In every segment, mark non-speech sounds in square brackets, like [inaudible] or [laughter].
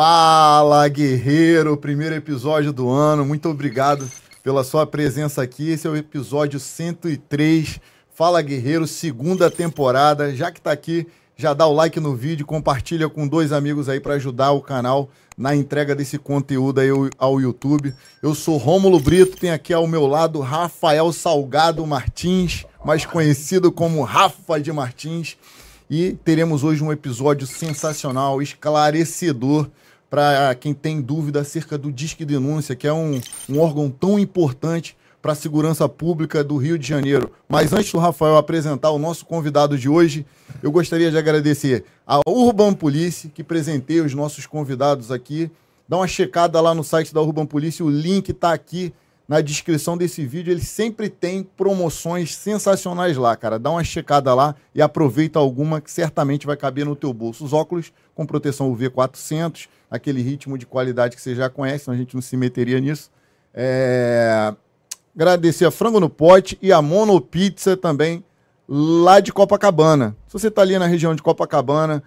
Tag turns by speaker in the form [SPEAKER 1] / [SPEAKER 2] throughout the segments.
[SPEAKER 1] Fala, guerreiro! Primeiro episódio do ano. Muito obrigado pela sua presença aqui. Esse é o episódio 103. Fala, guerreiro, segunda temporada. Já que tá aqui, já dá o like no vídeo, compartilha com dois amigos aí para ajudar o canal na entrega desse conteúdo aí ao YouTube. Eu sou Rômulo Brito, tem aqui ao meu lado Rafael Salgado Martins, mais conhecido como Rafa de Martins. E teremos hoje um episódio sensacional, esclarecedor para quem tem dúvida acerca do Disque Denúncia, que é um, um órgão tão importante para a segurança pública do Rio de Janeiro. Mas antes do Rafael apresentar o nosso convidado de hoje, eu gostaria de agradecer a Urban Police, que presenteia os nossos convidados aqui. Dá uma checada lá no site da Urban Police, o link está aqui na descrição desse vídeo. Ele sempre tem promoções sensacionais lá, cara. Dá uma checada lá e aproveita alguma que certamente vai caber no teu bolso. Os óculos com proteção UV 400, aquele ritmo de qualidade que você já conhece, então a gente não se meteria nisso. É... Agradecer a Frango no Pote e a Mono Pizza também, lá de Copacabana. Se você está ali na região de Copacabana,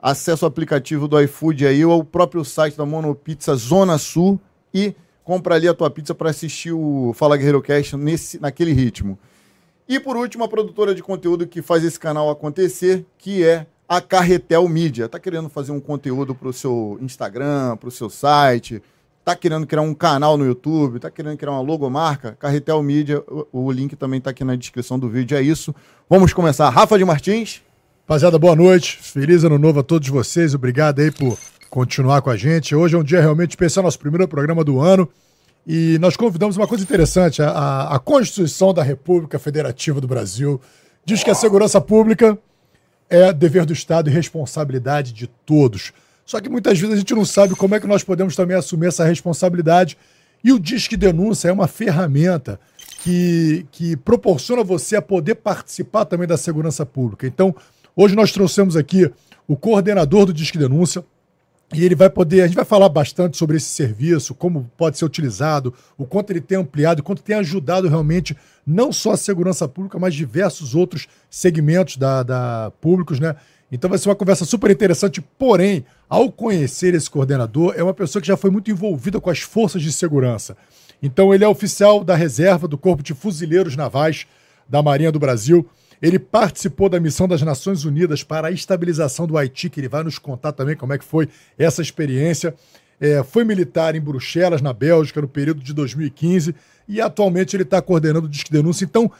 [SPEAKER 1] acesse o aplicativo do iFood aí ou o próprio site da Mono Pizza Zona Sul e compra ali a tua pizza para assistir o Fala Guerreiro Cast nesse, naquele ritmo. E por último, a produtora de conteúdo que faz esse canal acontecer, que é a Carretel Mídia. Tá querendo fazer um conteúdo para o seu Instagram, para o seu site, tá querendo criar um canal no YouTube, tá querendo criar uma logomarca, Carretel Mídia, o, link também tá aqui na descrição do vídeo. É isso. Vamos começar. Rafa de Martins.
[SPEAKER 2] Rapaziada, boa noite. Feliz ano novo a todos vocês. Obrigado aí por continuar com a gente. Hoje é um dia realmente especial, nosso primeiro programa do ano. E nós convidamos uma coisa interessante: a, a Constituição da República Federativa do Brasil diz que a segurança pública é dever do Estado e responsabilidade de todos. Só que muitas vezes a gente não sabe como é que nós podemos também assumir essa responsabilidade. E o Disque Denúncia é uma ferramenta que, que proporciona você a poder participar também da segurança pública. Então, hoje nós trouxemos aqui o coordenador do Disque Denúncia, e ele vai poder, a gente vai falar bastante sobre esse serviço, como pode ser utilizado, o quanto ele tem ampliado, o quanto tem ajudado realmente não só a segurança pública, mas diversos outros segmentos da, da públicos, né? Então vai ser uma conversa super interessante, porém, ao conhecer esse coordenador, é uma pessoa que já foi muito envolvida com as forças de segurança. Então ele é oficial da reserva do Corpo de Fuzileiros Navais da Marinha do Brasil. Ele participou da missão das Nações Unidas para a estabilização do Haiti, que ele vai nos contar também como é que foi essa experiência. É, foi militar em Bruxelas, na Bélgica, no período de 2015, e atualmente ele está coordenando o Disque Denúncia. Então,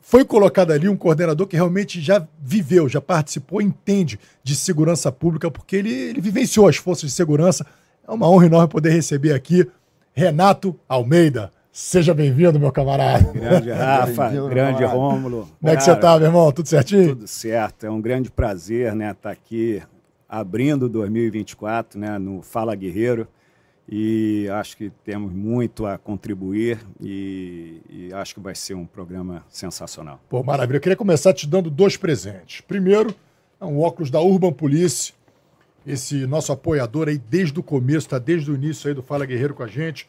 [SPEAKER 2] foi colocado ali um coordenador que realmente já viveu, já participou, entende de segurança pública, porque ele, ele vivenciou as forças de segurança. É uma honra enorme poder receber aqui Renato Almeida. Seja bem-vindo, meu camarada.
[SPEAKER 3] Grande [laughs] Rafa, grande Rômulo.
[SPEAKER 2] Como é que você tá, meu irmão? Tudo certinho?
[SPEAKER 3] Tudo certo. É um grande prazer, né, estar tá aqui abrindo 2024, né, no Fala Guerreiro. E acho que temos muito a contribuir e, e acho que vai ser um programa sensacional.
[SPEAKER 2] Pô, maravilha. Eu queria começar te dando dois presentes. Primeiro, é um óculos da Urban Police, esse nosso apoiador aí desde o começo, tá desde o início aí do Fala Guerreiro com a gente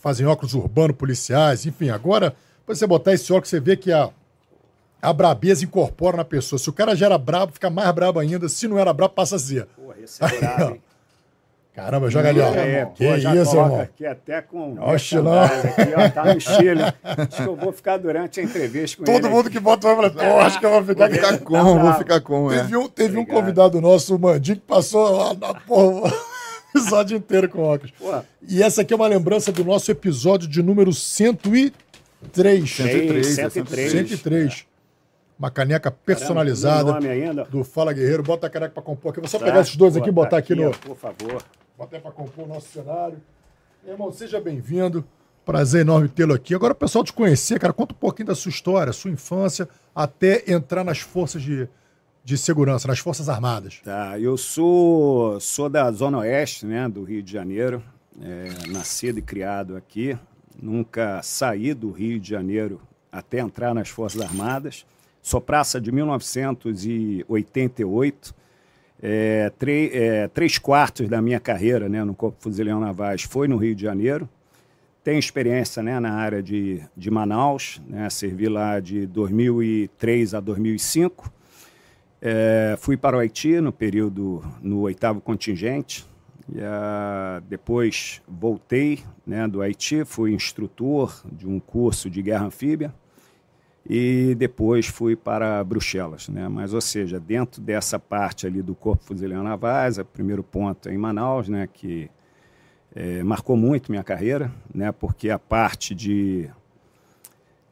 [SPEAKER 2] fazem óculos urbanos, policiais, enfim. Agora, pra você botar esse óculos, você vê que a, a brabeza incorpora na pessoa. Se o cara já era brabo, fica mais brabo ainda. Se não era brabo, passa a ser.
[SPEAKER 3] Porra, esse é brabo, hein?
[SPEAKER 2] Caramba, joga ali, ó.
[SPEAKER 3] É, que pô, já isso, irmão? aqui até com
[SPEAKER 2] Oxe, não. aqui,
[SPEAKER 3] ó, tá no Chile. Acho que eu vou ficar durante a entrevista com
[SPEAKER 2] Todo
[SPEAKER 3] ele.
[SPEAKER 2] mundo aqui. que bota vai falar, pô, acho que eu vou ficar,
[SPEAKER 1] ficar com, vou ficar com,
[SPEAKER 2] é. Teve um, teve um convidado nosso, o Mandinho, que passou lá na porra [laughs] episódio inteiro com óculos. Pô. E essa aqui é uma lembrança do nosso episódio de número 103.
[SPEAKER 3] 103. 103.
[SPEAKER 2] 103. Uma caneca personalizada
[SPEAKER 3] Caramba,
[SPEAKER 2] do Fala Guerreiro. Bota a caneca para compor aqui. Vou só tá. pegar esses dois aqui e botar aqui, aqui no.
[SPEAKER 3] Por favor.
[SPEAKER 2] Botar para compor o nosso cenário. Meu irmão, seja bem-vindo. Prazer enorme tê-lo aqui. Agora, o pessoal te conhecer, cara, conta um pouquinho da sua história, sua infância, até entrar nas forças de, de segurança nas Forças Armadas?
[SPEAKER 3] Tá, eu sou, sou da Zona Oeste, né, do Rio de Janeiro, é, nascido e criado aqui, nunca saí do Rio de Janeiro até entrar nas Forças Armadas. Sou praça de 1988. É, é, três quartos da minha carreira né, no Corpo Fuzileiro Navais foi no Rio de Janeiro. Tenho experiência né, na área de, de Manaus, né, servi lá de 2003 a 2005 É, fui para o Haiti no período, no oitavo contingente. E, uh, depois voltei né, do Haiti, fui instrutor de um curso de guerra anfíbia e depois fui para Bruxelas, né? Mas, ou seja, dentro dessa parte ali do Corpo Fuzileiro Navais, o primeiro ponto é em Manaus, né? Que é, marcou muito minha carreira, né? Porque a parte de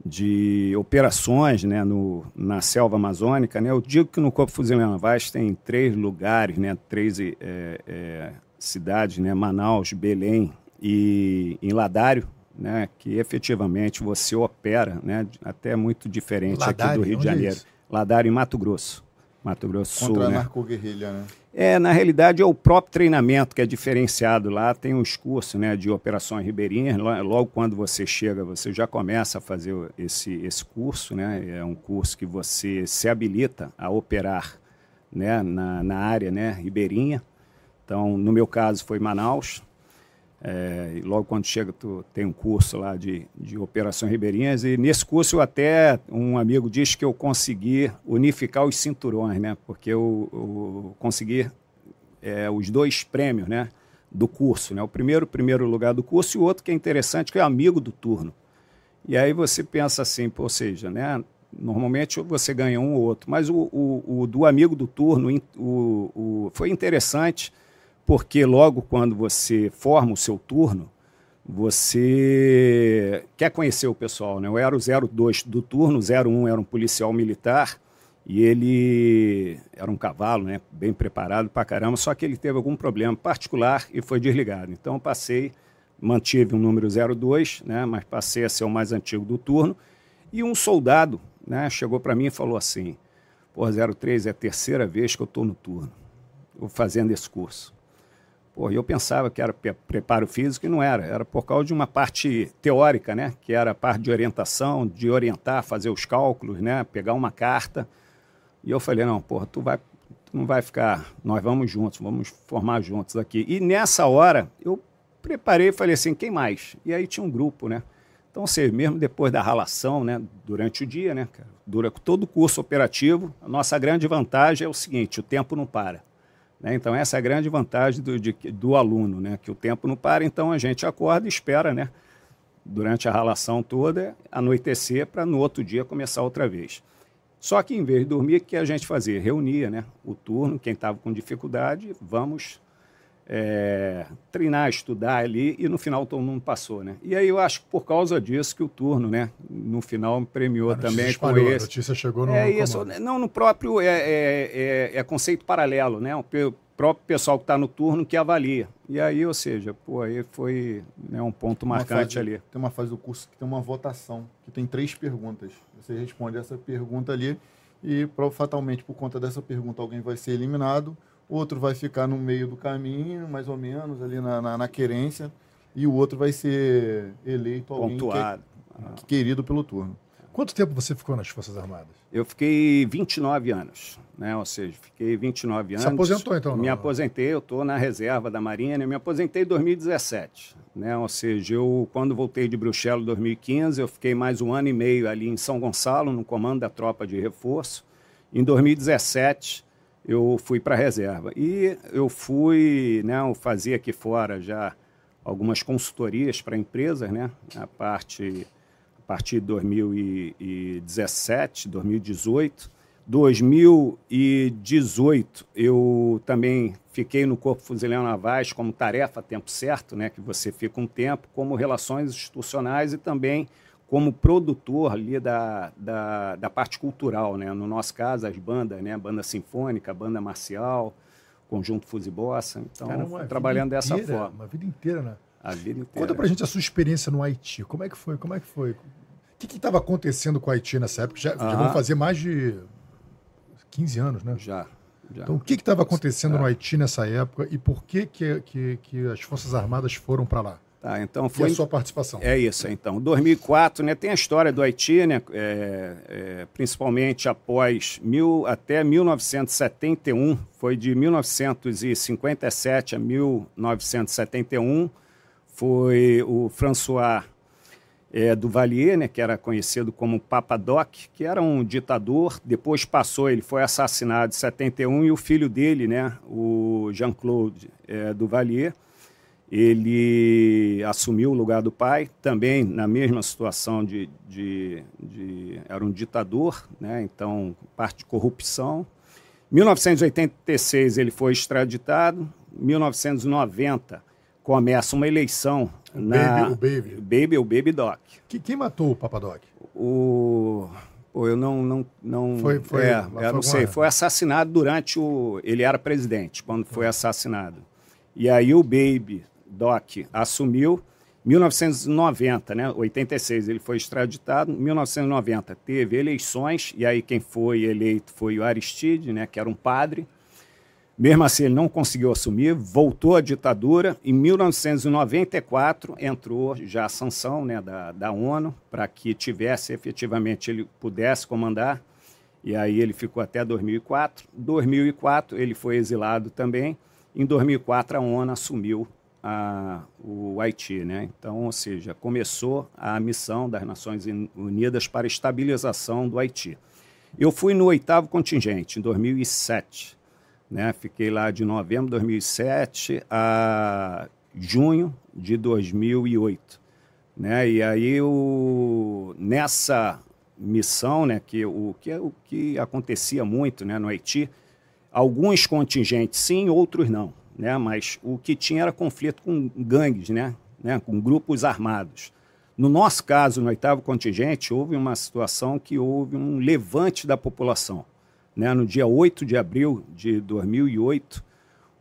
[SPEAKER 3] de operações né, no, na selva amazônica, né, eu digo que no Corpo Fuzileiro Navais tem três lugares, né, três é, é, cidades, né, Manaus, Belém e em Ladário, né, que efetivamente você opera, né, até muito diferente Ladário, aqui do Rio de é Janeiro. É Ladário em Mato Grosso. Mato Grosso
[SPEAKER 1] Contra
[SPEAKER 3] Sul,
[SPEAKER 1] a
[SPEAKER 3] né?
[SPEAKER 1] narcoguerrilha, né?
[SPEAKER 3] É, na realidade é o próprio treinamento que é diferenciado lá, tem uns cursos, né, de operações ribeirinhas, logo quando você chega, você já começa a fazer esse, esse curso, né, é um curso que você se habilita a operar, né, na, na área, né, ribeirinha, então, no meu caso foi Manaus, é, logo quando chega, tu tem um curso lá de, de operações ribeirinhas. E nesse curso, até um amigo disse que eu consegui unificar os cinturões, né? Porque eu, eu consegui é, os dois prêmios, né? Do curso, né? O primeiro, primeiro lugar do curso, e o outro que é interessante, que é amigo do turno. E aí você pensa assim, ou seja, né? Normalmente você ganha um ou outro, mas o, o, o do amigo do turno o, o, foi interessante porque logo quando você forma o seu turno, você quer conhecer o pessoal, né? Eu era o 02 do turno, o 01 era um policial militar e ele era um cavalo, né? Bem preparado para caramba, só que ele teve algum problema particular e foi desligado. Então eu passei, mantive o número 02, né? Mas passei a ser o mais antigo do turno e um soldado, né? Chegou para mim e falou assim: "Pô, 03 é a terceira vez que eu estou no turno, fazendo esse curso. Pô, eu pensava que era preparo físico e não era. Era por causa de uma parte teórica, né? Que era a parte de orientação, de orientar, fazer os cálculos, né? Pegar uma carta. E eu falei, não, porra, tu vai, tu não vai ficar, nós vamos juntos, vamos formar juntos aqui. E nessa hora, eu preparei e falei assim, quem mais? E aí tinha um grupo, né? Então, você mesmo depois da ralação, né, durante o dia, né, dura todo o curso operativo, a nossa grande vantagem é o seguinte, o tempo não para. Né? Então, essa é a grande vantagem do, de, do aluno, né? que o tempo não para, então a gente acorda e espera, né? durante a ralação toda, anoitecer para no outro dia começar outra vez. Só que em vez de dormir, o que a gente fazia? Reunia né? o turno, quem estava com dificuldade, vamos é, treinar, estudar ali, e no final todo mundo passou, né? E aí eu acho que por causa disso que o turno, né, no final premiou também com esse.
[SPEAKER 2] A notícia chegou no
[SPEAKER 3] É isso, comando. não, no próprio, é, é, é, é, conceito paralelo, né? O próprio pessoal que está no turno que avalia. E aí, ou seja, pô, aí foi né, um ponto marcante
[SPEAKER 1] fase,
[SPEAKER 3] ali.
[SPEAKER 1] Tem uma fase do curso que tem uma votação, que tem três perguntas. Você responde essa pergunta ali e fatalmente por conta dessa pergunta alguém vai ser eliminado outro vai ficar no meio do caminho, mais ou menos, ali na, na, na querência, e o outro vai ser eleito alguém
[SPEAKER 3] Pontuado.
[SPEAKER 1] Que é, que querido pelo turno.
[SPEAKER 2] Quanto tempo você ficou nas Forças Armadas?
[SPEAKER 3] Eu fiquei 29 anos, né? Ou seja, fiquei 29 anos.
[SPEAKER 2] Se aposentou então?
[SPEAKER 3] Me não? aposentei, eu estou na reserva da Marinha, né? Me aposentei em 2017, né? Ou seja, eu quando voltei de Bruxelas em 2015, eu fiquei mais um ano e meio ali em São Gonçalo, no comando da tropa de reforço. Em 2017, eu fui para a reserva. E eu fui, né, eu fazia aqui fora já algumas consultorias para empresas, né, a, parte, a partir de 2017, 2018. 2018 eu também fiquei no Corpo Fuzileiro Navais como tarefa tempo certo, né, que você fica um tempo, como relações institucionais e também como produtor ali da, da, da, parte cultural, né? No nosso caso, as bandas, né? Banda sinfônica, banda marcial, conjunto Fuzibossa. Então, Caramba, trabalhando
[SPEAKER 2] inteira,
[SPEAKER 3] dessa forma.
[SPEAKER 2] Uma vida inteira, né?
[SPEAKER 3] A vida inteira.
[SPEAKER 2] Conta pra gente a sua experiência no Haiti. Como é que foi? Como é que foi? O que estava acontecendo com o Haiti nessa época? Já, já vão fazer mais de 15 anos, né?
[SPEAKER 3] Já. já.
[SPEAKER 2] Então, o que estava acontecendo no Haiti nessa época e por que, que, que, que as Forças Armadas foram para lá?
[SPEAKER 3] Tá, então foi...
[SPEAKER 2] E a sua participação?
[SPEAKER 3] É isso, então. 2004, né, tem a história do Haiti, né, é, é, principalmente após mil, até 1971, foi de 1957 a 1971, foi o François é, do Valier, né, que era conhecido como Papadoc, que era um ditador. Depois passou, ele foi assassinado em 71 e o filho dele, né, o Jean-Claude é, Duvalier, ele assumiu o lugar do pai, também na mesma situação de, de, de era um ditador, né, então parte de corrupção. 1986 ele foi extraditado. 1990 começa uma eleição
[SPEAKER 2] O
[SPEAKER 3] na
[SPEAKER 2] Baby, o Baby.
[SPEAKER 3] Baby, o Baby Doc.
[SPEAKER 2] Que- quem matou o Papadoc?
[SPEAKER 3] O pô, eu não não não
[SPEAKER 2] Foi- foi-
[SPEAKER 3] é, eu não sei, foi assassinado durante o ele era presidente quando foi assassinado. E aí o Baby Doc assumiu 1990, né? 86 ele foi extraditado. 1990 teve eleições e aí quem foi eleito foi o Aristide, né? Que era um padre. Mesmo assim, ele não conseguiu assumir, voltou à ditadura. Em 1994, entrou já a sanção né, da, da ONU para que tivesse efetivamente, ele pudesse comandar. E aí ele ficou até 2004. 2004, ele foi exilado também. Em 2004, a ONU assumiu a, o Haiti. Né? Então, ou seja, começou a missão das Nações Unidas para a estabilização do Haiti. Eu fui no oitavo contingente, em 2007 né? Fiquei lá de novembro de 2007 a junho de 2008, né? E aí o nessa missão, né, que o que o que acontecia muito, né, no Haiti, alguns contingentes sim, outros não, né? Mas o que tinha era conflito com gangues, né? né? Com grupos armados. No nosso caso, no oitavo contingente, houve uma situação que houve um levante da população. Né? No dia 8 de abril de 2008,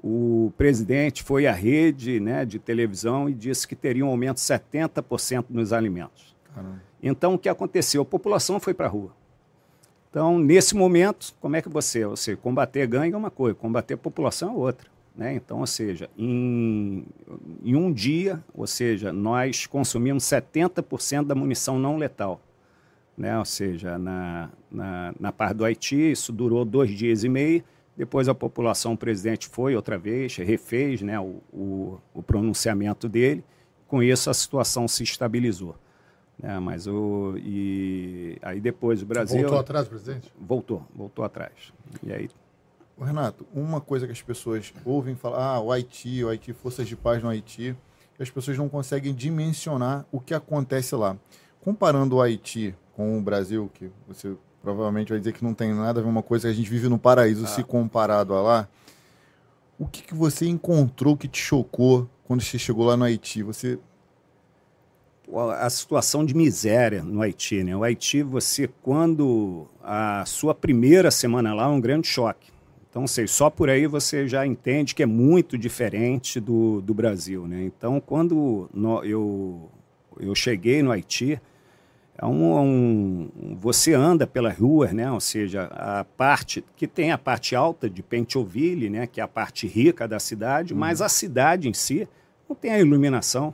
[SPEAKER 3] o presidente foi à rede né, de televisão e disse que teria um aumento de 70% nos alimentos.
[SPEAKER 1] Caramba.
[SPEAKER 3] Então, o que aconteceu? A população foi para a rua. Então, nesse momento, como é que você... Seja, combater gangue é uma coisa, combater a população é outra. Né? Então, ou seja, em, em um dia, ou seja, nós consumimos 70% da munição não letal né? ou seja, na, na, na parte do Haiti, isso durou dois dias e meio. Depois a população, o presidente foi outra vez, refez né, o, o, o pronunciamento dele. Com isso, a situação se estabilizou. Né? Mas o, e aí depois o Brasil.
[SPEAKER 2] Voltou atrás, presidente?
[SPEAKER 3] Voltou, voltou atrás. E aí.
[SPEAKER 1] Renato, uma coisa que as pessoas ouvem falar, ah, o Haiti, o Haiti, forças de paz no Haiti, e as pessoas não conseguem dimensionar o que acontece lá. Comparando o Haiti com o Brasil, que você provavelmente vai dizer que não tem nada a ver uma coisa que a gente vive no paraíso se comparado a lá. O que, que você encontrou que te chocou quando você chegou lá no Haiti? Você
[SPEAKER 3] a situação de miséria no Haiti. Né? O Haiti, você, quando a sua primeira semana lá, é um grande choque. Então, sei, só por aí você já entende que é muito diferente do, do Brasil. Né? Então, quando no, eu, eu cheguei no Haiti, é um, um, você anda pelas ruas, né? ou seja, a parte que tem a parte alta de Pentoville, né? que é a parte rica da cidade, uhum. mas a cidade em si não tem a iluminação.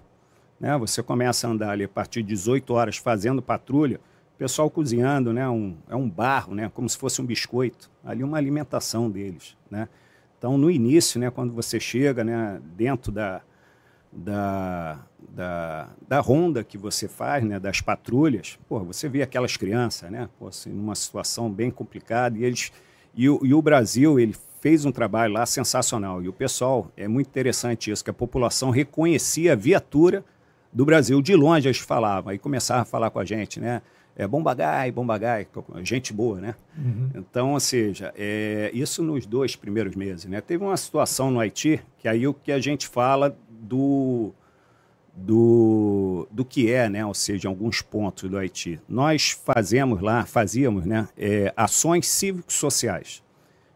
[SPEAKER 3] Né? Você começa a andar ali a partir de 18 horas fazendo patrulha, pessoal cozinhando, né? um, é um barro, né? como se fosse um biscoito, ali uma alimentação deles. Né? Então, no início, né? quando você chega né? dentro da, da, da, da ronda que você faz, né, das patrulhas, pô, você vê aquelas crianças, né, pô, assim, numa situação bem complicada e eles e o, e o Brasil ele fez um trabalho lá sensacional e o pessoal é muito interessante isso que a população reconhecia a viatura do Brasil de longe eles falavam e começavam a falar com a gente, né, é bombagai, bombagai, gente boa, né? Uhum. Então, ou seja, é, isso nos dois primeiros meses, né? Teve uma situação no Haiti que aí o que a gente fala do, do, do que é, né? ou seja, alguns pontos do Haiti. Nós fazemos lá, fazíamos né? É, ações cívicos sociais.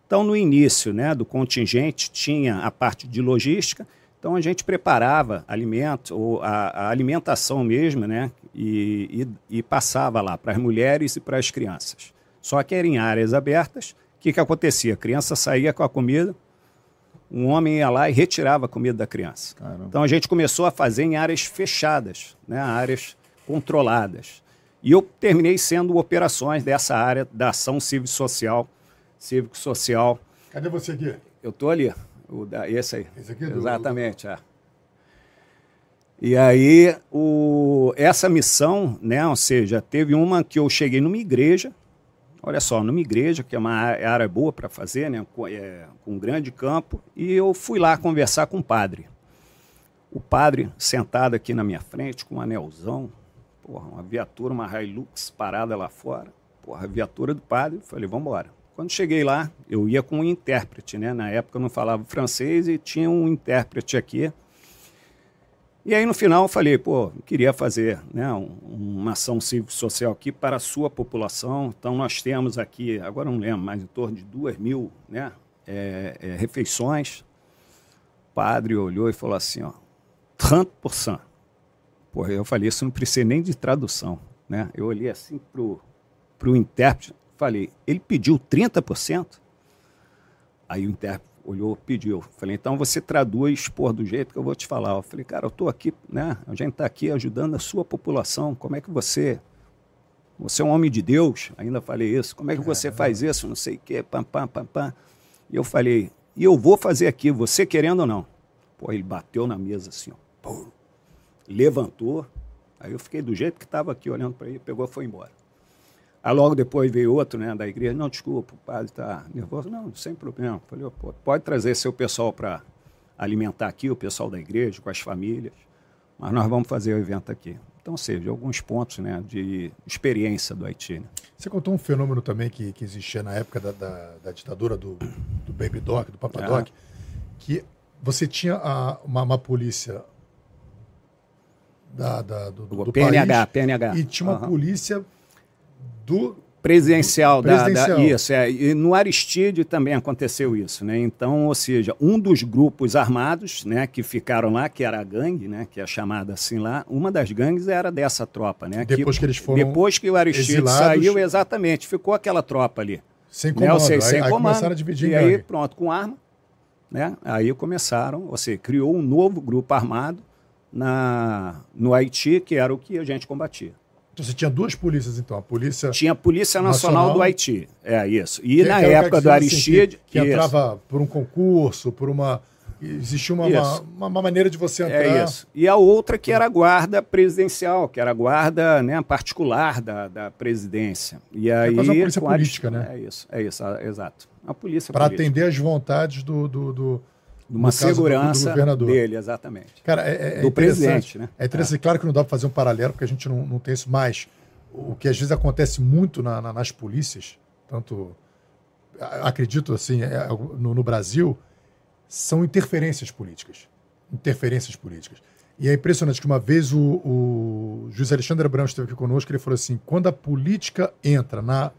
[SPEAKER 3] Então, no início né, do contingente, tinha a parte de logística, então a gente preparava alimento, ou a, a alimentação mesmo, né? E, e, e passava lá para as mulheres e para as crianças. Só que era em áreas abertas. O que, que acontecia? A criança saía com a comida, um homem ia lá e retirava a comida da criança.
[SPEAKER 1] Caramba.
[SPEAKER 3] Então a gente começou a fazer em áreas fechadas, né, áreas controladas. E eu terminei sendo operações dessa área da ação cívico-social. Cívico-social.
[SPEAKER 2] Cadê você aqui?
[SPEAKER 3] Eu estou ali, o da, esse aí.
[SPEAKER 2] Esse aqui é do,
[SPEAKER 3] Exatamente, é. E aí, o, essa missão, né, ou seja, teve uma que eu cheguei numa igreja, olha só, numa igreja, que é uma área boa para fazer, né, com, é, com um grande campo, e eu fui lá conversar com o padre. O padre sentado aqui na minha frente, com um anelzão, porra, uma viatura, uma Hilux parada lá fora, porra, a viatura do padre, falei, vamos embora. Quando cheguei lá, eu ia com um intérprete, né, na época eu não falava francês e tinha um intérprete aqui, e aí, no final, eu falei, pô, queria fazer né, uma ação cívico-social aqui para a sua população. Então, nós temos aqui, agora não lembro, mas em torno de duas mil né, é, é, refeições. O padre olhou e falou assim, ó, 30%. Porra, eu falei, isso não precisa nem de tradução. Né? Eu olhei assim para o intérprete, falei, ele pediu 30%? Aí o intérprete olhou, pediu. Falei, então você traduz por do jeito que eu vou te falar. Eu falei, cara, eu estou aqui, né? A gente está aqui ajudando a sua população. Como é que você. Você é um homem de Deus, ainda falei isso. Como é que você faz isso? Não sei o quê, pam, pam, pam, pam. E eu falei, e eu vou fazer aqui, você querendo ou não. Pô, ele bateu na mesa assim, ó. Pô, levantou. Aí eu fiquei do jeito que estava aqui olhando para ele, pegou e foi embora. Aí logo depois veio outro né, da igreja, não, desculpa, o padre está nervoso. Não, sem problema. Falei, pode trazer seu pessoal para alimentar aqui, o pessoal da igreja, com as famílias, mas nós vamos fazer o evento aqui. Então, seja, alguns pontos né, de experiência do Haiti. Né?
[SPEAKER 2] Você contou um fenômeno também que, que existia na época da, da, da ditadura do, do Baby Doc, do Papa é. Doc, que você tinha a, uma, uma polícia da, da, do, do, do
[SPEAKER 3] PNH, país, PNH.
[SPEAKER 2] E tinha uma uhum. polícia do
[SPEAKER 3] presidencial, do, da, presidencial. Da, isso é e no Aristide também aconteceu isso né? Então ou seja um dos grupos armados né que ficaram lá que era a gangue né que é chamada assim lá uma das gangues era dessa tropa né?
[SPEAKER 2] Depois que, que eles foram
[SPEAKER 3] depois que o Aristide exilados, saiu exatamente ficou aquela tropa ali.
[SPEAKER 2] Sem comando, né?
[SPEAKER 3] seja, sem
[SPEAKER 2] aí,
[SPEAKER 3] comando.
[SPEAKER 2] Aí começaram a dividir
[SPEAKER 3] e aí pronto com arma né? Aí começaram você criou um novo grupo armado na no Haiti que era o que a gente combatia
[SPEAKER 2] então você tinha duas polícias, então. A polícia.
[SPEAKER 3] Tinha a Polícia Nacional, Nacional do Haiti. É isso. E que, na época do Aristide. Assim,
[SPEAKER 2] que, que entrava por um concurso, por uma. Existia uma, uma, uma, maneira de você é entrar.
[SPEAKER 3] É isso. E a outra que era a guarda presidencial, que era a guarda né, particular da, da presidência. E aí, é
[SPEAKER 2] quase uma polícia política, né?
[SPEAKER 3] É isso, é isso, exato. A polícia
[SPEAKER 2] Para atender às vontades do, do, do
[SPEAKER 3] uma segurança do, do dele, exatamente.
[SPEAKER 2] Cara, é,
[SPEAKER 3] é do presidente, né?
[SPEAKER 2] É interessante, é. claro que não dá para fazer um paralelo, porque a gente não, não tem isso mais. O que às vezes acontece muito na, na, nas polícias, tanto acredito assim, é, no, no, Brasil, são interferências políticas. Interferências políticas. E é impressionante que uma vez o, o juiz Alexandre Abrão esteve aqui conosco, ele falou assim: quando a política entra na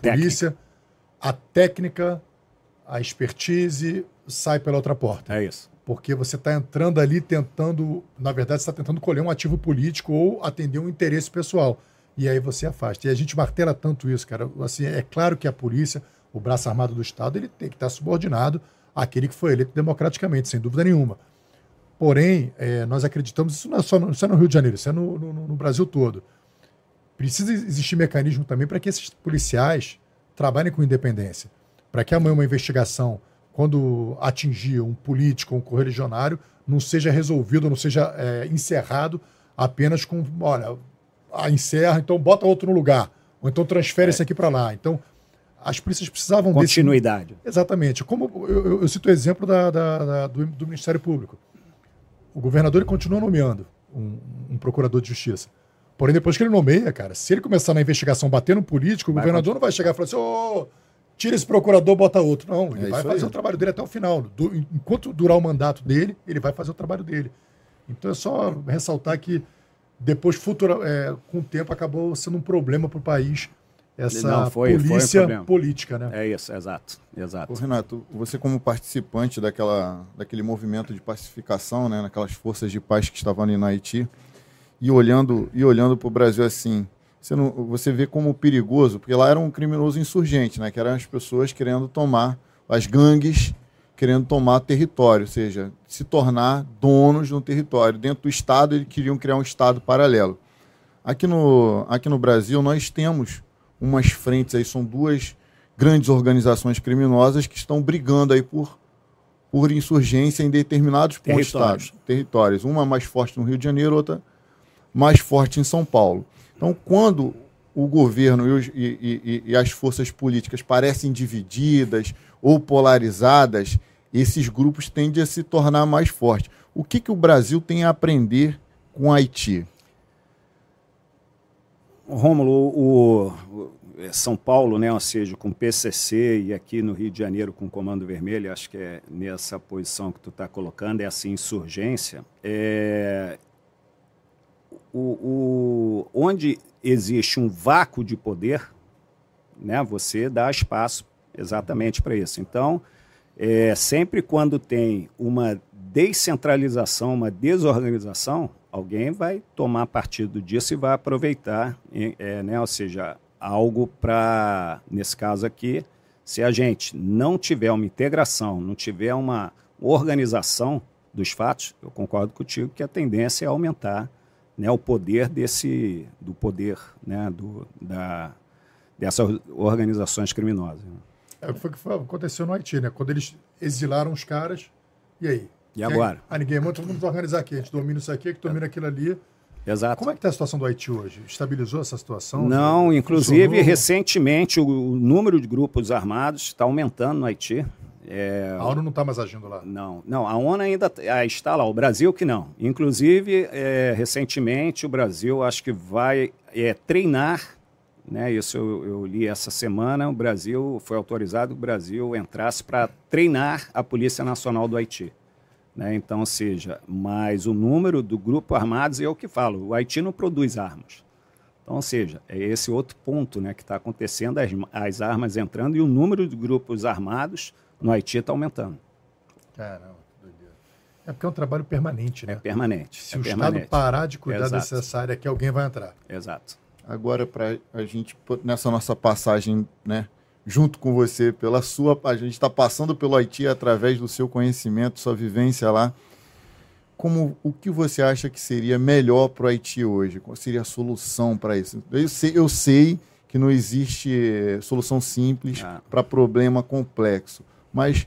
[SPEAKER 2] polícia, técnica. a técnica, a expertise, sai pela outra porta.
[SPEAKER 3] É isso.
[SPEAKER 2] Porque você está entrando ali tentando, na verdade, está tentando colher um ativo político ou atender um interesse pessoal. E aí você afasta. E a gente martela tanto isso, cara. Assim, é claro que a polícia, o braço armado do Estado, ele tem que estar subordinado àquele que foi eleito democraticamente, sem dúvida nenhuma. Porém, é, nós acreditamos, isso não é só no, isso é no Rio de Janeiro, isso é no, no, no Brasil todo. Precisa existir mecanismo também para que esses policiais trabalhem com independência. Para que amanhã uma investigação quando atingir um político, um correligionário, não seja resolvido, não seja é, encerrado apenas com, olha, a encerra, então bota outro no lugar, ou então transfere é. esse aqui para lá. Então, as polícias precisavam
[SPEAKER 3] continuidade.
[SPEAKER 2] Desse... Exatamente. Como eu, eu, eu, cito o exemplo da, da, da do, do, Ministério Público. O governador ele continua nomeando um, um, procurador de justiça. Porém, depois que ele nomeia, cara, se ele começar na investigação batendo no político, o vai governador continuar. não vai chegar e falar assim: ô. Oh, tira esse procurador, bota outro. Não, ele é vai fazer aí. o trabalho dele até o final. Do, enquanto durar o mandato dele, ele vai fazer o trabalho dele. Então é só ressaltar que depois, futura, é, com o tempo, acabou sendo um problema para o país essa Não, foi, polícia foi um política, né?
[SPEAKER 3] É isso, exato, exato. Ô,
[SPEAKER 1] Renato, você como participante daquela, daquele movimento de pacificação, né, naquelas forças de paz que estavam ali na Haiti, e olhando e olhando para o Brasil assim, você, não, você vê como perigoso, porque lá era um criminoso insurgente, né? Que eram as pessoas querendo tomar, as gangues querendo tomar território, ou seja, se tornar donos no território. Dentro do Estado, eles queriam criar um Estado paralelo. Aqui no, aqui no Brasil, nós temos umas frentes aí, são duas grandes organizações criminosas que estão brigando aí por por insurgência em determinados pontos territórios. territórios. Uma mais forte no Rio de Janeiro, outra mais forte em São Paulo. Então, quando o governo e, e, e, as forças políticas parecem divididas ou polarizadas, esses grupos tendem a se tornar mais fortes. O que, que o Brasil tem a aprender com Haiti?
[SPEAKER 3] Rômulo, o, o, São Paulo, né, ou seja, com PCC e aqui no Rio de Janeiro com o Comando Vermelho, acho que é nessa posição que tu está colocando, é essa insurgência. É, o, o, onde existe um vácuo de poder, né, você dá espaço exatamente para isso. Então, é, sempre quando tem uma descentralização, uma desorganização, alguém vai tomar partido disso e vai aproveitar, é, né? ou seja, algo para, nesse caso aqui, se a gente não tiver uma integração, não tiver uma organização dos fatos, eu concordo contigo que a tendência é aumentar né, o poder desse, do poder né, do, da, dessas organizações criminosas.
[SPEAKER 2] É, foi o que aconteceu no Haiti, né? Quando eles exilaram os caras, e aí?
[SPEAKER 3] E agora?
[SPEAKER 2] Ah, ninguém manda, todo mundo organizar aqui. A gente domina isso aqui, que domina aquilo ali.
[SPEAKER 3] Exato.
[SPEAKER 2] Como é que está a situação do Haiti hoje? Estabilizou essa situação?
[SPEAKER 3] Não, inclusive, Funcionou? recentemente, o, o, número de grupos armados está aumentando no Haiti.
[SPEAKER 2] É... A ONU não está mais agindo lá?
[SPEAKER 3] Não, não, a ONU ainda está lá, o Brasil que não. Inclusive, é, recentemente, o Brasil acho que vai é, treinar, né, isso eu, eu, li essa semana, o Brasil foi autorizado o Brasil entrasse para treinar a Polícia Nacional do Haiti. Né? Então, ou seja, mas o número do grupo armados é o que falo, o Haiti não produz armas. Então, ou seja, é esse outro ponto né, que está acontecendo, as, as, armas entrando e o número de grupos armados no Haiti está aumentando.
[SPEAKER 2] Caramba, que doideira. É porque é um trabalho permanente, né? É
[SPEAKER 3] permanente.
[SPEAKER 2] Se
[SPEAKER 3] é
[SPEAKER 2] o
[SPEAKER 3] permanente.
[SPEAKER 2] Estado parar de cuidar Exato. dessa área aqui, alguém vai entrar.
[SPEAKER 3] Exato.
[SPEAKER 1] Agora, para a gente, nessa nossa passagem, né? junto com você, pela sua. A gente está passando pelo Haiti através do seu conhecimento, sua vivência lá. Como o que você acha que seria melhor para o Haiti hoje? Qual seria a solução para isso? Eu sei, eu sei que não existe solução simples ah. para problema complexo, mas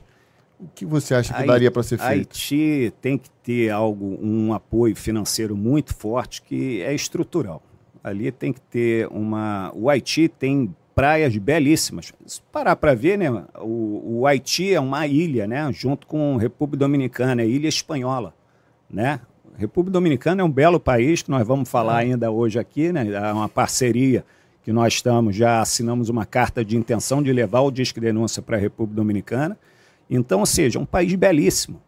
[SPEAKER 1] o que você acha que daria para ser feito?
[SPEAKER 3] Haiti tem que ter algo, um apoio financeiro muito forte que é estrutural. Ali tem que ter uma. O Haiti tem praias belíssimas. Se parar para ver, né, o, o, Haiti é uma ilha, né, junto com a República Dominicana, é ilha espanhola, né? República Dominicana é um belo país que nós vamos falar é. ainda hoje aqui, né? É uma parceria que nós estamos, já assinamos uma carta de intenção de levar o disco de denúncia para a República Dominicana. Então, ou seja, um país belíssimo.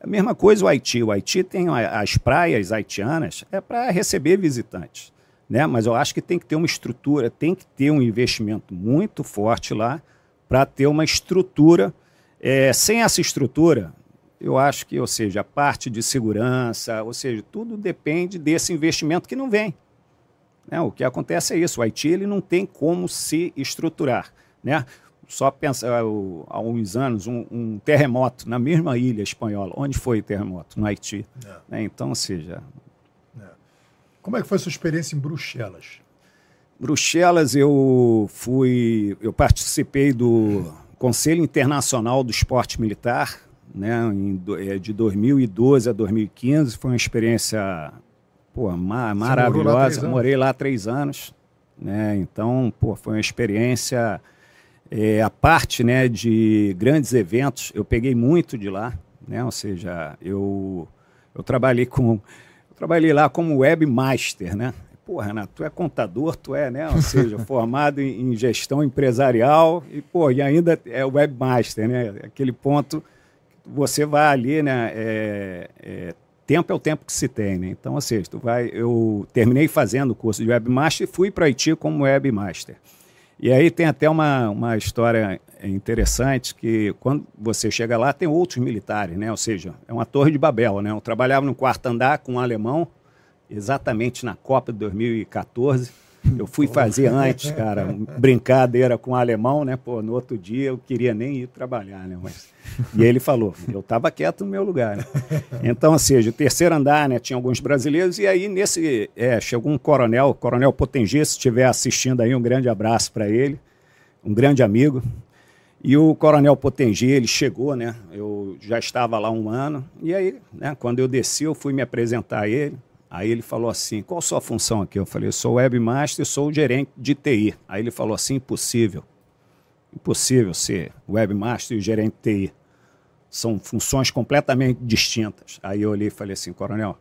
[SPEAKER 3] A mesma coisa o Haiti. O Haiti tem as praias haitianas é para receber visitantes né? Mas eu acho que tem que ter uma estrutura, tem que ter um investimento muito forte lá para ter uma estrutura. É, sem essa estrutura, eu acho que, ou seja, a parte de segurança, ou seja, tudo depende desse investimento que não vem. Né? O que acontece é isso, o Haiti ele não tem como se estruturar. Né? Só pensar, há uns anos, um, um, terremoto na mesma ilha espanhola. Onde foi o terremoto? No Haiti. É. Né? Então, ou seja,
[SPEAKER 2] como é que foi a sua experiência em Bruxelas?
[SPEAKER 3] Bruxelas, eu fui, eu participei do Conselho Internacional do Esporte Militar, né, é, de 2012 a 2015. Foi uma experiência pô, ma maravilhosa. Lá Morei lá três anos, né? Então, pô, foi uma experiência. É, a parte, né, de grandes eventos, eu peguei muito de lá, né? Ou seja, eu eu trabalhei com Trabalhei lá como webmaster, né? Pô, Renato, tu é contador, tu é, né? Ou seja, [laughs] formado em, gestão empresarial e, pô, e ainda é webmaster, né? Aquele ponto você vai ali, né? É, é, tempo é o tempo que se tem, né? Então, seja, tu vai, eu terminei fazendo o curso de webmaster e fui para Haiti como webmaster. E aí tem até uma, uma história interessante que quando você chega lá tem outros militares, né? Ou seja, é uma torre de Babel, né? Eu trabalhava no quarto andar com um alemão, exatamente na Copa de 2014. Eu fui fazer antes, cara, brincadeira com o alemão, né? Pô, no outro dia eu queria nem ir trabalhar, né? Mas... E ele falou, eu estava quieto no meu lugar, né? Então, ou seja, o terceiro andar, né? Tinha alguns brasileiros e aí nesse, é, chegou um coronel, coronel Potengi, se estiver assistindo aí, um grande abraço para ele, um grande amigo. E o coronel Potengi, ele chegou, né? Eu já estava lá um ano. E aí, né, quando eu desci, eu fui me apresentar a ele. Aí ele falou assim: qual a sua função aqui? Eu falei: eu sou webmaster, sou o gerente de TI. Aí ele falou assim: impossível. Impossível ser webmaster e gerente de TI. São funções completamente distintas. Aí eu olhei e falei assim: coronel,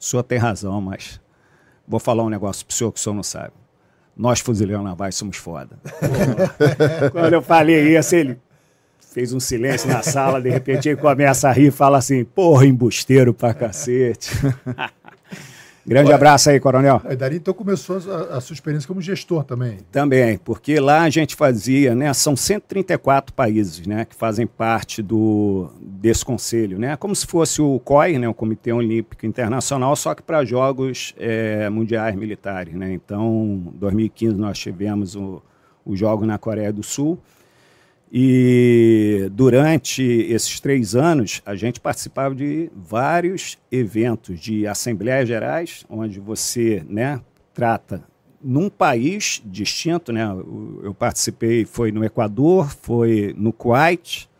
[SPEAKER 3] o senhor tem razão, mas vou falar um negócio para o senhor que o senhor não sabe. Nós, fuzileiros navais, somos foda. [laughs] Quando eu falei isso, ele fez um silêncio na sala, de repente ele começa a rir e fala assim: porra, embusteiro pra cacete. [laughs] Grande Ué, abraço aí, coronel.
[SPEAKER 2] Aí dali então começou a, a, sua experiência como gestor também.
[SPEAKER 3] Também, porque lá a gente fazia, né, são 134 países, né, que fazem parte do desse conselho, né, como se fosse o COI, né, o Comitê Olímpico Internacional, só que para jogos é, mundiais militares, né. Então, em 2015 nós tivemos o, o jogo na Coreia do Sul e durante esses três anos, a gente participava de vários eventos de assembleias gerais, onde você né, trata num país distinto. Né? Eu participei, foi no Equador, foi no Kuwait,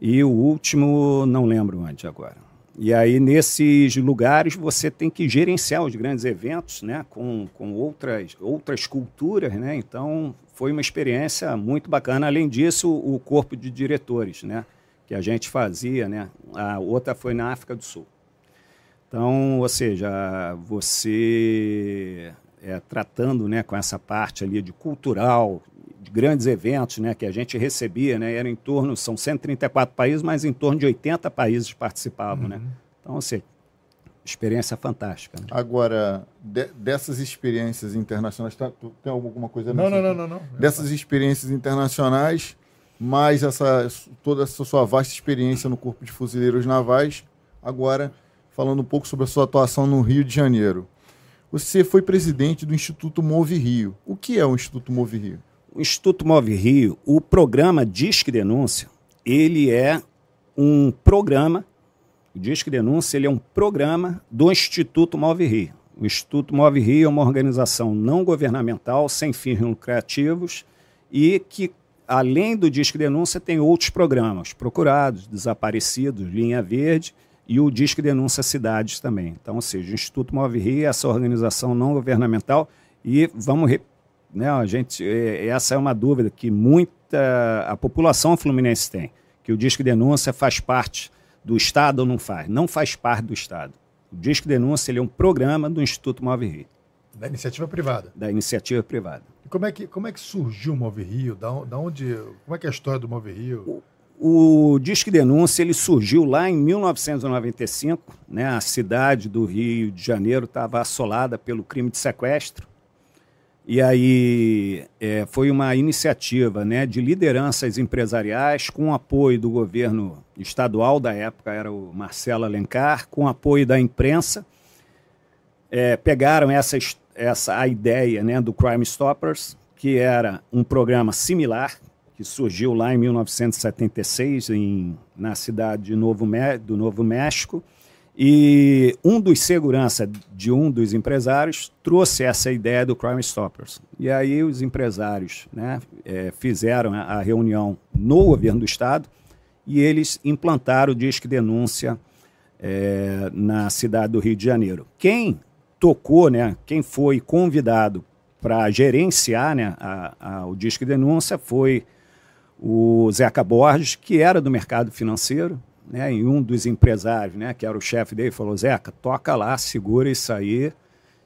[SPEAKER 3] e o último, não lembro onde agora. E aí, nesses lugares, você tem que gerenciar os grandes eventos né, com, com outras, outras culturas. Né? Então, foi uma experiência muito bacana. Além disso, o corpo de diretores né, que a gente fazia. Né? A outra foi na África do Sul. Então, ou seja, você é, tratando né, com essa parte ali de cultural, de grandes eventos né, que a gente recebia, né, era em torno, são 134 países, mas em torno de 80 países participavam. Né? Uhum. Né? Então, experiência fantástica. Né?
[SPEAKER 1] Agora, de, dessas experiências internacionais, tá, tem alguma coisa?
[SPEAKER 2] Não, não, não, não, não.
[SPEAKER 1] Dessas experiências internacionais, mais essa, toda essa sua vasta experiência no Corpo de Fuzileiros Navais, agora falando um pouco sobre a sua atuação no Rio de Janeiro. Você foi presidente do Instituto Move Rio. O que é o Instituto Move Rio?
[SPEAKER 3] o Instituto Move Rio, o programa Disque Denúncia, ele é um programa, o Disque Denúncia ele é um programa do Instituto Move Rio. O Instituto Move Rio é uma organização não governamental, sem fins lucrativos, e que, além do Disque Denúncia, tem outros programas, procurados, desaparecidos, Linha Verde, e o Disque Denúncia Cidades também. Então, ou seja, o Instituto Move Rio é essa organização não governamental, e vamos né, a gente, é, essa é uma dúvida que muita a população fluminense tem, que o Disque Denúncia faz parte do Estado ou não faz. Não faz parte do Estado. O Disque Denúncia ele é um programa do Instituto Move Rio.
[SPEAKER 2] Da iniciativa privada.
[SPEAKER 3] Da iniciativa privada.
[SPEAKER 2] E como é que, como é que surgiu o Move Rio? Da, da onde, como é que é a história do Move Rio?
[SPEAKER 3] O, o Disque Denúncia ele surgiu lá em 1995. Né? A cidade do Rio de Janeiro estava assolada pelo crime de sequestro. E aí é, foi uma iniciativa né, de lideranças empresariais com apoio do governo estadual da época, era o Marcelo Alencar, com apoio da imprensa. É, pegaram essa, essa a ideia né, do Crime Stoppers, que era um programa similar, que surgiu lá em 1976 em, na cidade de Novo, do Novo México, e um dos segurança de um dos empresários trouxe essa ideia do Crime Stoppers. E aí os empresários né, é, fizeram a reunião no governo do estado e eles implantaram o Disque Denúncia é, na cidade do Rio de Janeiro. Quem tocou, né, quem foi convidado para gerenciar né, a, a, o Disque Denúncia foi o Zeca Borges, que era do mercado financeiro, né, e um dos empresários, né, que era o chefe dele, falou: Zeca, toca lá, segura isso aí.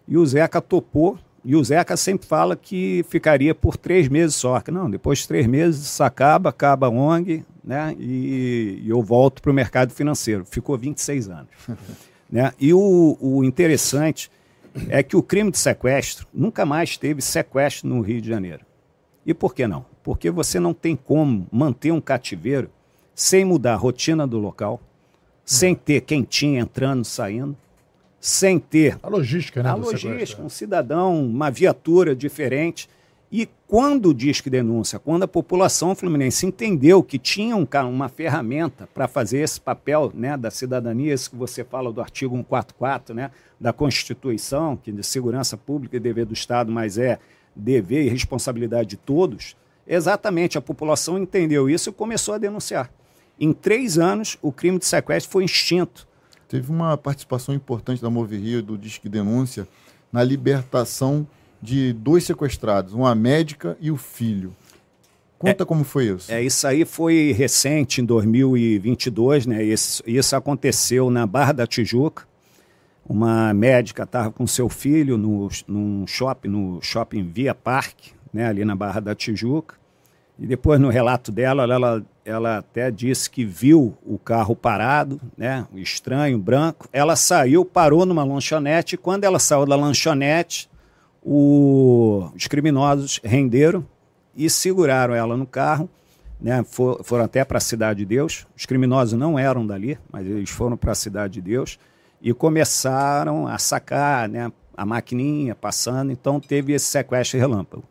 [SPEAKER 3] E o Zeca topou. E o Zeca sempre fala que ficaria por três meses só. Que não, depois de três meses isso acaba, acaba a ONG, né, e, e eu volto para o mercado financeiro. Ficou 26 anos. [laughs] né? E o, o interessante é que o crime de sequestro nunca mais teve sequestro no Rio de Janeiro. E por que não? Porque você não tem como manter um cativeiro sem mudar a rotina do local, sem ter quem tinha entrando, saindo, sem ter
[SPEAKER 2] a logística, né?
[SPEAKER 3] A logística, um cidadão, uma viatura diferente. E quando diz que denúncia, quando a população fluminense entendeu que tinha um, uma ferramenta para fazer esse papel né, da cidadania, isso que você fala do artigo 144 né, da Constituição, que de segurança pública e dever do Estado, mas é dever e responsabilidade de todos, Exatamente, a população entendeu isso e começou a denunciar. Em três anos, o crime de sequestro foi extinto.
[SPEAKER 1] Teve uma participação importante da Move Rio, do Disque Denúncia, na libertação de dois sequestrados, uma médica e o filho. Conta é, como foi isso.
[SPEAKER 3] É, isso aí foi recente, em 2022, né? Isso, isso aconteceu na Barra da Tijuca. Uma médica estava com seu filho no, num shopping, no shopping Via Parque, né? ali na Barra da Tijuca. E depois, no relato dela, ela, ela até disse que viu o carro parado, né? O estranho, branco. Ela saiu, parou numa lanchonete. Quando ela saiu da lanchonete, o, os criminosos renderam e seguraram ela no carro. Né, for, foram até para a Cidade de Deus. Os criminosos não eram dali, mas eles foram para a Cidade de Deus e começaram a sacar né, a maquininha passando. Então teve esse sequestro relâmpago.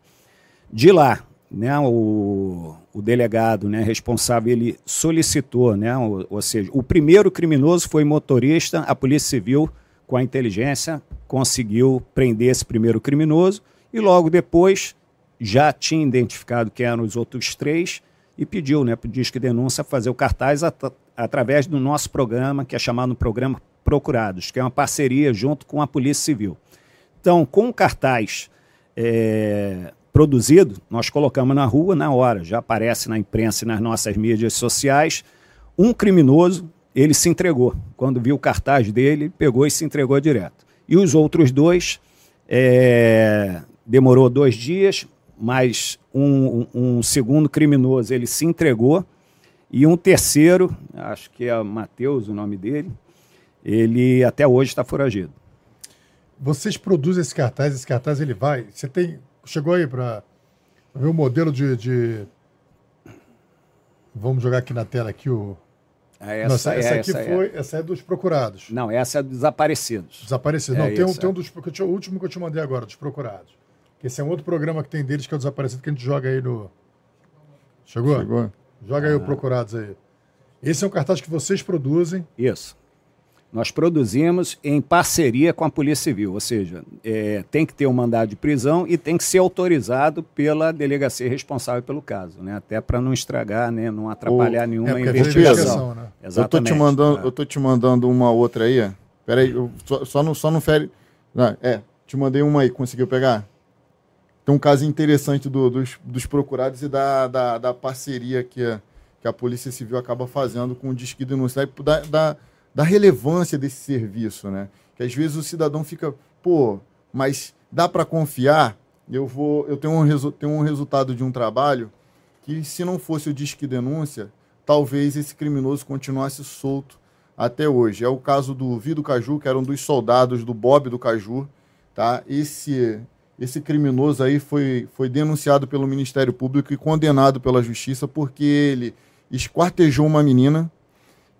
[SPEAKER 3] De lá, né, o, o delegado né, responsável ele solicitou, né, ou, ou seja, o primeiro criminoso foi motorista, a Polícia Civil, com a inteligência, conseguiu prender esse primeiro criminoso e logo depois já tinha identificado quem eram os outros três e pediu né, para o Disque Denúncia fazer o cartaz at através do nosso programa, que é chamado Programa Procurados, que é uma parceria junto com a Polícia Civil. Então, com o cartaz é, produzido, nós colocamos na rua na hora, já aparece na imprensa e nas nossas mídias sociais, um criminoso, ele se entregou. Quando viu o cartaz dele, pegou e se entregou direto. E os outros dois, é, demorou dois dias, mas um, um, segundo criminoso ele se entregou e um terceiro, acho que é Matheus o nome dele, ele até hoje está foragido.
[SPEAKER 2] Vocês produzem esse cartaz, esse cartaz ele vai. Você tem. Chegou aí para ver o modelo de, de, Vamos jogar aqui na tela aqui o.
[SPEAKER 3] Ah, essa,
[SPEAKER 2] Não, essa, é, essa, aqui é. foi. Essa é dos procurados.
[SPEAKER 3] Não, essa é dos desaparecidos.
[SPEAKER 2] Desaparecidos. É Não, tem, um, tem um dos. O último que eu te mandei agora, dos procurados. Esse é um outro programa que tem deles, que é o Desaparecido, que a gente joga aí no. Chegou? Chegou. Joga ah. aí o Procurados aí. Esse é um cartaz que vocês produzem.
[SPEAKER 3] Isso. Nós produzimos em parceria com a Polícia Civil, ou seja, é, tem que ter um mandado de prisão e tem que ser autorizado pela delegacia responsável pelo caso, né? Até para não estragar, né? não atrapalhar o... nenhuma é, investigação. Né?
[SPEAKER 1] Exatamente. Eu tô te mandando, é. eu tô te mandando uma outra aí. Peraí, só, só não só não fere. Não, é, te mandei uma aí, conseguiu pegar? tem um caso interessante do, dos, dos, procurados e da, da, da, parceria que a, que a Polícia Civil acaba fazendo com o Disque Denúncia, da, da, da relevância desse serviço, né? Que às vezes o cidadão fica, pô, mas dá para confiar? Eu vou, eu tenho um, tenho um resultado de um trabalho que se não fosse o Disque Denúncia, talvez esse criminoso continuasse solto até hoje. É o caso do Vido Caju, que era um dos soldados do Bob do Caju, tá? Esse esse criminoso aí foi, foi denunciado pelo Ministério Público e condenado pela Justiça porque ele esquartejou uma menina,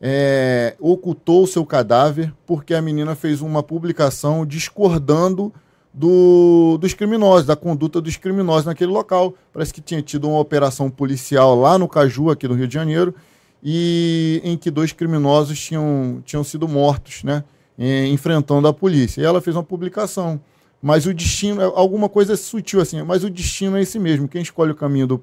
[SPEAKER 1] é, ocultou seu cadáver porque a menina fez uma publicação discordando do, dos criminosos, da conduta dos criminosos naquele local. Parece que tinha tido uma operação policial lá no Caju, aqui no Rio de Janeiro, e em que dois criminosos tinham, tinham sido mortos, né, enfrentando a polícia. E ela fez uma publicação. Mas o destino, é alguma coisa sutil assim, mas o destino é esse mesmo. Quem escolhe o caminho do,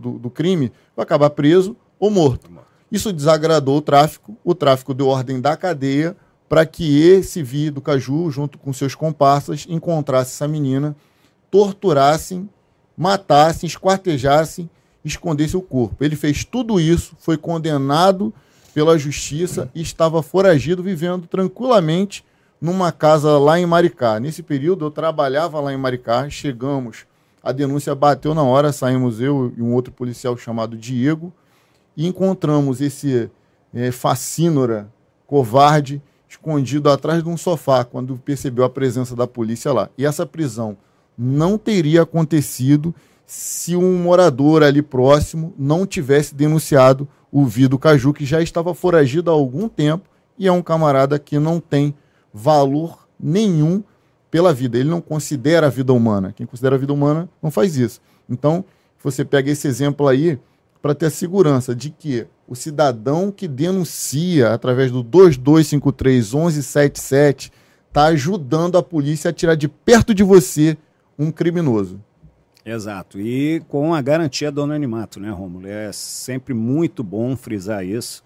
[SPEAKER 1] do, do crime vai acabar preso ou morto. Isso desagradou o tráfico, o tráfico deu ordem da cadeia para que esse Vi do Caju, junto com seus comparsas, encontrasse essa menina, torturassem, matassem, esquartejassem, escondesse o corpo. Ele fez tudo isso, foi condenado pela justiça e estava foragido, vivendo tranquilamente numa casa lá em Maricá. Nesse período eu trabalhava lá em Maricá, chegamos, a denúncia bateu na hora, saímos eu e um outro policial chamado Diego e encontramos esse é, facínora covarde escondido atrás de um sofá quando percebeu a presença da polícia lá. E essa prisão não teria acontecido se um morador ali próximo não tivesse denunciado o Vido Caju, que já estava foragido há algum tempo e é um camarada que não tem valor nenhum pela vida. Ele não considera a vida humana. Quem considera a vida humana não faz isso. Então, você pega esse exemplo aí para ter a segurança de que o cidadão que denuncia através do 2253 1177 está ajudando a polícia a tirar de perto de você um criminoso.
[SPEAKER 3] Exato. E com a garantia do anonimato, né, Rômulo? É sempre muito bom frisar isso.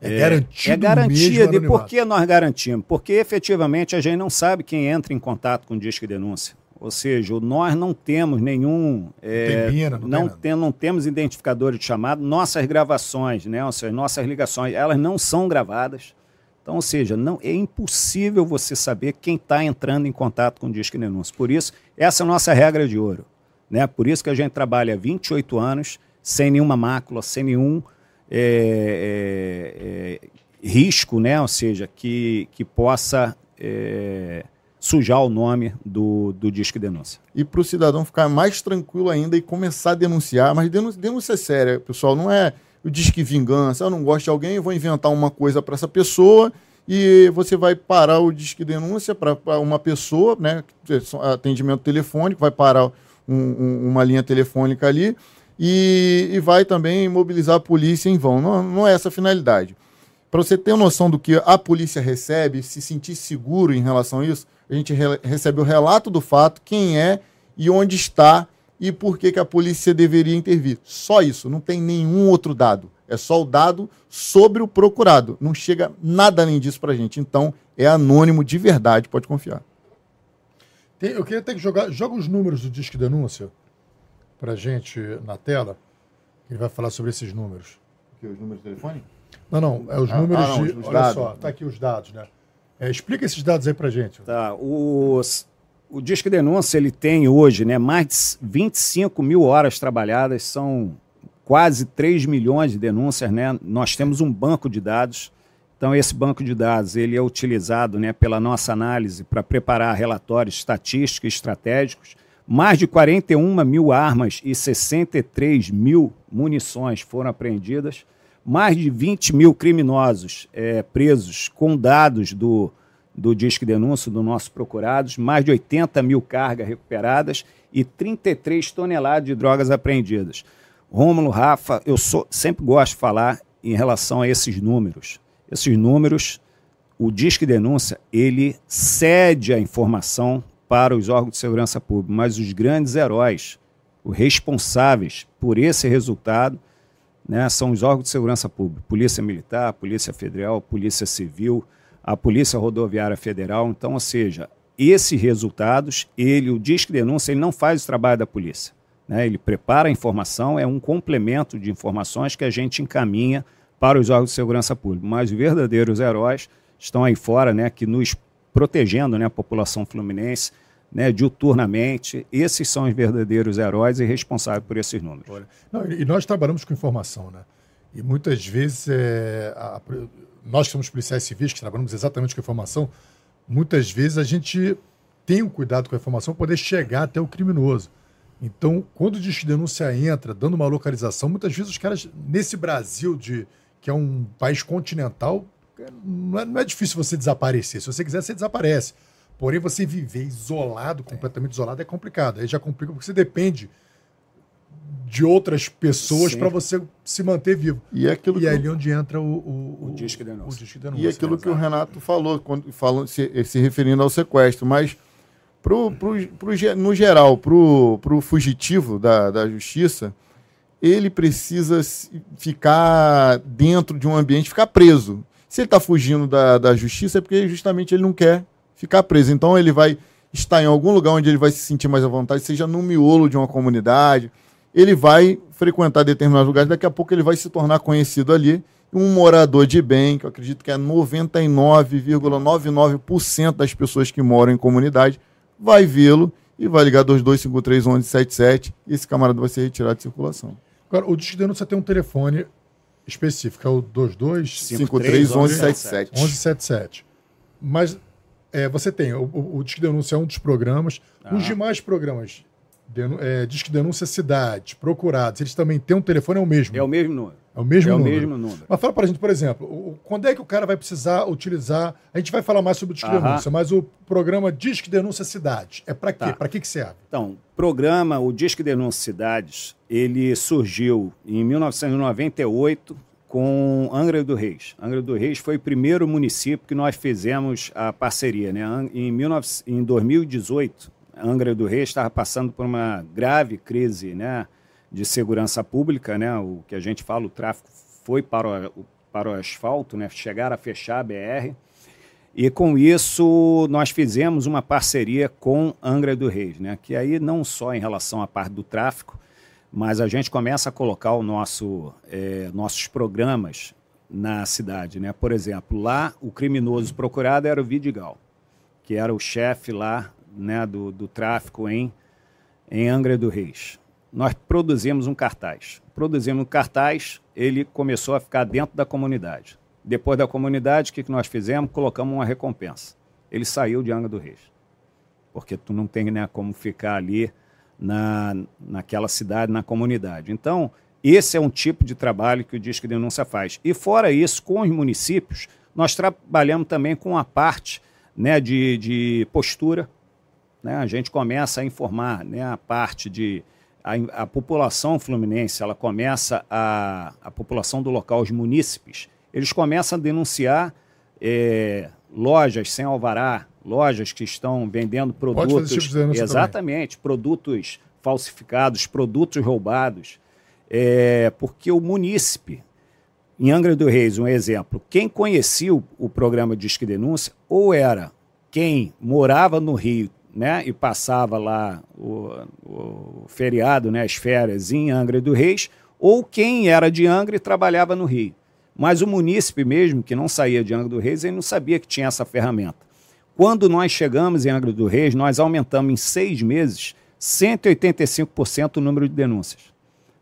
[SPEAKER 2] É, é garantido
[SPEAKER 3] É garantia de por que nós garantimos? Porque efetivamente a gente não sabe quem entra em contato com o disco de denúncia. Ou seja, nós não temos nenhum. É,
[SPEAKER 2] tem não,
[SPEAKER 3] não, tem, não temos identificador de chamado. Nossas gravações, né, ou seja, nossas ligações, elas não são gravadas. Então, ou seja, não, é impossível você saber quem está entrando em contato com o disco de denúncia. Por isso, essa é a nossa regra de ouro. Né? Por isso que a gente trabalha há 28 anos, sem nenhuma mácula, sem nenhum é, é, é, risco, né? ou seja, que, que possa é, sujar o nome do, do disco denúncia.
[SPEAKER 1] E para o cidadão ficar mais tranquilo ainda e começar a denunciar, mas denúncia, denúncia séria, pessoal, não é o disque vingança, eu não gosto de alguém, vou inventar uma coisa para essa pessoa e você vai parar o disque denúncia para uma pessoa, né, atendimento telefônico, vai parar um, um, uma linha telefônica ali e, e, vai também mobilizar a polícia em vão. Não, não é essa a finalidade. Para você ter noção do que a polícia recebe, se sentir seguro em relação a isso, a gente re recebe o relato do fato, quem é e onde está e por que, que a polícia deveria intervir. Só isso, não tem nenhum outro dado. É só o dado sobre o procurado. Não chega nada além disso para a gente. Então, é anônimo de verdade, pode confiar.
[SPEAKER 2] Tem, eu queria ter que jogar. Joga os números do Disque Denúncia para gente na tela. Ele vai falar sobre esses números.
[SPEAKER 1] Que, os números de telefone?
[SPEAKER 2] Não, não. É os ah, números ah, não, de. Os olha dados. só, tá aqui os dados, né? É, explica esses dados aí para gente.
[SPEAKER 3] Tá. Os, o Disque Denúncia ele tem hoje né, mais de 25 mil horas trabalhadas, são quase 3 milhões de denúncias. Né? Nós temos um banco de dados então, esse banco de dados ele é utilizado né, pela nossa análise para preparar relatórios estatísticos e estratégicos. Mais de 41 mil armas e 63 mil munições foram apreendidas. Mais de 20 mil criminosos é, presos com dados do, do Disque Denúncio do nosso procurados. Mais de 80 mil cargas recuperadas e 33 toneladas de drogas apreendidas. Rômulo, Rafa, eu sou, sempre gosto de falar em relação a esses números esses números, o Disque Denúncia, ele cede a informação para os órgãos de segurança pública, mas os grandes heróis, os responsáveis por esse resultado, né, são os órgãos de segurança pública, Polícia Militar, Polícia Federal, Polícia Civil, a Polícia Rodoviária Federal. Então, ou seja, esses resultados, ele, o Disque Denúncia, ele não faz o trabalho da polícia. Né? Ele prepara a informação, é um complemento de informações que a gente encaminha para os órgãos de segurança pública. Mas os verdadeiros heróis estão aí fora, né, que nos protegendo, né, a população fluminense, né, diuturnamente. Esses são os verdadeiros heróis e responsáveis por esses números.
[SPEAKER 2] Não, e nós trabalhamos com informação, né? E muitas vezes é, a, nós que somos policiais civis que trabalhamos exatamente com informação, muitas vezes a gente tem um cuidado com a informação para poder chegar até o criminoso. Então, quando o disco denúncia entra, dando uma localização, muitas vezes os caras, nesse Brasil de que é um país continental, não é, não é difícil você desaparecer. Se você quiser, você desaparece. Porém, você viver isolado, completamente isolado, é complicado. Aí já complica porque você depende de outras pessoas para você se manter vivo.
[SPEAKER 1] E, é aquilo
[SPEAKER 2] e é ali onde entra o, o,
[SPEAKER 3] o, disco denúncia. O disco
[SPEAKER 1] denúncia. E aquilo que o Renato falou, quando, falando, se, se referindo ao sequestro, mas pro, pro, pro, no geral, para o fugitivo da, da justiça, ele precisa ficar dentro de um ambiente, ficar preso. Se ele está fugindo da, da justiça, é porque justamente ele não quer ficar preso. Então ele vai estar em algum lugar onde ele vai se sentir mais à vontade, seja no miolo de uma comunidade. Ele vai frequentar determinados lugares, daqui a pouco ele vai se tornar conhecido ali. Um morador de bem, que eu acredito que é 99,99% das pessoas que moram em comunidade, vai vê-lo e vai ligar 2253 1177 e esse camarada vai ser retirado de circulação.
[SPEAKER 2] Agora, o Disque Denúncia tem um telefone específico, é o
[SPEAKER 1] 2253 1177.
[SPEAKER 2] 1177. Mas é, você tem, o, o, o Disque Denúncia é um dos programas. Ah. Os demais programas, denu, é, Disque Denúncia Cidade, Procurados, eles também têm um telefone, é o mesmo?
[SPEAKER 3] É o mesmo número.
[SPEAKER 2] É o mesmo
[SPEAKER 3] é
[SPEAKER 2] número.
[SPEAKER 3] o mesmo número.
[SPEAKER 2] Mas fala para a gente, por exemplo, quando é que o cara vai precisar utilizar. A gente vai falar mais sobre o Disque Denúncia, mas o programa Disque Denúncia Cidade é para quê? Tá. Para que, que serve?
[SPEAKER 3] Então, programa, o Disque Denúncia Cidades, ele surgiu em 1998 com Angra do Reis. Angra do Reis foi o primeiro município que nós fizemos a parceria. Né? Em, 19, em 2018, Angra do Reis estava passando por uma grave crise né, de segurança pública, né, o que a gente fala, o tráfico foi para o, para o asfalto, né, chegaram a fechar a BR, e com isso nós fizemos uma parceria com Angra do Reis, né, que aí não só em relação à parte do tráfico, mas a gente começa a colocar o nosso, é, nossos programas na cidade. Né? Por exemplo, lá o criminoso procurado era o Vidigal, que era o chefe lá né, do, do tráfico em, em Angra do Reis. Nós produzimos um cartaz. Produzimos um cartaz, ele começou a ficar dentro da comunidade. Depois da comunidade, o que, que nós fizemos? Colocamos uma recompensa. Ele saiu de Angra do Reis. Porque tu não tem né, como ficar ali na, naquela cidade, na comunidade. Então, esse é um tipo de trabalho que o Disque Denúncia faz. E fora isso, com os municípios, nós trabalhamos também com a parte né, de, de postura. Né? A gente começa a informar né, a parte de. A, a população fluminense, ela começa a. A população do local, os munícipes, eles começam a denunciar é, lojas sem alvará, lojas que estão vendendo produtos. Tipo exatamente, também. produtos falsificados, produtos roubados. É, porque o munícipe, em Angra do Reis, um exemplo, quem conhecia o, o programa Disque Denúncia, ou era quem morava no Rio né, e passava lá o, o feriado, né, as férias em Angra do Reis, ou quem era de Angra e trabalhava no Rio. Mas o munícipe mesmo, que não saía de Angra do Reis, ele não sabia que tinha essa ferramenta. Quando nós chegamos em Angra do Reis, nós aumentamos em seis meses 185% o número de denúncias.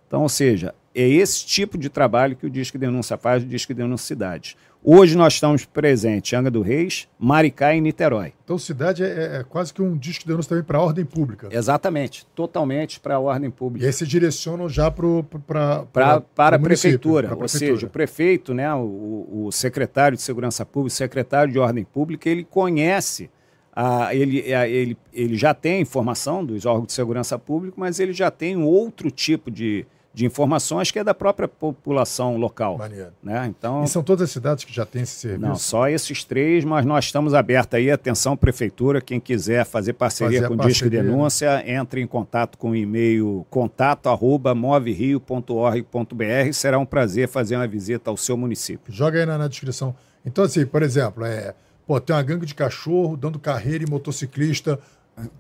[SPEAKER 3] Então, ou seja, é esse tipo de trabalho que o Disque Denúncia faz, o Disque Denúncia Cidades. Hoje nós estamos presentes em Angra do Reis, Maricá e Niterói.
[SPEAKER 2] Então, cidade é, é, é quase que um disco de denúncia também para a ordem pública.
[SPEAKER 3] Exatamente, totalmente para a ordem pública.
[SPEAKER 2] E aí se direcionam já pro, pra,
[SPEAKER 3] pra, para a prefeitura, prefeitura, ou seja, o prefeito, né, o, o, secretário de Segurança Pública, o secretário de Ordem Pública, ele conhece, a, ele, a, ele, ele já tem informação dos órgãos de segurança pública, mas ele já tem outro tipo de de informações que é da própria população local. Maneiro. Né?
[SPEAKER 2] Então, e são todas as cidades que já têm esse serviço?
[SPEAKER 3] Não, só esses três, mas nós estamos abertos aí, atenção prefeitura, quem quiser fazer parceria fazer com o Disque Denúncia, entre em contato com o e-mail contato arroba moverio.org.br, será um prazer fazer uma visita ao seu município.
[SPEAKER 2] Joga aí na, na descrição. Então assim, por exemplo, é, pô, tem uma gangue de cachorro dando carreira e motociclista,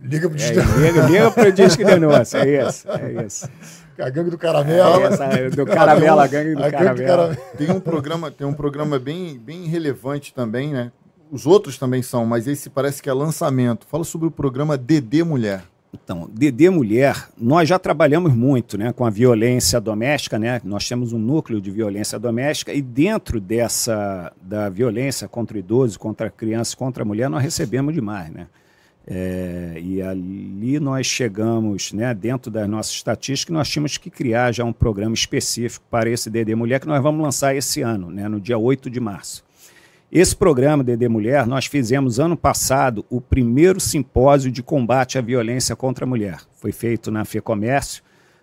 [SPEAKER 2] liga pro Disque
[SPEAKER 3] é, liga, liga pro Disque Denúncia, é isso, é isso.
[SPEAKER 2] A gangue do caramelo.
[SPEAKER 3] É, essa, do caramelo, a gangue do a caramelo. Gangue do caramelo.
[SPEAKER 1] Tem um programa, tem um programa bem, bem relevante também, né? Os outros também são, mas esse parece que é lançamento. Fala sobre o programa DD Mulher.
[SPEAKER 3] Então, DD Mulher, nós já trabalhamos muito né, com a violência doméstica, né? Nós temos um núcleo de violência doméstica e dentro dessa da violência contra idosos, contra crianças, contra a mulher, nós recebemos demais, né? É, e ali nós chegamos, né, dentro das nossas estatísticas, nós tínhamos que criar já um programa específico para esse DD Mulher que nós vamos lançar esse ano, né, no dia 8 de março. Esse programa DD Mulher, nós fizemos ano passado o primeiro simpósio de combate à violência contra a mulher. Foi feito na FEComércio,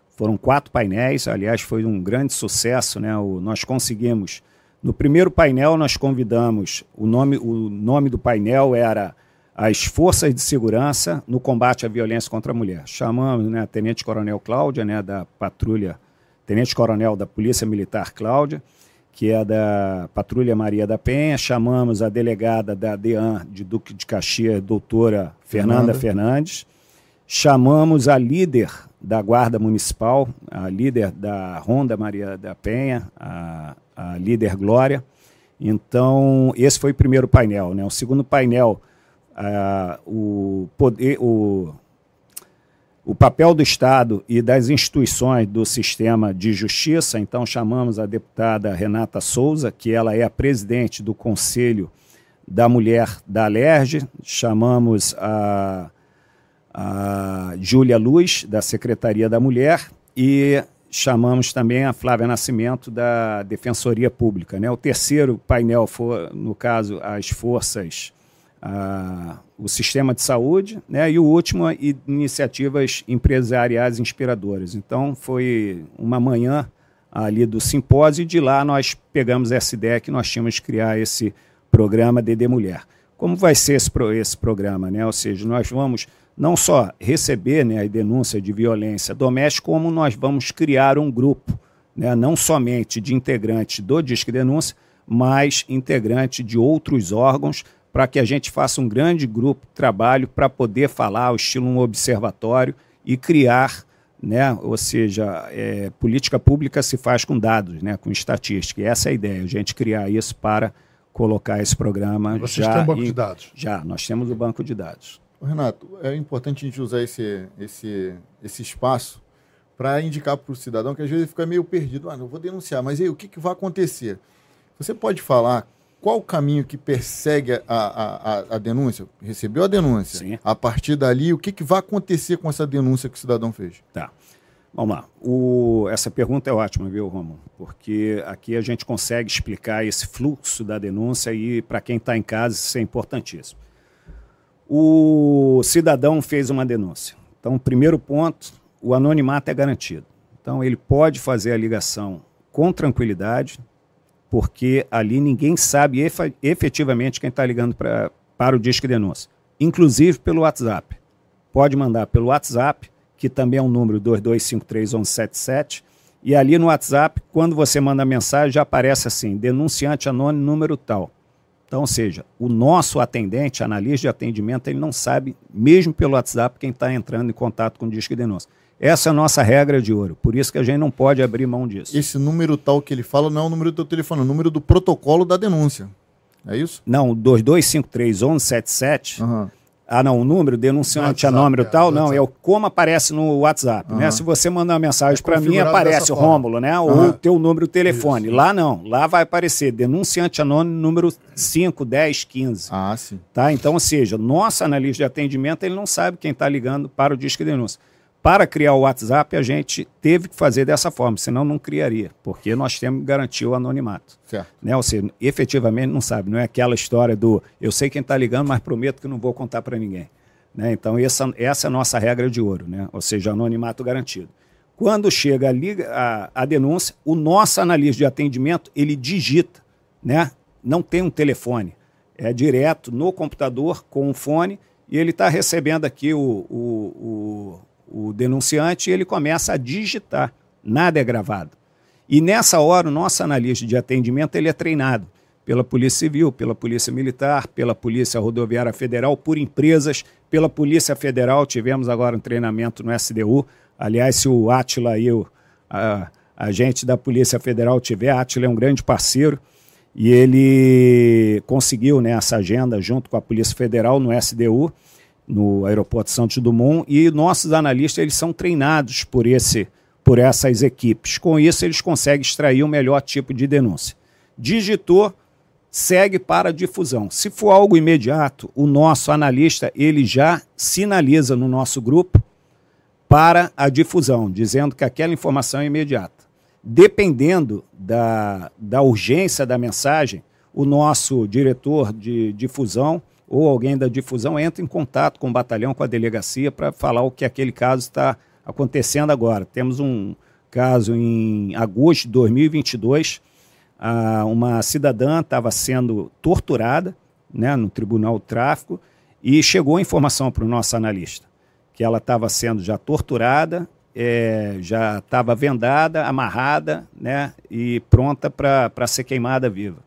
[SPEAKER 3] foram quatro painéis, aliás, foi um grande sucesso. Né? O, nós conseguimos, no primeiro painel, nós convidamos, o nome, o nome do painel era as forças de segurança no combate à violência contra a mulher. Chamamos né, a Tenente Coronel Cláudia, né, da patrulha, Tenente Coronel da Polícia Militar Cláudia, que é da Patrulha Maria da Penha, chamamos a delegada da DEAN de Duque de Caxias, doutora Fernanda, Fernanda Fernandes, chamamos a líder da Guarda Municipal, a líder da Ronda Maria da Penha, a, a líder Glória. Então, esse foi o primeiro painel. Né? O segundo painel o, poder, o, o papel do Estado e das instituições do sistema de justiça. Então, chamamos a deputada Renata Souza, que ela é a presidente do Conselho da Mulher da Alerj, chamamos a, a Júlia Luz, da Secretaria da Mulher, e chamamos também a Flávia Nascimento, da Defensoria Pública. Né? O terceiro painel foi, no caso, as forças a, o sistema de saúde, né? e o último, iniciativas empresariais inspiradoras. Então, foi uma manhã ali do simpósio, e de lá nós pegamos essa ideia que nós tínhamos de criar esse programa DD Mulher. Como vai ser esse, esse programa? Né? Ou seja, nós vamos não só receber né, a denúncia de violência doméstica, como nós vamos criar um grupo, né, não somente de integrantes do Disque Denúncia, mas integrante de outros órgãos, para que a gente faça um grande grupo de trabalho para poder falar, ao estilo um observatório, e criar, né, ou seja, é, política pública se faz com dados, né, com estatística. E essa é a ideia, a gente criar isso para colocar esse programa.
[SPEAKER 2] Vocês já têm um banco em, de dados?
[SPEAKER 3] Já, nós temos o banco de dados.
[SPEAKER 1] Renato, é importante a gente usar esse, esse, esse espaço para indicar para o cidadão que às vezes ele fica meio perdido. Ah, não vou denunciar, mas aí o que, que vai acontecer? Você pode falar qual o caminho que persegue a, a, a, denúncia? Recebeu a denúncia. Sim. A partir dali, o que, que vai acontecer com essa denúncia que o cidadão fez?
[SPEAKER 3] Tá. Vamos lá. O, essa pergunta é ótima, viu, Romulo? Porque aqui a gente consegue explicar esse fluxo da denúncia e, para quem está em casa, isso é importantíssimo. O cidadão fez uma denúncia. Então, primeiro ponto, o anonimato é garantido. Então, ele pode fazer a ligação com tranquilidade, porque ali ninguém sabe efetivamente quem está ligando pra, para o Disque Denúncia, inclusive pelo WhatsApp. Pode mandar pelo WhatsApp, que também é um número 22531177, e ali no WhatsApp, quando você manda a mensagem, já aparece assim, denunciante anônimo número tal. Então, ou seja, o nosso atendente, analista de atendimento, ele não sabe, mesmo pelo WhatsApp, quem está entrando em contato com o Disque Denúncia. Essa é a nossa regra de ouro. Por isso que a gente não pode abrir mão disso.
[SPEAKER 1] Esse número tal que ele fala não é o número do teu telefone, é o número do protocolo da denúncia. É isso?
[SPEAKER 3] Não, 2253 1177. Uhum. Ah, não, o número, denunciante a número é, tal, não, é o como aparece no WhatsApp, uhum. né? Se você mandar uma mensagem é para mim, aparece o Rômulo, né? Uhum. Ou o teu número de telefone. Isso. Lá não, lá vai aparecer denunciante anônimo número 5, 10, 15.
[SPEAKER 1] Ah, sim.
[SPEAKER 3] Tá? Então, ou seja, nosso analista de atendimento, ele não sabe quem está ligando para o disco de denúncia. Para criar o WhatsApp, a gente teve que fazer dessa forma, senão não criaria, porque nós temos que garantir o anonimato. Certo. Né? Ou seja, efetivamente não sabe, não é aquela história do eu sei quem está ligando, mas prometo que não vou contar para ninguém. Né? Então, essa, essa é a nossa regra de ouro, né? ou seja, anonimato garantido. Quando chega a, a, a denúncia, o nosso analista de atendimento, ele digita, né? não tem um telefone, é direto no computador com um fone e ele está recebendo aqui o, o, o o denunciante, ele começa a digitar, nada é gravado. E nessa hora, o nosso analista de atendimento ele é treinado pela Polícia Civil, pela Polícia Militar, pela Polícia Rodoviária Federal, por empresas, pela Polícia Federal. Tivemos agora um treinamento no SDU. Aliás, se o Atila aí, o a, agente da Polícia Federal tiver, Atila é um grande parceiro e ele conseguiu né, essa agenda junto com a Polícia Federal no SDU no aeroporto Santos Dumont e nossos analistas eles são treinados por esse por essas equipes. Com isso eles conseguem extrair o melhor tipo de denúncia. Digitou, segue para difusão. Se for algo imediato, o nosso analista ele já sinaliza no nosso grupo para a difusão, dizendo que aquela informação é imediata. Dependendo da, da urgência da mensagem, o nosso diretor de difusão ou alguém da difusão entra em contato com o batalhão, com a delegacia, para falar o que aquele caso está acontecendo agora. Temos um caso em agosto de 2022, uma cidadã estava sendo torturada né, no Tribunal do Tráfico e chegou a informação para o nosso analista que ela estava sendo já torturada, é, já estava vendada, amarrada né, e pronta para ser queimada viva.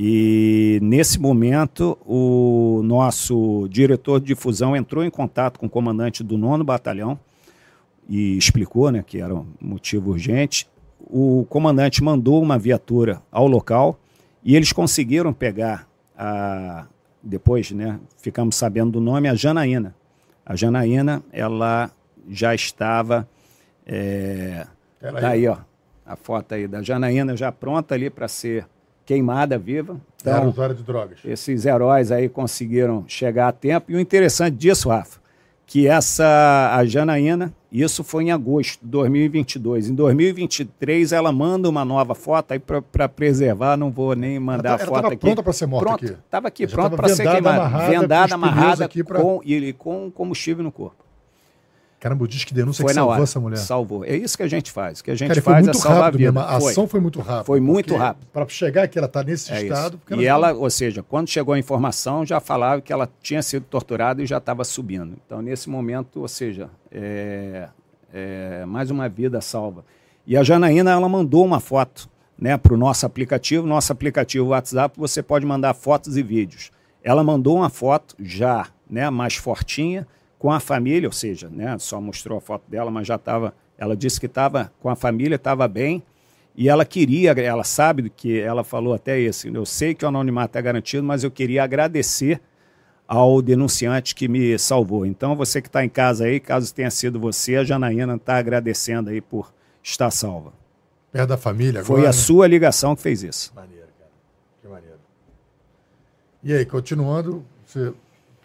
[SPEAKER 3] E nesse momento, o nosso diretor de difusão entrou em contato com o comandante do nono batalhão e explicou né, que era um motivo urgente. O comandante mandou uma viatura ao local e eles conseguiram pegar a. Depois, né, ficamos sabendo do nome, a Janaína. A Janaína, ela já estava. É, tá aí, ó, a foto aí da Janaína já pronta ali para ser queimada viva.
[SPEAKER 2] Então, Era usuário de drogas.
[SPEAKER 3] Esses heróis aí conseguiram chegar a tempo. E o interessante disso, Rafa, que essa, a Janaína, isso foi em agosto de 2022. Em 2023, ela manda uma nova foto aí para preservar, não vou nem mandar ela, a foto ela aqui.
[SPEAKER 2] pronta para ser morta
[SPEAKER 3] Pronto,
[SPEAKER 2] aqui.
[SPEAKER 3] Estava aqui, pronta para ser queimada. Amarrada, vendada, amarrada, com, e com combustível no corpo.
[SPEAKER 2] Caramba, o Disque Denúncia
[SPEAKER 3] foi
[SPEAKER 2] que salvou
[SPEAKER 3] hora,
[SPEAKER 2] essa mulher.
[SPEAKER 3] Salvou. É isso que a gente faz. O que a gente
[SPEAKER 2] Cara,
[SPEAKER 3] faz
[SPEAKER 2] foi
[SPEAKER 3] é
[SPEAKER 2] muito
[SPEAKER 3] salvar
[SPEAKER 2] rápido
[SPEAKER 3] a vida.
[SPEAKER 2] mesmo. A
[SPEAKER 3] Foi.
[SPEAKER 2] ação foi muito rápida.
[SPEAKER 3] Foi muito rápido.
[SPEAKER 2] Para chegar aqui, ela está nesse
[SPEAKER 3] É
[SPEAKER 2] estado. porque
[SPEAKER 3] E ela, ou seja, quando chegou a informação, já falava que ela tinha sido torturada e já estava subindo. Então, nesse momento, ou seja, é, é mais uma vida salva. E a Janaína, ela mandou uma foto né, para o nosso aplicativo. Nosso aplicativo WhatsApp, você pode mandar fotos e vídeos. Ela mandou uma foto já né, mais fortinha, com a família, ou seja, né, só mostrou a foto dela, mas já estava. Ela disse que estava com a família, estava bem. E ela queria, ela sabe do que ela falou até esse. Eu sei que o anonimato é garantido, mas eu queria agradecer ao denunciante que me salvou. Então, você que está em casa aí, caso tenha sido você, a Janaína está agradecendo aí por estar salva.
[SPEAKER 2] Perto da família agora.
[SPEAKER 3] Foi a
[SPEAKER 2] né?
[SPEAKER 3] sua ligação que fez isso.
[SPEAKER 2] Maneiro, cara. Que maneiro. E aí, continuando, você.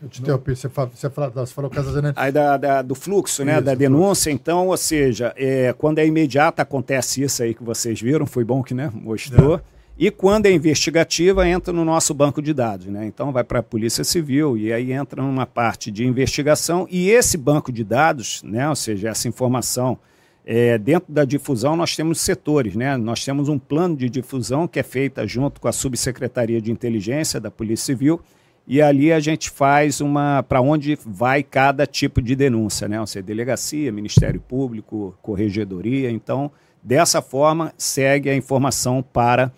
[SPEAKER 2] Eu te interrompi, você, fala, você, fala, você falou Casa Zenete.
[SPEAKER 3] Aí da, da- do fluxo, né?
[SPEAKER 2] Isso,
[SPEAKER 3] da denúncia, então, ou seja, é, quando é imediata acontece isso aí que vocês viram, foi bom que né, mostrou. E quando é investigativa, entra no nosso banco de dados, né? Então vai para a Polícia Civil e aí entra numa parte de investigação e esse banco de dados, né? Ou seja, essa informação é, dentro da difusão nós temos setores, né? Nós temos um plano de difusão que é feita junto com a Subsecretaria de Inteligência da Polícia Civil e ali a gente faz uma para onde vai cada tipo de denúncia, né? Ou seja, delegacia, Ministério Público, Corregedoria. Então, dessa forma, segue a informação para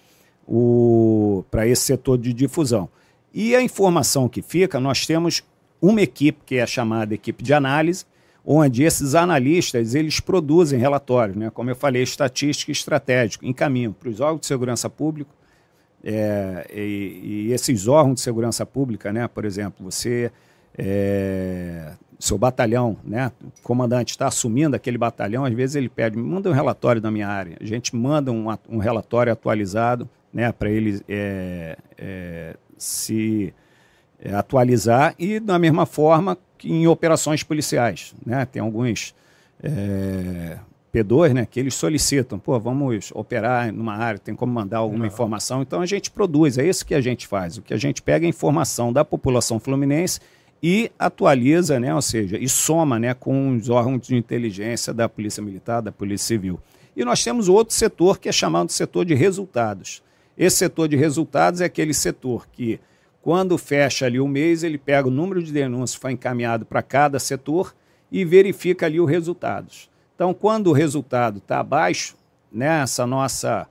[SPEAKER 3] o para esse setor de difusão. E a informação que fica, nós temos uma equipe que é a chamada equipe de análise, onde esses analistas eles produzem relatórios, né? Como eu falei, estatística e estratégico, encaminham para os órgãos de segurança pública é, e, e esses órgãos de segurança pública, né, por exemplo, você, é, seu batalhão, né, o comandante está assumindo aquele batalhão, às vezes ele pede, manda um relatório da minha área. A gente manda um, um relatório atualizado né, para ele é, é, se é, atualizar e da mesma forma que em operações policiais. Né, tem alguns é, P2 né, que eles solicitam, pô, vamos operar numa área, tem como mandar alguma informação. Então a gente produz, é isso que a gente faz. O que a gente pega é a informação da população fluminense e atualiza, né, ou seja, e soma né, com os órgãos de inteligência da Polícia Militar, da Polícia Civil. E nós temos outro setor que é chamado de setor de resultados. Esse setor de resultados é aquele setor que, quando fecha ali o mês, ele pega o número de denúncias que foi encaminhado para cada setor e verifica ali os resultados. Então, quando o resultado está abaixo, né, essa nossa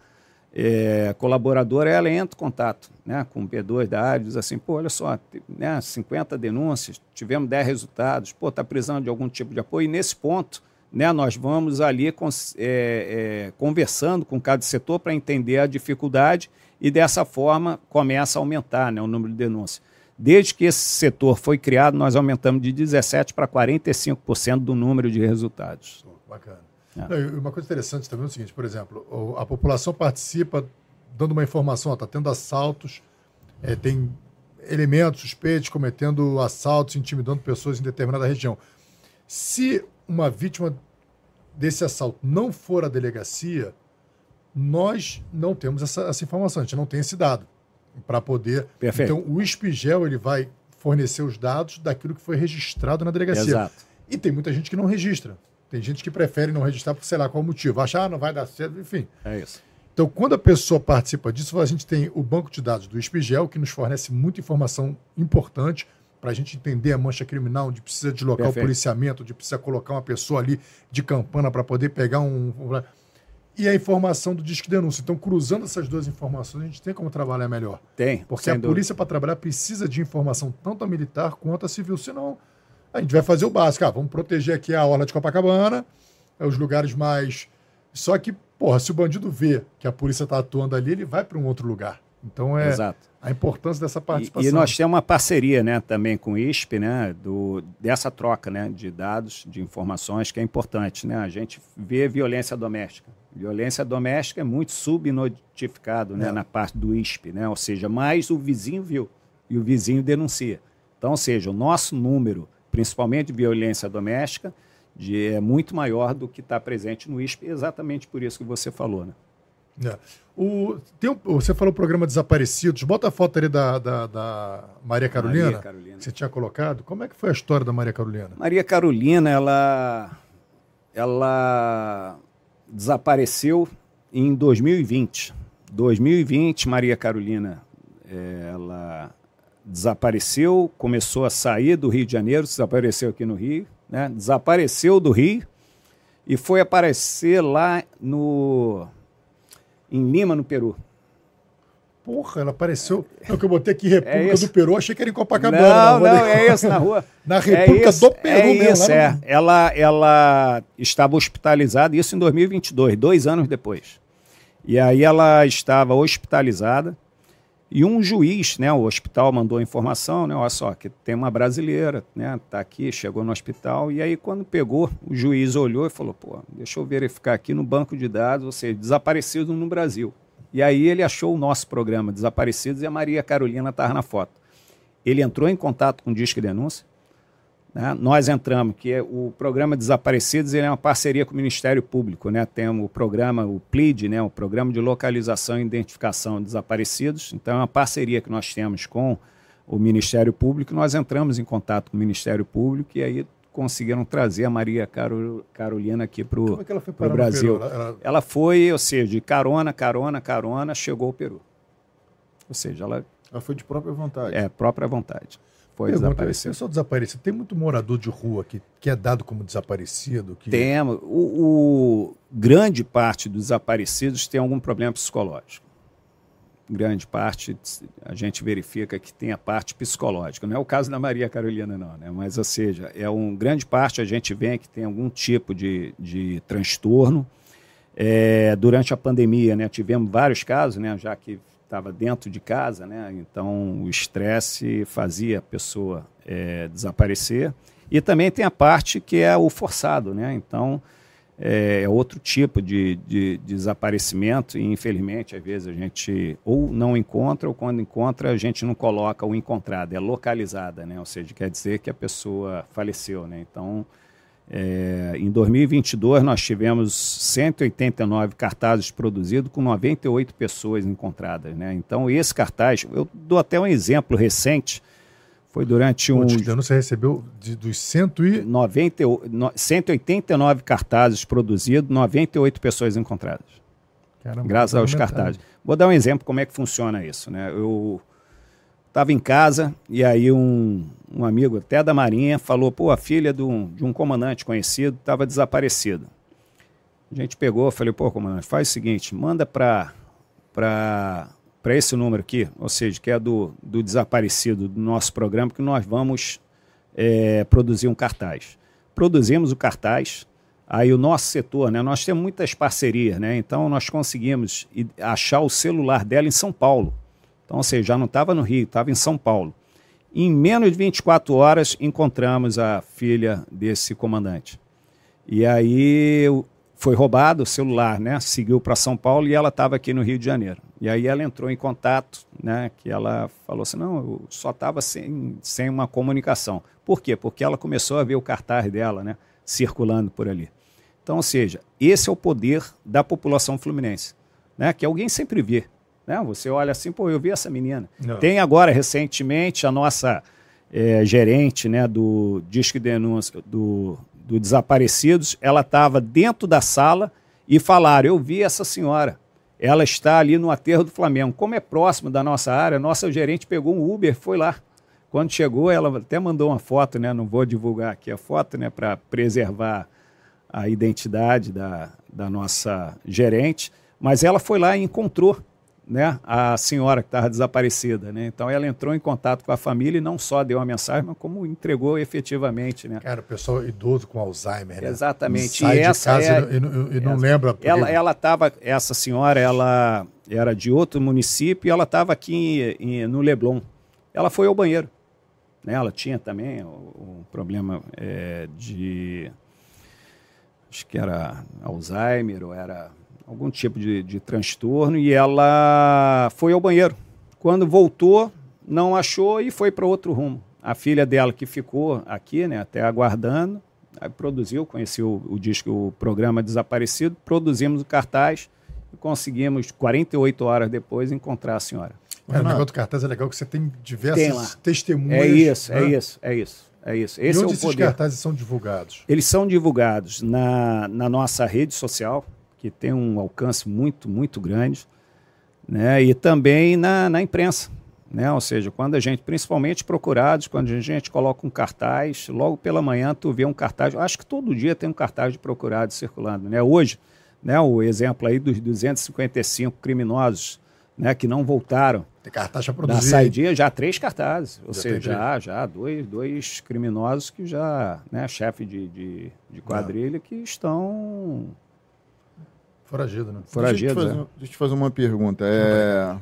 [SPEAKER 3] é, colaboradora, ela entra em contato né, com o P2 da área, diz assim, pô, olha só, né, 50 denúncias, tivemos 10 resultados, pô, está precisando de algum tipo de apoio, e nesse ponto, né, nós vamos ali é, é, conversando com cada setor para entender a dificuldade e dessa forma começa a aumentar né, o número de denúncias. Desde que esse setor foi criado, nós aumentamos de 17% para 45% do número de resultados.
[SPEAKER 2] Bacana.
[SPEAKER 3] É.
[SPEAKER 2] Não, uma coisa interessante também é o seguinte, por exemplo, a população participa dando uma informação, está tendo assaltos, é, tem elementos suspeitos cometendo assaltos, intimidando pessoas em determinada região. Se uma vítima desse assalto não for à delegacia, nós não temos essa, essa informação, a gente não tem esse dado para poder.
[SPEAKER 3] Perfeito.
[SPEAKER 2] Então, o Espigel ele vai fornecer os dados daquilo que foi registrado na delegacia.
[SPEAKER 3] Exato.
[SPEAKER 2] E tem muita gente que não registra. Tem gente que prefere não registrar por sei lá qual motivo. Achar, ah, não vai dar certo, enfim.
[SPEAKER 3] É isso.
[SPEAKER 2] Então, quando a pessoa participa disso, a gente tem o banco de dados do Espigel, que nos fornece muita informação importante para a gente entender a mancha criminal, onde precisa deslocar
[SPEAKER 3] Perfeito.
[SPEAKER 2] o policiamento, onde precisa colocar uma pessoa ali de campana para poder pegar um. E a informação do Disque Denúncia. Então, cruzando essas duas informações, a gente tem como trabalhar melhor.
[SPEAKER 3] Tem.
[SPEAKER 2] Porque a
[SPEAKER 3] dúvida.
[SPEAKER 2] polícia, para trabalhar, precisa de informação tanto a militar quanto a civil. Senão, a gente vai fazer o básico. Ah, vamos proteger aqui a orla de Copacabana, é, os lugares mais. Só que, porra, se o bandido vê que a polícia está atuando ali, ele vai para um outro lugar. Então, é
[SPEAKER 3] Exato.
[SPEAKER 2] a importância dessa
[SPEAKER 3] E,
[SPEAKER 2] participação.
[SPEAKER 3] e nós temos uma parceria né, também com o ISP, né, do, dessa troca né, de dados, de informações, que é importante. Né? A gente vê violência doméstica. Violência doméstica é muito subnotificado né,
[SPEAKER 2] É.
[SPEAKER 3] na parte do ISP, né? ou seja, mais o vizinho viu e o vizinho denuncia. Então, ou seja, o nosso número, principalmente de violência doméstica, de, é muito maior do que está presente no ISP, exatamente por isso que você falou. Né?
[SPEAKER 2] É. O, um, você falou programa Desaparecidos. Bota a foto ali da, da, da Maria Carolina. Maria Carolina. Que você tinha colocado. Como é que foi a história da Maria Carolina?
[SPEAKER 3] Maria Carolina, ela, ela desapareceu em 2020. 2020, Maria Carolina, é, ela desapareceu, começou a sair do Rio de Janeiro, desapareceu aqui no Rio, né? desapareceu do Rio e foi aparecer lá no em Lima, no Peru.
[SPEAKER 2] Porra, ela apareceu. Não, que eu botei aqui República é do Peru, achei que era em Copacabana.
[SPEAKER 3] Não, não, não é isso, na rua. [laughs]
[SPEAKER 2] na República é isso, do Peru
[SPEAKER 3] é
[SPEAKER 2] mesmo.
[SPEAKER 3] Isso, é. Ela, ela estava hospitalizada, isso em 2022, dois anos depois. E aí ela estava hospitalizada e um juiz, né, o hospital mandou a informação, né, olha só, que tem uma brasileira, né, tá aqui, chegou no hospital, e aí quando pegou, o juiz olhou e falou, pô, deixa eu verificar aqui no banco de dados, ou seja, desaparecido no Brasil. E aí ele achou o nosso programa Desaparecidos e a Maria Carolina estava na foto. Ele entrou em contato com o Disque Denúncia, né? Nós entramos, que é o programa Desaparecidos ele é uma parceria com o Ministério Público. Né? Temos o programa, o PLID, né? o Programa de Localização e Identificação de Desaparecidos. Então, é uma parceria que nós temos com o Ministério Público. Nós entramos em contato com o Ministério Público e aí conseguiram trazer a Maria Carol, Carolina aqui para o é Brasil. Ela, ela... ela foi, ou seja, de carona, carona, carona, chegou ao Peru. Ou seja, ela.
[SPEAKER 1] Ela foi de própria vontade.
[SPEAKER 3] É, própria vontade foi
[SPEAKER 2] Pergunta, desaparecido. Pessoal desaparecido. Tem muito morador de rua que, que é dado como desaparecido? Que...
[SPEAKER 3] Temos. O, o, grande parte dos desaparecidos tem algum problema psicológico. Grande parte a gente verifica que tem a parte psicológica. Não é o caso da Maria Carolina, não, né? Mas, ou seja, é um grande parte a gente vê que tem algum tipo de, de transtorno. É, durante a pandemia, né, tivemos vários casos, né, já que estava dentro de casa, né? Então o estresse fazia a pessoa é, desaparecer. E também tem a parte que é o forçado, né? Então é, é outro tipo de, de, de, desaparecimento e infelizmente às vezes a gente ou não encontra ou quando encontra a gente não coloca o encontrado, é localizada, né? Ou seja, quer dizer que a pessoa faleceu, né? Então é, em 2022, nós tivemos 189 cartazes produzidos com 98 pessoas encontradas. Né? Então, esse cartaz, eu dou até um exemplo recente, foi durante um.
[SPEAKER 2] ano você recebeu de, dos cento e...
[SPEAKER 3] 90, 189 cartazes produzidos, 98 pessoas encontradas. Caramba, graças aos cartazes. Vou dar um exemplo como é que funciona isso. Né? Eu estava em casa e aí um, um amigo até da Marinha falou, pô, a filha de um, de um comandante conhecido estava desaparecida. A gente pegou, falei, pô, comandante, faz o seguinte, manda para para esse número aqui, ou seja, que é do, do desaparecido do nosso programa, que nós vamos é, produzir um cartaz. Produzimos o cartaz, aí o nosso setor, né, nós temos muitas parcerias, né, então nós conseguimos achar o celular dela em São Paulo. Então, ou seja, já não estava no Rio, estava em São Paulo. Em menos de 24 horas, encontramos a filha desse comandante. E aí foi roubado o celular, né? Seguiu para São Paulo e ela estava aqui no Rio de Janeiro. E aí ela entrou em contato, né? Que ela falou assim: não, eu só estava sem, sem uma comunicação. Por quê? Porque ela começou a ver o cartaz dela, né? Circulando por ali. Então, ou seja, esse é o poder da população fluminense, né? Que alguém sempre vê. Né? Você olha assim, pô, eu vi essa menina. Não. Tem agora, recentemente, a nossa é, gerente né, do Disque Denúncia do, do Desaparecidos, ela estava dentro da sala e falaram, eu vi essa senhora. Ela está ali no aterro do Flamengo. Como é próximo da nossa área, nossa gerente pegou um Uber, foi lá. Quando chegou, ela até mandou uma foto, né? Não vou divulgar aqui a foto, né? Para preservar a identidade da, da nossa gerente. Mas ela foi lá e encontrou né, a senhora que estava desaparecida. Né? Então ela entrou em contato com a família e não só deu a mensagem, mas como entregou efetivamente. Né?
[SPEAKER 2] Cara, o pessoal idoso com Alzheimer. Né?
[SPEAKER 3] Exatamente.
[SPEAKER 2] Sai e essa é, e, e, e não lembra.
[SPEAKER 3] Porque... Ela, ela tava, essa senhora, ela era de outro município e ela estava aqui em, em, no Leblon. Ela foi ao banheiro. Né? Ela tinha também um problema é, de. Acho que era Alzheimer ou era algum tipo de, de transtorno, e ela foi ao banheiro. Quando voltou, não achou e foi para outro rumo. A filha dela que ficou aqui, né, até aguardando, produziu, conheceu o, o disco, o programa Desaparecido, produzimos o cartaz e conseguimos, 48 horas depois, encontrar a senhora.
[SPEAKER 2] Mas o negócio do cartaz é legal que você tem diversas
[SPEAKER 3] Tem
[SPEAKER 2] testemunhas.
[SPEAKER 3] É isso, é
[SPEAKER 2] né?
[SPEAKER 3] isso, é isso. É isso.
[SPEAKER 2] E
[SPEAKER 3] Esse é
[SPEAKER 2] onde
[SPEAKER 3] o
[SPEAKER 2] esses
[SPEAKER 3] poder.
[SPEAKER 2] cartazes são divulgados?
[SPEAKER 3] Eles são divulgados na, na nossa rede social, que tem um alcance muito, muito grande, né? e também na, na imprensa. Né? Ou seja, quando a gente, principalmente procurados, quando a gente coloca um cartaz, logo pela manhã tu vê um cartaz, acho que todo dia tem um cartaz de procurados circulando. Né? Hoje, né, o exemplo aí dos 255 criminosos né, que não voltaram
[SPEAKER 2] Tem cartaz para
[SPEAKER 3] da
[SPEAKER 2] produzir.
[SPEAKER 3] saidia, já três cartazes. Ou
[SPEAKER 2] Já
[SPEAKER 3] seja, já, já dois, dois criminosos que já, né, chefe de, de, de quadrilha, que estão
[SPEAKER 2] Foragido, né?
[SPEAKER 1] Deixa eu, te fazer,
[SPEAKER 3] né?
[SPEAKER 1] deixa eu te fazer uma pergunta. É,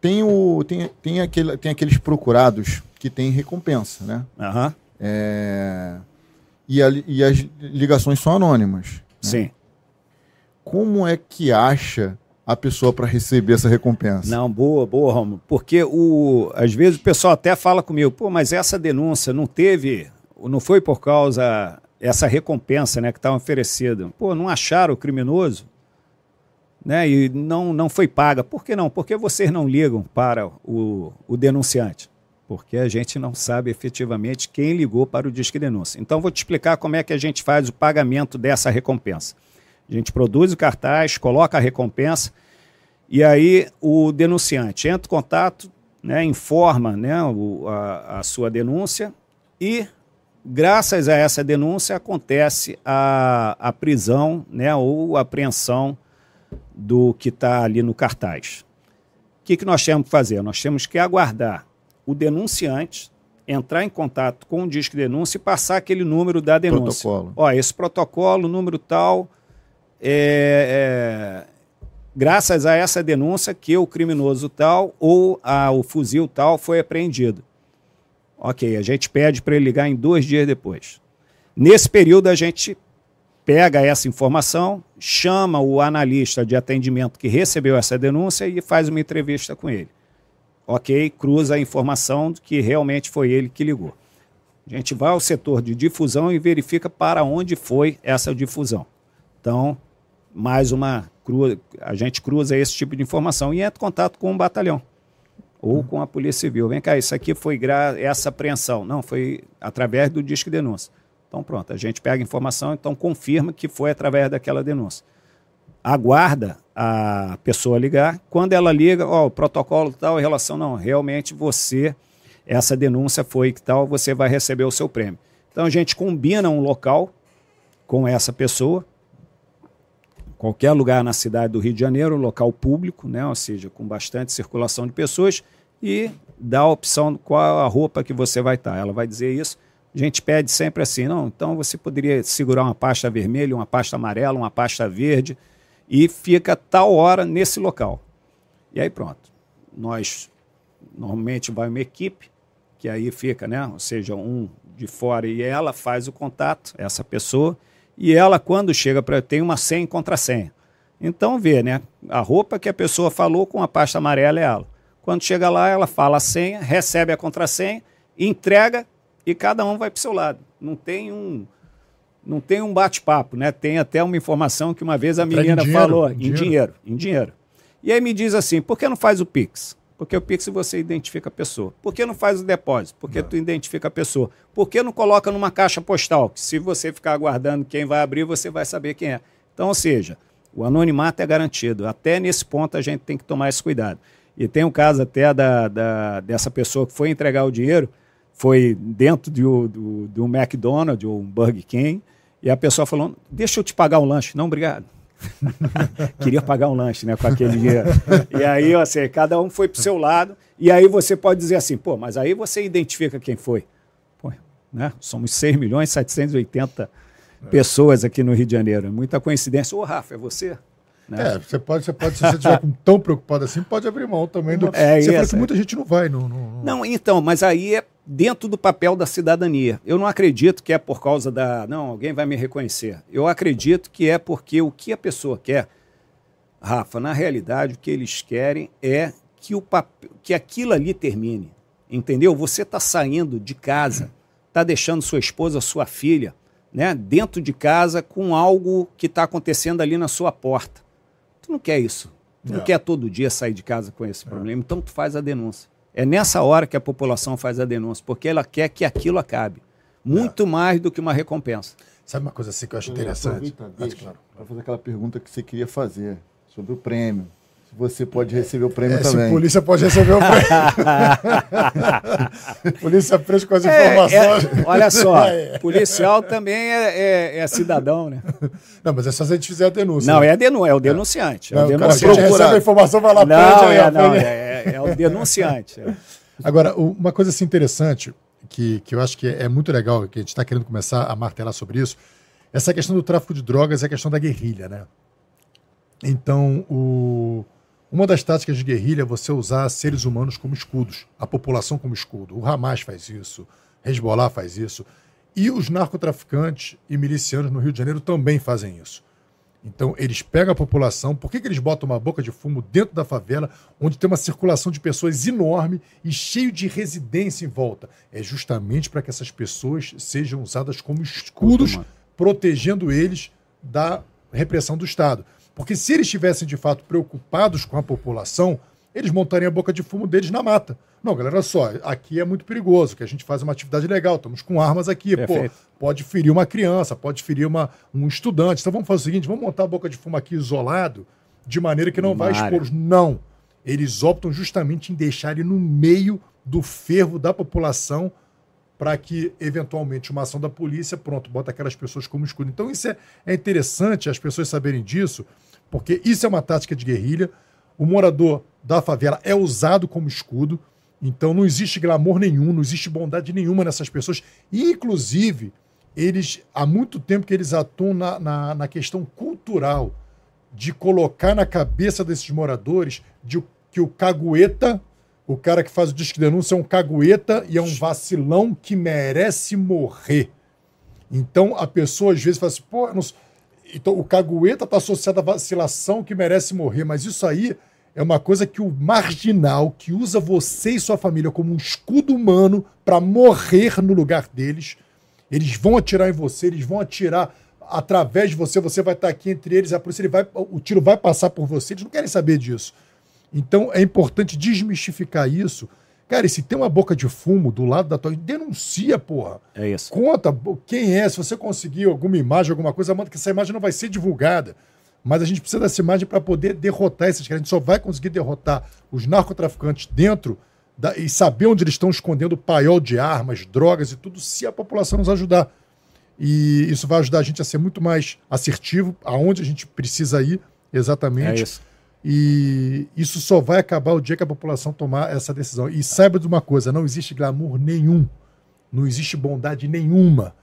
[SPEAKER 1] tem, o, tem, tem, aquele, tem aqueles procurados que têm recompensa, né?
[SPEAKER 3] Aham,
[SPEAKER 1] É, e, a e as ligações são anônimas.
[SPEAKER 3] Sim.
[SPEAKER 1] Como é que acha a pessoa para receber essa recompensa?
[SPEAKER 3] Não, boa, boa, Romulo. Porque o, às vezes o pessoal até fala comigo, pô, mas essa denúncia não teve, não foi por causa essa recompensa né, que estava oferecida. Pô, não acharam o criminoso? Né, e não, não foi paga. Por que não? Porque vocês não ligam para o, o denunciante. Porque a gente não sabe efetivamente quem ligou para o Disque Denúncia. Então, vou te explicar como é que a gente faz o pagamento dessa recompensa. A gente produz o cartaz, coloca a recompensa, e aí o denunciante entra em contato, né, informa né, o- a, a sua denúncia e, graças a essa denúncia, acontece a, a prisão né, ou apreensão do que está ali no cartaz. O que, que nós temos que fazer? Nós temos que aguardar o denunciante entrar em contato com o Disque Denúncia e passar aquele número da denúncia.
[SPEAKER 1] Protocolo.
[SPEAKER 3] Ó, esse protocolo, número tal, é, é, graças a essa denúncia que o criminoso tal ou a- o fuzil tal foi apreendido. Ok, a gente pede para ele ligar em dois dias depois. Nesse período, a gente pega essa informação, chama o analista de atendimento que recebeu essa denúncia e faz uma entrevista com ele. Ok, cruza a informação de que realmente foi ele que ligou. A gente vai ao setor de difusão e verifica para onde foi essa difusão. Então, mais uma a gente cruza esse tipo de informação e entra em contato com o batalhão ou com a Polícia Civil. Vem cá, isso aqui foi essa apreensão. Não, foi através do Disque Denúncia. Então, pronto, a gente pega a informação, então confirma que foi através daquela denúncia. Aguarda a pessoa ligar. Quando ela liga, ó, o protocolo tal, em relação, não, realmente você, essa denúncia foi que tal, você vai receber o seu prêmio. Então, a gente combina um local com essa pessoa, qualquer lugar na cidade do Rio de Janeiro, local público, né? ou seja, com bastante circulação de pessoas, e dá a opção qual a roupa que você vai estar. Ela vai dizer isso. A gente pede sempre assim, não, então você poderia segurar uma pasta vermelha, uma pasta amarela, uma pasta verde, e fica tal hora nesse local. E aí pronto. Nós, normalmente vai uma equipe, que aí fica, né? Ou seja, um de fora e ela faz o contato, essa pessoa, e ela, quando chega para. tem uma senha e contrassenha. Então vê, né? A roupa que a pessoa falou com a pasta amarela é ela. Quando chega lá, ela fala a senha, recebe a contrassenha, entrega e cada um vai para o seu lado. Não tem um. Não tem um bate-papo, né? Tem até uma informação que uma vez a
[SPEAKER 2] em
[SPEAKER 3] menina falou
[SPEAKER 2] em dinheiro,
[SPEAKER 3] em dinheiro. E aí me diz assim, por que não faz o Pix? Porque o Pix você identifica a pessoa. Por que não faz o depósito? Porque tu identifica a pessoa. Por que não coloca numa caixa postal? Que se você ficar aguardando quem vai abrir, você vai saber quem é. Então, ou seja, o anonimato é garantido. Até nesse ponto a gente tem que tomar esse cuidado. E tem um caso até da, da- dessa pessoa que foi entregar o dinheiro, foi dentro do, do, do McDonald's ou um Burger King, e a pessoa falou, deixa eu te pagar um lanche. Não, obrigado. [laughs] Queria pagar um lanche, né, com aquele dinheiro. E aí, assim, cada um foi pro seu lado, e aí você pode dizer assim, pô, mas aí você identifica quem foi. Pô, né? Somos 6 milhões e 780 pessoas aqui no Rio de Janeiro. É Muita coincidência. Ô, Rafa, é você? Né?
[SPEAKER 2] É, você pode, você pode, se você estiver tão preocupado assim, pode abrir mão também do.
[SPEAKER 3] É,
[SPEAKER 2] você
[SPEAKER 3] essa-
[SPEAKER 2] que muita gente não vai. No, no-
[SPEAKER 3] Não, então, mas aí é dentro do papel da cidadania. Eu não acredito que é por causa da. Não, alguém vai me reconhecer. Eu acredito que é porque o que a pessoa quer, Rafa, na realidade, o que eles querem é que, o papel, que aquilo ali termine. Entendeu? Você está saindo de casa, está deixando sua esposa, sua filha, né, dentro de casa com algo que está acontecendo ali na sua porta. Tu não quer isso. Tu não, não quer todo dia sair de casa com esse problema. Então tu faz a denúncia. É nessa hora que a população faz a denúncia, porque ela quer que aquilo acabe. Muito mais do que uma recompensa.
[SPEAKER 2] Sabe uma coisa assim que eu acho interessante?
[SPEAKER 1] Para fazer aquela pergunta que você queria fazer sobre o prêmio. Você pode receber o prêmio
[SPEAKER 2] é,
[SPEAKER 1] também.
[SPEAKER 2] Se a polícia pode receber o prêmio. [laughs] polícia presa com as é, informações.
[SPEAKER 3] É, olha só, [laughs] é. policial também é, é, é, cidadão, né?
[SPEAKER 2] Não, mas é só se a gente fizer a denúncia.
[SPEAKER 3] Não, né? é, denu é o denunciante. Não,
[SPEAKER 2] é o
[SPEAKER 3] denunciante.
[SPEAKER 2] Cara, a gente recebe a informação, vai lá
[SPEAKER 3] Não, prende, é, não, é, é, o denunciante.
[SPEAKER 2] Agora, uma coisa assim interessante, que, que eu acho que é muito legal, que a gente está querendo começar a martelar sobre isso, essa questão do tráfico de drogas é a questão da guerrilha, né? Então, o, uma das táticas de guerrilha é você usar seres humanos como escudos, a população como escudo. O Hamas faz isso, Hezbollah faz isso. E os narcotraficantes e milicianos no Rio de Janeiro também fazem isso. Então, eles pegam a população. Por que, que eles botam uma boca de fumo dentro da favela, onde tem uma circulação de pessoas enorme e cheio de residência em volta? É justamente para que essas pessoas sejam usadas como escudos, protegendo eles da repressão do Estado. Porque se eles estivessem de fato preocupados com a população, eles montariam a boca de fumo deles na mata. Não, galera, olha só, aqui é muito perigoso, que a gente faz uma atividade legal, estamos com armas aqui, Perfeito. pô, pode ferir uma criança, pode ferir uma, um estudante. Então vamos fazer o seguinte, vamos montar a boca de fumo aqui isolado, de maneira que não vai expor. Não. Eles optam justamente em deixar ele no meio do fervo da população para que, eventualmente, uma ação da polícia, pronto, bota aquelas pessoas como escudo. Então, isso é, é interessante as pessoas saberem disso, porque isso é uma tática de guerrilha. O morador da favela é usado como escudo, então não existe glamour nenhum, não existe bondade nenhuma nessas pessoas. E, inclusive, eles há muito tempo que eles atuam na, na, na questão cultural de colocar na cabeça desses moradores de que o cagueta, o cara que faz o disco de denúncia, é um cagueta e é um vacilão que merece morrer. Então a pessoa às vezes fala assim, pô, não então, o cagueta está associado à vacilação que merece morrer, mas isso aí é uma coisa que o marginal que usa você e sua família como um escudo humano para morrer no lugar deles, eles vão atirar em você, eles vão atirar através de você, você vai estar aqui entre eles, a polícia ele vai, o tiro vai passar por você, eles não querem saber disso. Então é importante desmistificar isso Cara, e se tem uma boca de fumo do lado da tua. Denuncia, porra.
[SPEAKER 3] É isso.
[SPEAKER 2] Conta quem é. Se você conseguir alguma imagem, alguma coisa, manda que essa imagem não vai ser divulgada. Mas a gente precisa dessa imagem para poder derrotar esses caras. A gente só vai conseguir derrotar os narcotraficantes dentro da, e saber onde eles estão escondendo paiol de armas, drogas e tudo, se a população nos ajudar. E isso vai ajudar a gente a ser muito mais assertivo, aonde a gente precisa ir exatamente. É isso. E isso só vai acabar o dia que a população tomar essa decisão. E saiba de uma coisa: não existe glamour nenhum, não existe bondade nenhuma.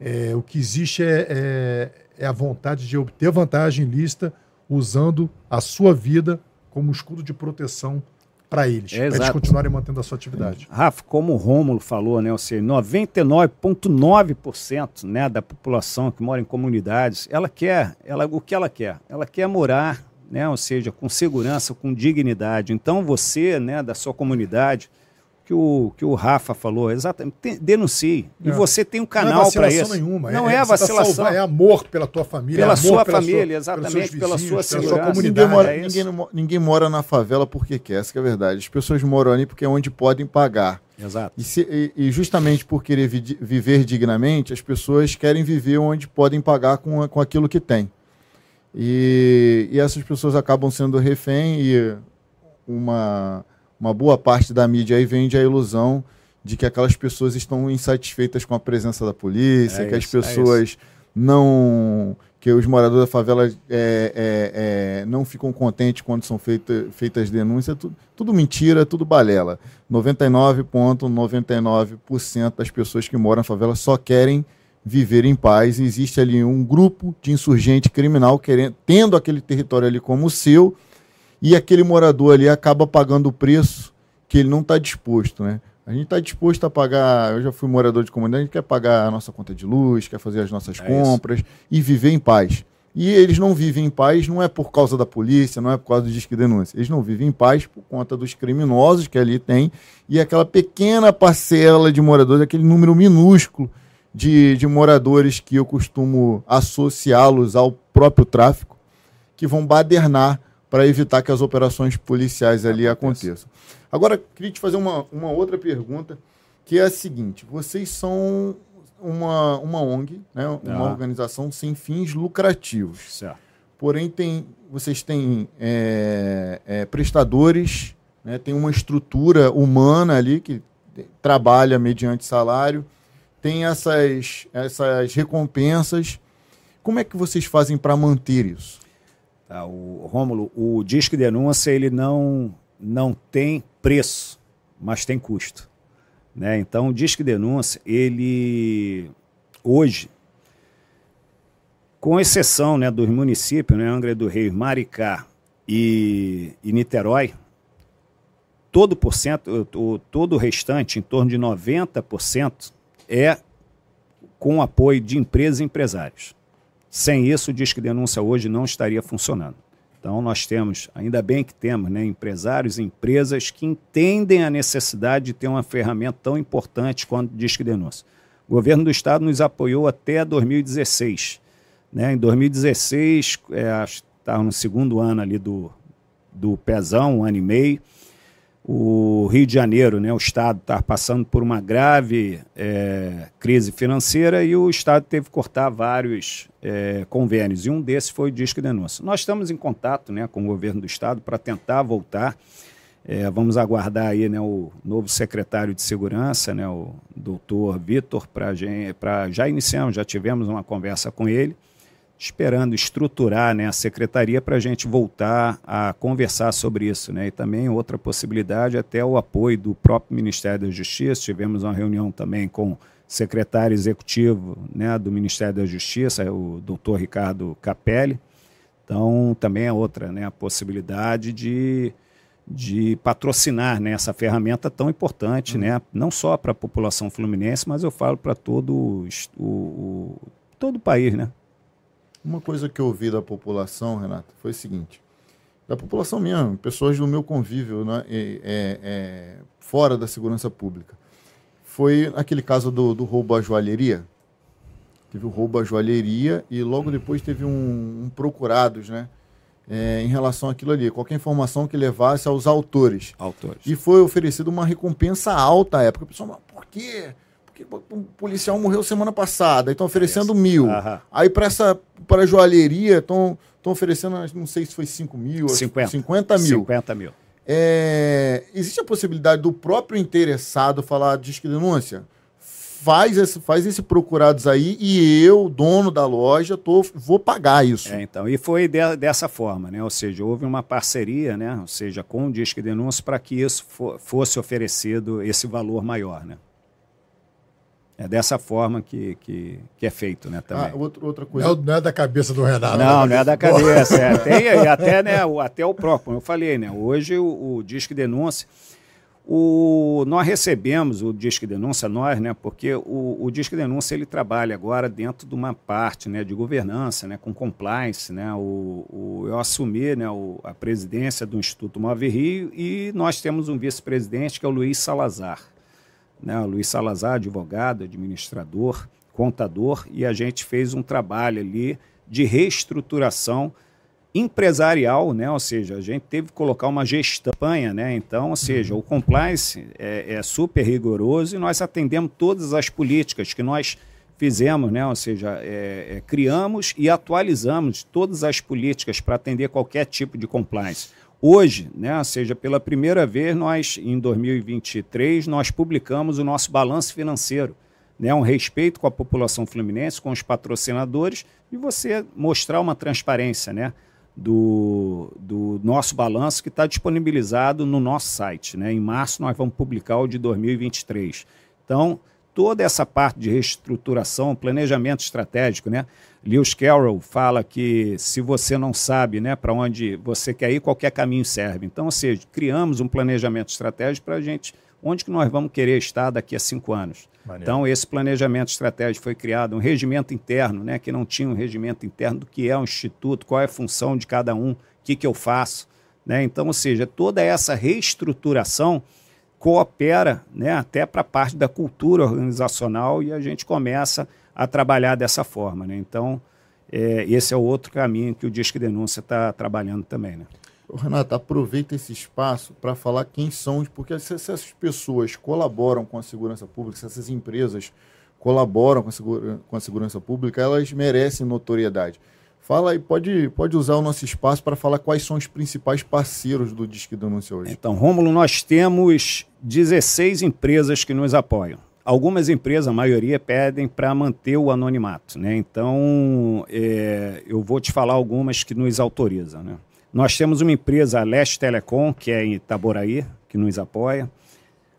[SPEAKER 2] É, o que existe é, é, é, a vontade de obter vantagem lista usando a sua vida como escudo de proteção para eles, para eles continuarem mantendo a sua atividade.
[SPEAKER 3] Rafa, como o Rômulo falou, né, ou seja, 99,9% né, da população que mora em comunidades, ela quer, ela, o que ela quer? Ela quer morar né? ou seja, com segurança, com dignidade. Então você, né, da sua comunidade, que o, que o Rafa falou, exatamente, tem, denuncie. É. E você tem um canal para isso.
[SPEAKER 2] Nenhuma.
[SPEAKER 3] Não é, é, é vacilação.
[SPEAKER 2] é amor pela tua família.
[SPEAKER 3] Pela
[SPEAKER 2] sua
[SPEAKER 3] pela família, sua, exatamente, vizinhos, pela sua segurança. Pela sua
[SPEAKER 1] comunidade. Ninguém mora, é ninguém, ninguém, mora na favela porque quer, essa é a verdade. As pessoas moram ali porque é onde podem pagar.
[SPEAKER 3] Exato.
[SPEAKER 1] E, se, e, e justamente por querer vi, viver dignamente, as pessoas querem viver onde podem pagar com, com aquilo que têm. E, e essas pessoas acabam sendo refém e uma, uma boa parte da mídia aí vende a ilusão de que aquelas pessoas estão insatisfeitas com a presença da polícia, é que isso, as é pessoas é não. que os moradores da favela é, é, é, não ficam contentes quando são feita, feitas denúncias. Tudo, tudo mentira, tudo balela. 99,99% ,99 das pessoas que moram na favela só querem viver em paz. Existe ali um grupo de insurgente criminal querendo, tendo aquele território ali como seu, e aquele morador ali acaba pagando o preço que ele não está disposto, né? A gente está disposto a pagar. Eu já fui morador de comunidade, a gente quer pagar a nossa conta de luz, quer fazer as nossas é compras isso. e viver em paz. E eles não vivem em paz, não é por causa da polícia, não é por causa do disque denúncia. Eles não vivem em paz por conta dos criminosos que ali tem e aquela pequena parcela de moradores, aquele número minúsculo de, de moradores que eu costumo associá-los ao próprio tráfico, que vão badernar para evitar que as operações policiais ali aconteçam. Agora, queria te fazer uma, uma outra pergunta, que é a seguinte: vocês são uma, uma ONG, né, uma ah. organização sem fins lucrativos.
[SPEAKER 3] Certo.
[SPEAKER 1] Porém, tem, vocês têm é, é, prestadores, né, tem uma estrutura humana ali que trabalha mediante salário, tem essas, essas recompensas. Como é que vocês fazem para manter isso?
[SPEAKER 3] Tá, o Rômulo, o Disque Denúncia ele não, não tem preço, mas tem custo. Né? Então, o Disque Denúncia, ele hoje, com exceção né, dos municípios, né, Angra do Rio, Maricá e, e Niterói, todo, por cento, todo o restante, em torno de 90%, é com apoio de empresas e empresários. Sem isso, o Disque Denúncia hoje não estaria funcionando. Então, nós temos, ainda bem que temos, né, empresários e empresas que entendem a necessidade de ter uma ferramenta tão importante quanto o Disque Denúncia. O governo do Estado nos apoiou até 2016. Né? Em 2016, é, estava no segundo ano ali do, do Pezão, um ano e meio, o Rio de Janeiro, né, o Estado está passando por uma grave é, crise financeira e o Estado teve que cortar vários é, convênios, e um desses foi o Disque Denúncia. Nós estamos em contato né, com o governo do Estado para tentar voltar. É, vamos aguardar aí né, o novo secretário de Segurança, né, o doutor Vitor, para já iniciamos, já tivemos uma conversa com ele esperando estruturar né, a secretaria para a gente voltar a conversar sobre isso. Né? E também outra possibilidade, até o apoio do próprio Ministério da Justiça. Tivemos uma reunião também com o secretário executivo né, do Ministério da Justiça, o doutor Ricardo Capelli. Então, também é outra né, a possibilidade de, de patrocinar né, essa ferramenta tão importante, uhum. né, não só para a população fluminense, mas eu falo para todo o, o, todo o país, né?
[SPEAKER 1] Uma coisa que eu ouvi da população, Renato, foi o seguinte: da população mesmo, pessoas do meu convívio né, é, é, fora da segurança pública, foi aquele caso do, do, roubo à joalheria. Teve o roubo à joalheria e logo depois teve um, um procurados, né? É, em relação àquilo ali, qualquer informação que levasse aos autores.
[SPEAKER 3] Autores.
[SPEAKER 1] E foi oferecido uma recompensa alta à época. O pessoal, mas por quê? Porque um policial morreu semana passada, estão oferecendo mil. Aham. Aí para essa para joalheria estão oferecendo, não sei se foi 5 mil,
[SPEAKER 3] 50,
[SPEAKER 1] 50 mil.
[SPEAKER 3] 50 mil.
[SPEAKER 1] É, existe a possibilidade do próprio interessado falar disque denúncia? Faz esse, faz esse procurados aí e eu, dono da loja, tô, vou pagar isso.
[SPEAKER 3] É, então, e foi de, dessa forma, né? Ou seja, houve uma parceria, né? Ou seja, com o Disque Denúncia para que isso for, fosse oferecido esse valor maior, né? É dessa forma que, que, que é feito, né, também. Ah,
[SPEAKER 2] outra, outra coisa. Não, não, é da cabeça do Renato.
[SPEAKER 3] Não, não é da cabeça. é, [laughs] tem, até, né, o, até o próprio, como eu falei, né, hoje o, o Disque Denúncia, o, nós recebemos o Disque Denúncia, nós, né, porque o, o Disque Denúncia ele trabalha agora dentro de uma parte né, de governança, né, com compliance. Né, o, o, eu assumi né, o, a presidência do Instituto Move Rio e nós temos um vice-presidente que é o Luiz Salazar né, o Luiz Salazar, advogado, administrador, contador, e a gente fez um trabalho ali de reestruturação empresarial, né? ou seja, a gente teve que colocar uma gestão, né? então, ou seja, o compliance é, é, super rigoroso e nós atendemos todas as políticas que nós fizemos, né? ou seja, é, é, criamos e atualizamos todas as políticas para atender qualquer tipo de compliance. Hoje, né, ou seja, pela primeira vez, nós, em 2023, nós publicamos o nosso balanço financeiro. Né, um respeito com a população fluminense, com os patrocinadores, e você mostrar uma transparência né, do, do nosso balanço que está disponibilizado no nosso site. Né? Em março nós vamos publicar o de 2023. Então, toda essa parte de reestruturação, planejamento estratégico, né? Lewis Carroll fala que se você não sabe né, para onde você quer ir, qualquer caminho serve. Então, ou seja, criamos um planejamento estratégico para a gente, onde que nós vamos querer estar daqui a cinco anos. Maneiro. Então, esse planejamento estratégico foi criado, um regimento interno, né, que não tinha um regimento interno do que é um instituto, qual é a função de cada um, o que, que eu faço. Né? Então, ou seja, toda essa reestruturação coopera né, até para a parte da cultura organizacional e a gente começa a trabalhar dessa forma. Né? Então, é, esse é o outro caminho que o Disque Denúncia está trabalhando também. Né?
[SPEAKER 1] Renato, aproveita esse espaço para falar quem são, porque se essas pessoas colaboram com a segurança pública, se essas empresas colaboram com a, segura, com a segurança pública, elas merecem notoriedade. Fala aí, pode, pode usar o nosso espaço para falar quais são os principais parceiros do Disque Denúncia hoje.
[SPEAKER 3] Então, Rômulo, nós temos 16 empresas que nos apoiam. Algumas empresas, a maioria, pedem para manter o anonimato. Né? Então, é, eu vou te falar algumas que nos autorizam. Né? Nós temos uma empresa, a Leste Telecom, que é em Itaboraí, que nos apoia.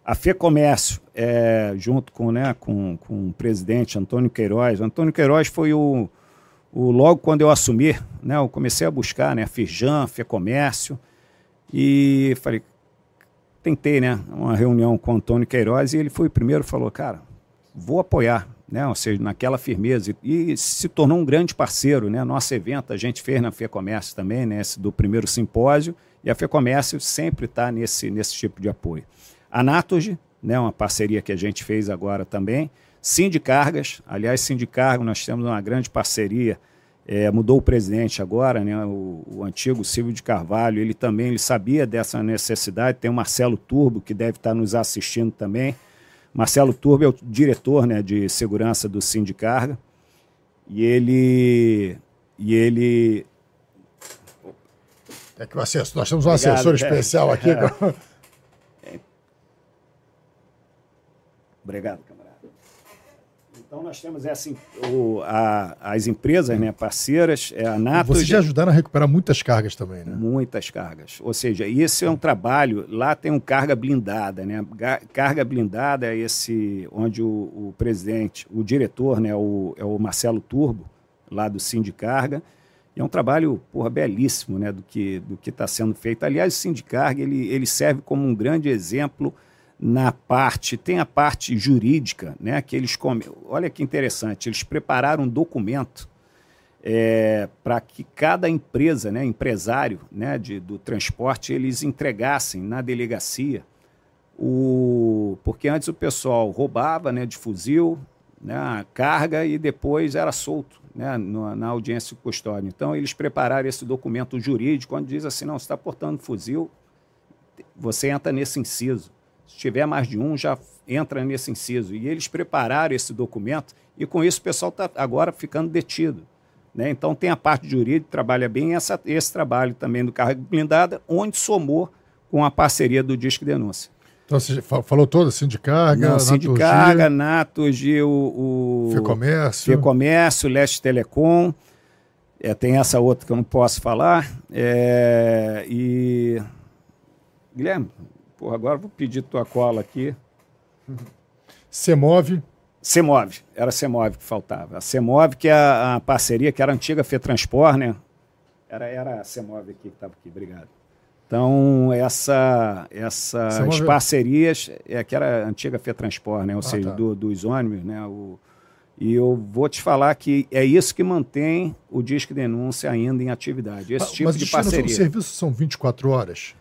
[SPEAKER 3] A FEComércio, é, junto com, né, com, com o presidente Antônio Queiroz. Antônio Queiroz foi o o, logo quando eu assumi, né, eu comecei a buscar, né, Firjan, Fecomércio, e falei, tentei, né, uma reunião com o Antônio Queiroz, e ele foi o primeiro falou, cara, vou apoiar, né, ou seja, naquela firmeza, e, se tornou um grande parceiro, né, nosso evento a gente fez na Fecomércio também, né, esse do primeiro simpósio, e a Fecomércio sempre está nesse, nesse tipo de apoio. A Naturgy, né, uma parceria que a gente fez agora também, Sindicargas, aliás, Sindicargo, nós temos uma grande parceria, é, mudou o presidente agora, né, o, o, antigo Silvio de Carvalho, ele também ele sabia dessa necessidade, tem o Marcelo Turbo, que deve estar nos assistindo também. Marcelo Turbo é o diretor né, de segurança do Sindicarga, e ele... E ele
[SPEAKER 2] é que o assessor, nós temos um Obrigado, assessor especial aqui. [laughs]
[SPEAKER 3] É. [laughs] Obrigado, então nós temos essa, o, a, as empresas né, parceiras, é a NATO.
[SPEAKER 2] Vocês já ajudaram a recuperar muitas cargas também, né?
[SPEAKER 3] Muitas cargas. Ou seja, esse é um trabalho, lá tem um carga blindada, né? Carga blindada é esse onde o, o presidente, o diretor, né, o, é o Marcelo Turbo, lá do Sindicarga. E é um trabalho porra, belíssimo né, do que do está sendo feito. Aliás, o Sindicarga ele, ele serve como um grande exemplo na parte, tem a parte jurídica, né, que eles. Olha que interessante, eles prepararam um documento é, para que cada empresa, né, empresário né, de, do transporte, eles entregassem na delegacia o. Porque antes o pessoal roubava né, de fuzil, né, a carga e depois era solto né, na, na audiência custódia. Então, eles prepararam esse documento jurídico, onde diz assim: não, você está portando fuzil, você entra nesse inciso. Se tiver mais de um, já entra nesse inciso. E eles prepararam esse documento e com isso o pessoal está agora ficando detido. Né? Então tem a parte jurídica, trabalha bem essa, esse trabalho também do carga blindada, onde somou com a parceria do Disque Denúncia.
[SPEAKER 2] Então você falou todo, Sindicarga,
[SPEAKER 3] Não, Sindicarga, Naturgy, o, o
[SPEAKER 2] Fecomércio,
[SPEAKER 3] Fecomércio Leste Telecom, é, tem essa outra que eu não posso falar, é, e Guilherme, Porra, agora vou pedir tua cola aqui.
[SPEAKER 2] Semove.
[SPEAKER 3] Semove, era Semove que faltava. A Semove, que é a, a parceria, que era a antiga Fetransport, né? Era, era a Semove aqui que estava aqui, obrigado. Então, essa, essas parcerias, é que era a antiga Fetransport, né? Ou ah, seja, tá. do, dos ônibus, né? O, e eu vou te falar que é isso que mantém o Disque Denúncia ainda em atividade. Esse ah, tipo
[SPEAKER 2] mas
[SPEAKER 3] de parceria. Os
[SPEAKER 2] serviços são 24 horas?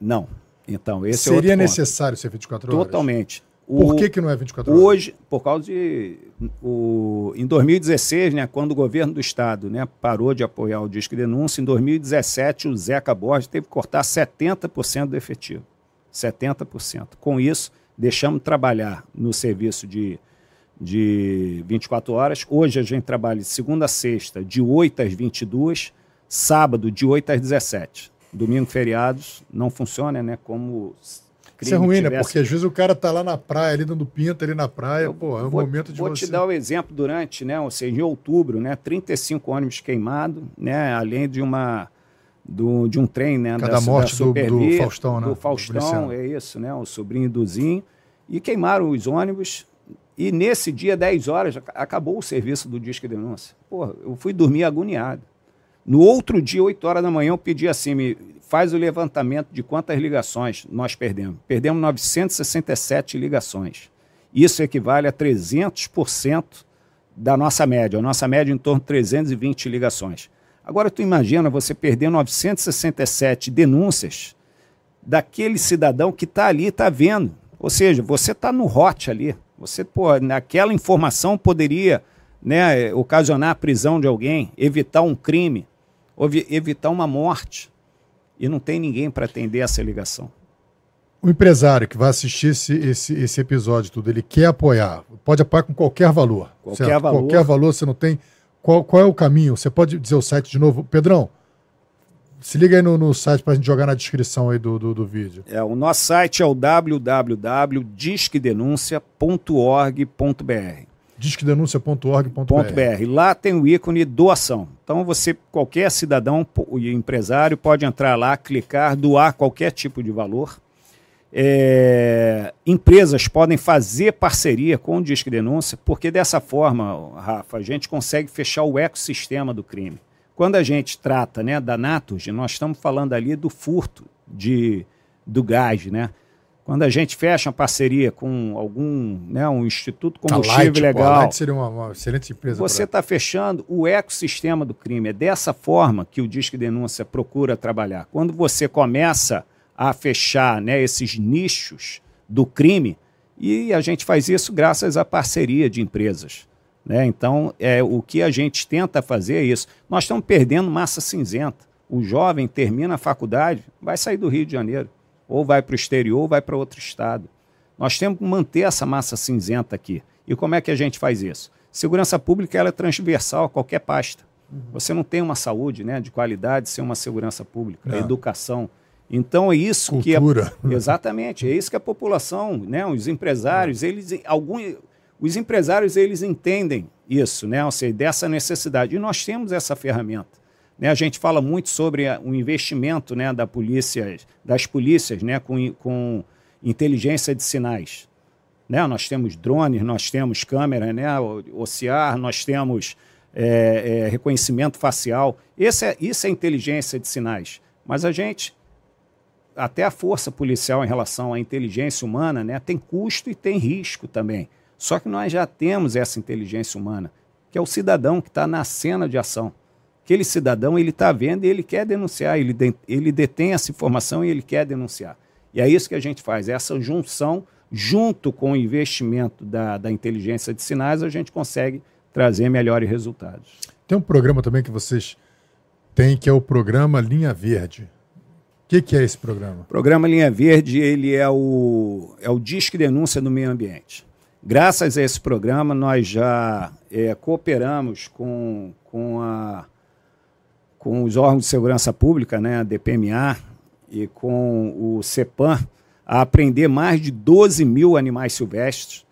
[SPEAKER 3] Não. Então, esse
[SPEAKER 2] Seria
[SPEAKER 3] é
[SPEAKER 2] necessário ser 24 horas?
[SPEAKER 3] Totalmente.
[SPEAKER 2] O, por que, que não é 24 horas?
[SPEAKER 3] Hoje, por causa de. O, em 2016, né, quando o governo do estado né, parou de apoiar o Disque Denúncia, em 2017 o Zeca Borges teve que cortar 70% do efetivo. 70%. Com isso, deixamos de trabalhar no serviço de, de 24 horas. Hoje a gente trabalha de segunda a sexta, de 8 às 22, sábado, de 8 às 17 domingo, feriados, não funciona, né? Como.
[SPEAKER 2] Isso é ruim, né? Porque às vezes o cara tá lá na praia, ali dando pinta ali na praia, eu pô, é um
[SPEAKER 3] vou,
[SPEAKER 2] momento de
[SPEAKER 3] vou
[SPEAKER 2] você...
[SPEAKER 3] te dar o um exemplo durante, né? Ou seja, em outubro, né? 35 ônibus queimados, né? Além de uma. Do, de um trem, né?
[SPEAKER 2] Cada da, morte da do, do, Faustão, né?
[SPEAKER 3] Do Faustão, é isso, né? O sobrinho do Zinho. E queimaram os ônibus. E nesse dia, 10 horas, acabou o serviço do Disque Denúncia. Pô, eu fui dormir agoniado. No outro dia, 8 horas da manhã, eu pedi assim: me faz o levantamento de quantas ligações nós perdemos. Perdemos 967 ligações. Isso equivale a 300% da nossa média. A nossa média é em torno de 320 ligações. Agora, tu imagina você perder 967 denúncias daquele cidadão que está ali, está vendo. Ou seja, você está no hot ali. Você, pô, naquela informação poderia né, ocasionar a prisão de alguém, evitar um crime evitar uma morte. e não tem ninguém para atender essa ligação.
[SPEAKER 2] O empresário que vai assistir esse, esse, esse episódio tudo, ele quer apoiar, pode apoiar com qualquer valor.
[SPEAKER 3] Qualquer certo? valor.
[SPEAKER 2] Qualquer valor, você não tem. Qual, qual é o caminho? Você pode dizer o site de novo? Pedrão, se liga aí no, no site para a gente jogar na descrição aí do, do, do, vídeo.
[SPEAKER 3] É, o nosso site é o www.disquedenuncia.org.br
[SPEAKER 2] disquedenuncia.org.br.
[SPEAKER 3] Lá tem o ícone doação. Então você, qualquer cidadão e empresário pode entrar lá, clicar, doar qualquer tipo de valor. É, empresas podem fazer parceria com o Disque Denúncia, porque dessa forma, Rafa, a gente consegue fechar o ecossistema do crime. Quando a gente trata né, da Natus, nós estamos falando ali do furto de, do gás, né? Quando a gente fecha uma parceria com algum, né, um instituto combustível Light, legal, pô, Light
[SPEAKER 2] seria uma, uma, excelente empresa.
[SPEAKER 3] Você está fechando o ecossistema do crime. É dessa forma que o Disque Denúncia procura trabalhar. Quando você começa a fechar né, esses nichos do crime, e a gente faz isso graças à parceria de empresas. Né? Então, é, o que a gente tenta fazer é isso. Nós estamos perdendo massa cinzenta. O jovem termina a faculdade, vai sair do Rio de Janeiro, ou vai para o exterior, ou vai para outro estado. Nós temos que manter essa massa cinzenta aqui. E como é que a gente faz isso? Segurança pública ela é transversal a qualquer pasta. Uhum. Você não tem uma saúde né, de qualidade sem uma segurança pública, é. educação. Então é isso
[SPEAKER 2] Cultura.
[SPEAKER 3] que [laughs] é, exatamente é isso que a população, né, os empresários, é. eles algum, os empresários eles entendem isso, né? Ou seja, dessa necessidade. E nós temos essa ferramenta. Né? A gente fala muito sobre o investimento né, da polícia, das polícias né, com, com inteligência de sinais. Né? Nós temos drones, nós temos câmera, né? OCR, nós temos é, é, reconhecimento facial. Esse é, isso é inteligência de sinais. Mas a gente, até a força policial em relação à inteligência humana, né, tem custo e tem risco também. Só que nós já temos essa inteligência humana, que é o cidadão que está na cena de ação. Aquele cidadão, ele está vendo e ele quer denunciar, ele, de, ele detém essa informação e ele quer denunciar. E é isso que a gente faz, essa junção, junto com o investimento da, da inteligência de sinais, a gente consegue trazer melhores resultados.
[SPEAKER 2] Tem um programa também que vocês têm, que é o programa Linha Verde. O que, que, é esse programa? O
[SPEAKER 3] programa Linha Verde ele é o, é o Disque Denúncia do Meio Ambiente. Graças a esse programa, nós já é, cooperamos com, com, a, com os órgãos de segurança pública, né, a DPMA, e com o CEPAM, a apreender mais de 12 mil animais silvestres,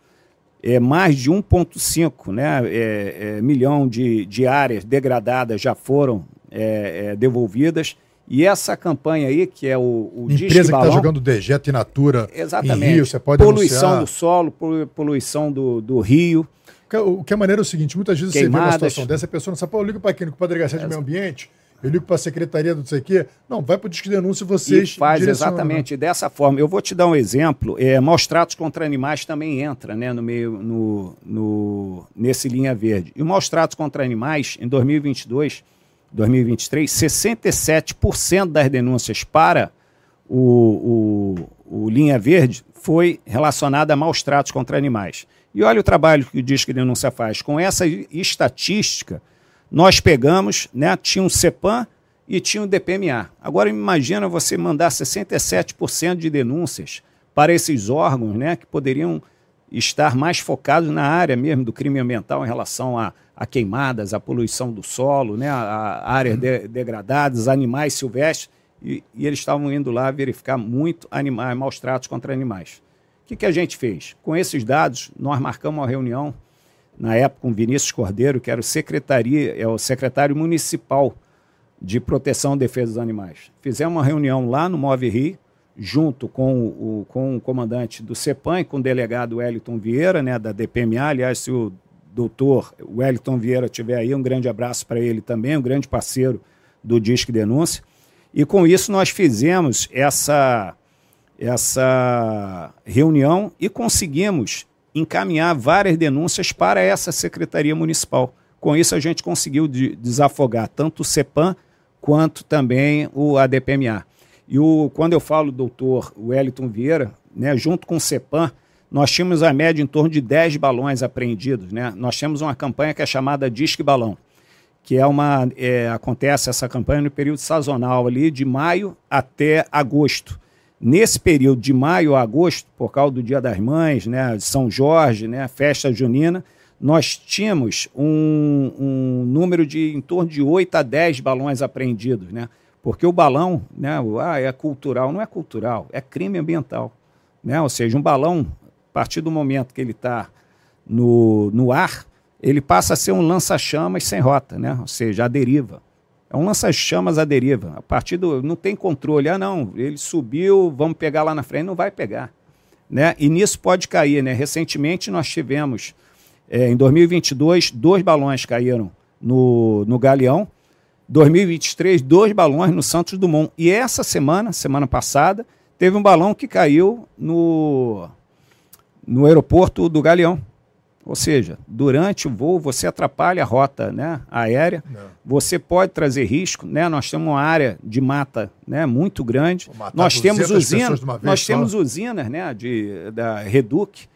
[SPEAKER 3] é, mais de 1,5 né, é, é, milhão de, de áreas degradadas já foram é, é, devoluvidas e essa campanha aí, que é o, o
[SPEAKER 2] Empresa que está jogando dejeto in natura
[SPEAKER 3] Exatamente.
[SPEAKER 2] em rio, você pode
[SPEAKER 3] Poluição
[SPEAKER 2] anunciar.
[SPEAKER 3] do solo, poluição do, do rio.
[SPEAKER 2] O que é maneiro é o seguinte, muitas vezes Queimadas. você vê uma situação dessa, a pessoa não sabe, pô, eu ligo para quem? Para a Delegacia de Meio Ambiente, eu ligo para a Secretaria do não sei o quê. Não, vai para o Disque Denúncia e vocês
[SPEAKER 3] e faz exatamente dessa forma. Eu vou te dar um exemplo. É, maus tratos contra animais também entra né, no meio, no, no, nesse linha verde. E maus tratos contra animais, em 2022 2023, 67% das denúncias para o, o, o, Linha Verde foi relacionada a maus tratos contra animais. E olha o trabalho que o Disque Denúncia faz. Com essa estatística, nós pegamos, né, tinha um CEPAM e tinha um DPMA. Agora imagina você mandar 67% de denúncias para esses órgãos né, que poderiam estar mais focados na área mesmo do crime ambiental em relação a a queimadas, a poluição do solo, né, a, a áreas de, degradadas, animais silvestres, e, e, eles estavam indo lá verificar muito animais, maus tratos contra animais. O que, que a gente fez? Com esses dados, nós marcamos uma reunião, na época, com Vinícius Cordeiro, que era o, secretaria, é o secretário municipal de proteção e defesa dos animais. Fizemos uma reunião lá no Move Rio, junto com o, com o comandante do CEPAM, com o delegado Wellington Vieira, né, da DPMA. Aliás, se o doutor Wellington Vieira estiver aí, um grande abraço para ele também, um grande parceiro do Disque Denúncia. E com isso nós fizemos essa, essa reunião e conseguimos encaminhar várias denúncias para essa Secretaria Municipal. Com isso a gente conseguiu desafogar tanto o CEPAM quanto também o ADPMA. E o, quando eu falo doutor Wellington Vieira, né, junto com o CEPAM, nós tínhamos a média em torno de 10 balões apreendidos. Né? Nós temos uma campanha que é chamada Disque Balão, que é uma é, acontece essa campanha no período sazonal ali de maio até agosto. Nesse período de maio a agosto, por causa do Dia das Mães, né, São Jorge, né, festa junina, nós tínhamos um, um número de em torno de 8 a 10 balões apreendidos, né? Porque o balão, né, ah, é cultural, não é cultural, é crime ambiental. Né? Ou seja, um balão, a partir do momento que ele está no, no ar, ele passa a ser um lança-chamas sem rota, né? ou seja, a deriva. É um lança-chamas à deriva. A partir do. Não tem controle. Ah, não, ele subiu, vamos pegar lá na frente. Não vai pegar. Né? E nisso pode cair. Né? Recentemente nós tivemos, é, em 2022, dois balões caíram no, no Galeão. 2023, dois balões no Santos Dumont. E essa semana, semana passada, teve um balão que caiu no, no aeroporto do Galeão. Ou seja, durante o voo você atrapalha a rota né, aérea, Não. você pode trazer risco. Né? Nós temos uma área de mata né, muito grande. Nós temos usinas, nós temos usinas né, de, da Reduc.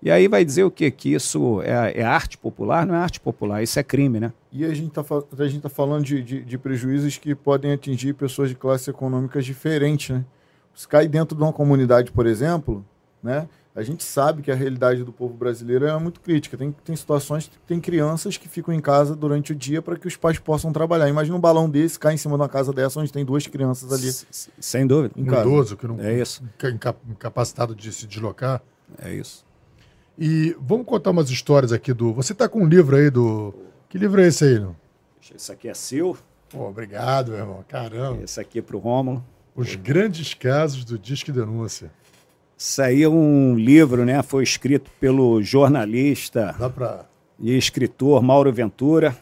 [SPEAKER 3] E aí vai dizer o quê? Que isso é, é, arte popular? Não é arte popular, isso é crime, né?
[SPEAKER 1] E a gente está tá falando de, de, de, prejuízos que podem atingir pessoas de classes econômicas diferentes, né? Se cai dentro de uma comunidade, por exemplo, né? A gente sabe que a realidade do povo brasileiro é muito crítica. Tem, tem situações, tem crianças que ficam em casa durante o dia para que os pais possam trabalhar. Imagina um balão desse cair em cima de uma casa dessa onde tem duas crianças ali.
[SPEAKER 3] Sem dúvida.
[SPEAKER 2] Um idoso que não
[SPEAKER 3] é isso.
[SPEAKER 2] incapacitado de se deslocar.
[SPEAKER 3] É isso.
[SPEAKER 2] E vamos contar umas histórias aqui do. Você está com um livro aí do. Que livro é esse aí, não?
[SPEAKER 3] Esse aqui é seu.
[SPEAKER 2] Pô, obrigado, meu irmão. Caramba.
[SPEAKER 3] Esse aqui é para o Rômulo.
[SPEAKER 2] Os grandes casos do Disque Denúncia.
[SPEAKER 3] Saiu um livro, né? Foi escrito pelo jornalista
[SPEAKER 2] pra...
[SPEAKER 3] e escritor Mauro Ventura.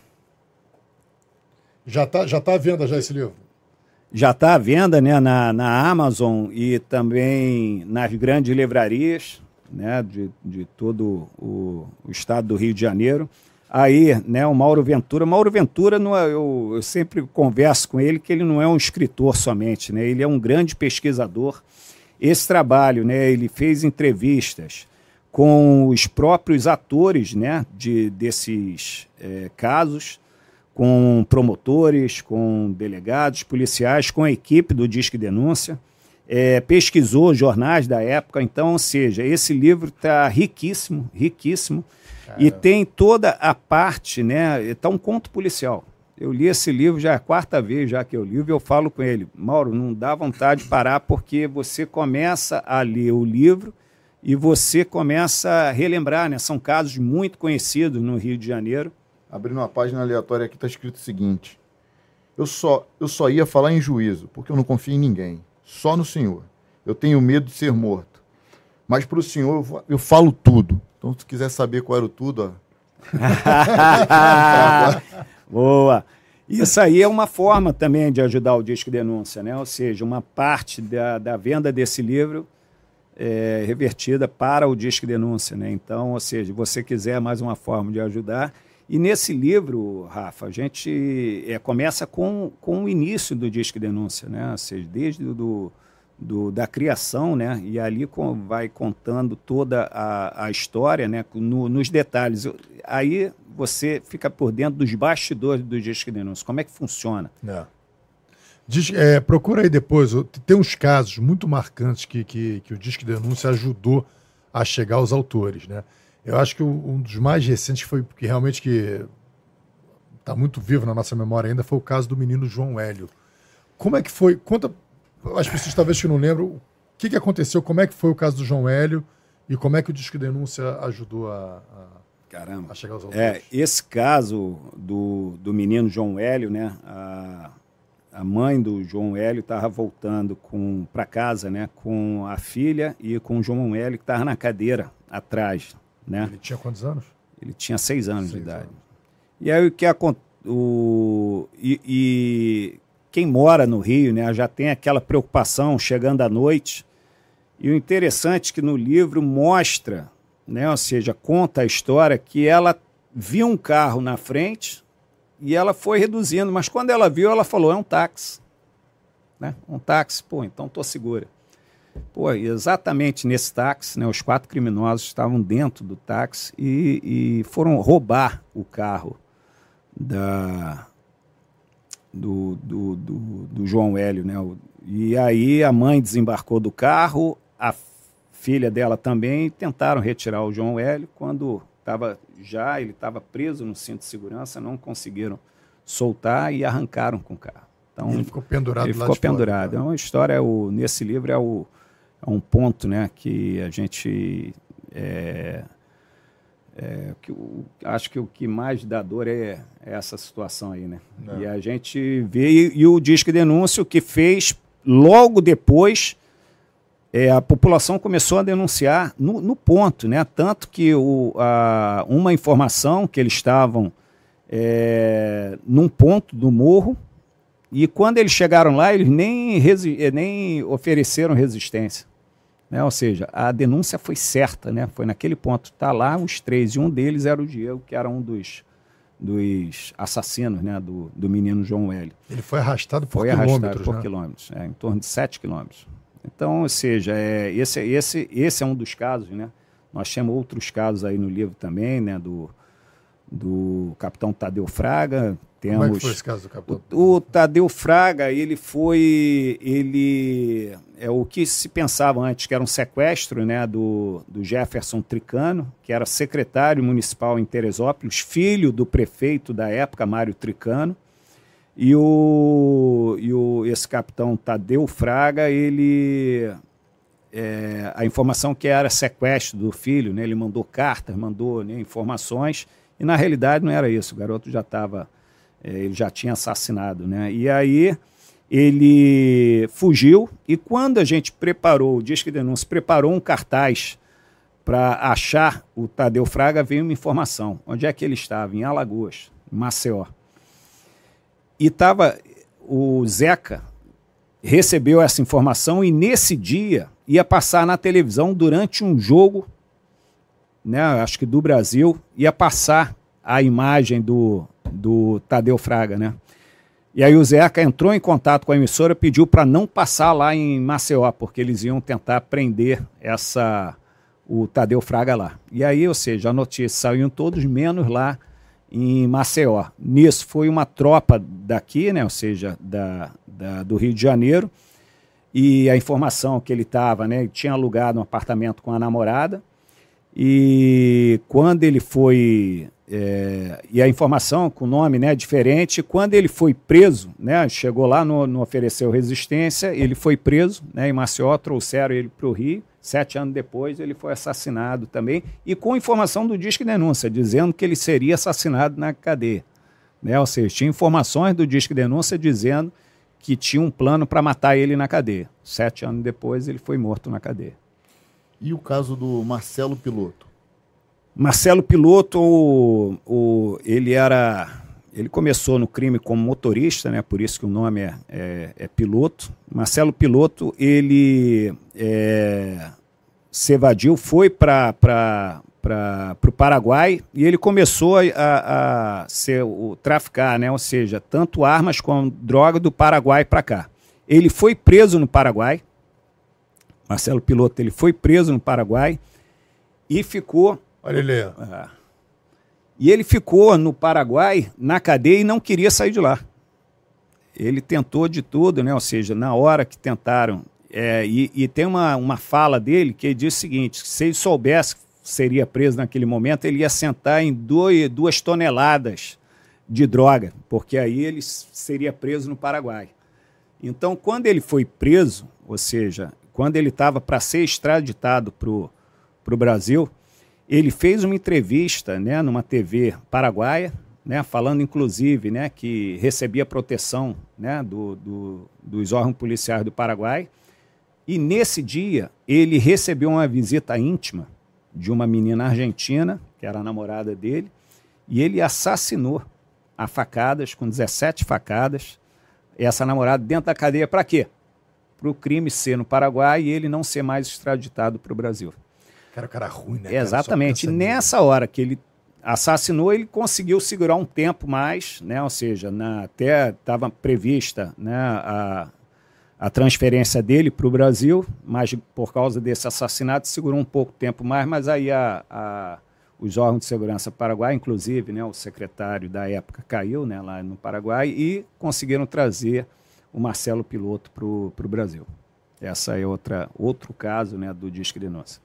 [SPEAKER 2] Já está já tá à venda já esse livro?
[SPEAKER 3] Já está à venda né, na, na Amazon e também nas grandes livrarias né, de, de todo o, o estado do Rio de Janeiro. Aí, né, o Mauro Ventura. Mauro Ventura, não é, eu, eu sempre converso com ele que ele não é um escritor somente, né? Ele é um grande pesquisador esse trabalho, né, ele fez entrevistas com os próprios atores né, de, desses é, casos, com promotores, com delegados, policiais, com a equipe do Disque Denúncia, é, pesquisou jornais da época, então, ou seja, esse livro está riquíssimo, riquíssimo, Caramba. e tem toda a parte, né, está um conto policial. Eu li esse livro já é a quarta vez já que eu li, e eu falo com ele, Mauro, não dá vontade de parar porque você começa a ler o livro e você começa a relembrar, né? São casos muito conhecidos no Rio de Janeiro.
[SPEAKER 1] Abrindo uma página aleatória aqui está escrito o seguinte: eu só, eu só ia falar em juízo, porque eu não confio em ninguém, só no Senhor. Eu tenho medo de ser morto. Mas para o Senhor eu, eu falo tudo. Então, se quiser saber qual era o tudo, ó. [laughs] [laughs] [laughs]
[SPEAKER 3] Boa. Isso aí é uma forma também de ajudar o Disque Denúncia, né? Ou seja, uma parte da, da venda desse livro é revertida para o Disque Denúncia, né? Então, ou seja, se você quiser mais uma forma de ajudar. E nesse livro, Rafa, a gente é, começa com, com o início do Disque Denúncia, né? Ou seja, desde do, do, da criação, né? E ali com, vai contando toda a, a história, né? No, nos detalhes. Aí você fica por dentro dos bastidores do Disque Denúncia. Como é que funciona?
[SPEAKER 2] É. Diz, é, procura aí depois. Tem uns casos muito marcantes que, que, que o Disque Denúncia ajudou a chegar aos autores. Né? Eu acho que um dos mais recentes foi que realmente que está muito vivo na nossa memória ainda foi o caso do menino João Hélio. Como é que foi? Conta as pessoas talvez que não lembram o que, que aconteceu, como é que foi o caso do João Hélio e como é que o Disque Denúncia ajudou a, a
[SPEAKER 3] Caramba. É, esse caso do, do menino João Hélio, né? A, a mãe do João Hélio estava voltando para casa, né? Com a filha e com o João Hélio que estava na cadeira atrás, né?
[SPEAKER 2] Ele tinha quantos anos?
[SPEAKER 3] Ele tinha seis anos seis de idade. Anos. E aí o que o e, e quem mora no Rio, né? Já tem aquela preocupação chegando à noite. E o interessante é que no livro mostra né? ou seja, conta a história que ela viu um carro na frente e ela foi reduzindo, mas quando ela viu, ela falou: é um táxi. Né? Um táxi, pô, então estou segura. Pô, exatamente nesse táxi, né, os quatro criminosos estavam dentro do táxi e, e foram roubar o carro da do, do, do, do João Hélio, né? E aí a mãe desembarcou do carro, a filha dela também, tentaram retirar o João Hélio. Quando estava já, ele estava preso no cinto de segurança, não conseguiram soltar e arrancaram com o carro.
[SPEAKER 2] Então, ele ficou pendurado
[SPEAKER 3] ele ficou pendurado. Fora, É uma história, o, nesse livro é, o, é um ponto né, que a gente. É, é, que, o, acho que o que mais dá dor é, é essa situação aí, né? É. E a gente vê, e, e o Disque Denúncio que fez logo depois é, a população começou a denunciar no, no, ponto, né? Tanto que o, a, uma informação que eles estavam é, num ponto do morro e quando eles chegaram lá, eles nem, eh, nem ofereceram resistência. Né? Ou seja, a denúncia foi certa, né? foi naquele ponto. Está lá os três, e um deles era o Diego, que era um dos, dos assassinos né? do, do menino João L.
[SPEAKER 2] Ele foi arrastado por foi quilômetros. Arrastado
[SPEAKER 3] por né? quilômetros, é, em torno de sete quilômetros. Então, ou seja, é, esse, esse, esse é um dos casos, né? Nós temos outros casos aí no livro também, né? Do, do capitão Tadeu Fraga. Temos Como é que
[SPEAKER 2] foi esse caso do capitão?
[SPEAKER 3] O, o Tadeu Fraga, ele foi. ele É o que se pensava antes, que era um sequestro né, do, do Jefferson Tricano, que era secretário municipal em Teresópolis, filho do prefeito da época, Mário Tricano. E, o, e o, esse capitão Tadeu Fraga, ele. É, a informação que era sequestro do filho, né, ele mandou cartas, mandou né, informações, e na realidade não era isso, o garoto já estava. É, ele já tinha assassinado. Né? E aí ele fugiu, e quando a gente preparou, o Disque Denúncia preparou um cartaz para achar o Tadeu Fraga, veio uma informação. Onde é que ele estava? Em Alagoas, em Maceió. E estava o Zeca recebeu essa informação e nesse dia ia passar na televisão durante um jogo, né, acho que do Brasil, ia passar a imagem do, do Tadeu Fraga, né? E aí o Zeca entrou em contato com a emissora, pediu para não passar lá em Maceió, porque eles iam tentar prender essa o Tadeu Fraga lá. E aí, ou seja, a notícia saiu em todos menos lá em Maceió. Nisso foi uma tropa daqui, né, ou seja, da, da do Rio de Janeiro, e a informação que ele estava, né, tinha alugado um apartamento com a namorada, e quando ele foi é, e a informação com nome né, diferente. Quando ele foi preso, né, chegou lá, não, não ofereceu resistência, ele foi preso né, em Maceió, trouxeram ele para o Rio. Sete anos depois, ele foi assassinado também, e com informação do Disque Denúncia, dizendo que ele seria assassinado na cadeia. Né? Ou seja, tinha informações do Disque Denúncia dizendo que tinha um plano para matar ele na cadeia. Sete anos depois, ele foi morto na cadeia.
[SPEAKER 1] E o caso do Marcelo Piloto?
[SPEAKER 3] Marcelo Piloto, o, o, ele era ele começou no crime como motorista, né? Por isso que o nome é, é, é Piloto. Marcelo Piloto, ele é, se evadiu, foi para o Paraguai e ele começou a, a ser, o, traficar, né? Ou seja, tanto armas como droga do Paraguai para cá. Ele foi preso no Paraguai. Marcelo Piloto, ele foi preso no Paraguai e ficou.
[SPEAKER 2] Olha ele. É,
[SPEAKER 3] e ele ficou no Paraguai, na cadeia, e não queria sair de lá. Ele tentou de tudo, né? ou seja, na hora que tentaram. É, e, e, tem uma, uma fala dele que ele diz o seguinte: se ele soubesse que seria preso naquele momento, ele ia sentar em dois, duas toneladas de droga, porque aí ele seria preso no Paraguai. Então, quando ele foi preso, ou seja, quando ele estava para ser extraditado para o Brasil, ele fez uma entrevista né, numa TV paraguaia, né, falando inclusive né, que recebia proteção né, do, do, dos órgãos policiais do Paraguai. E nesse dia ele recebeu uma visita íntima de uma menina argentina, que era a namorada dele, e ele assassinou a facadas, com 17 facadas, essa namorada dentro da cadeia para quê? Para o crime ser no Paraguai e ele não ser mais extraditado para o Brasil.
[SPEAKER 2] Cara, cara ruim, né?
[SPEAKER 3] Exatamente. Nessa hora que ele assassinou, ele conseguiu segurar um tempo mais, né? Ou seja, na, até estava prevista né, a, a transferência dele para o Brasil, mas por causa desse assassinato segurou um pouco tempo mais, mas aí a, a, os órgãos de segurança paraguai, inclusive né, o secretário da época caiu né, lá no Paraguai e conseguiram trazer o Marcelo Piloto para o Brasil. Essa é outra, outro caso né, do Disque Denúncia.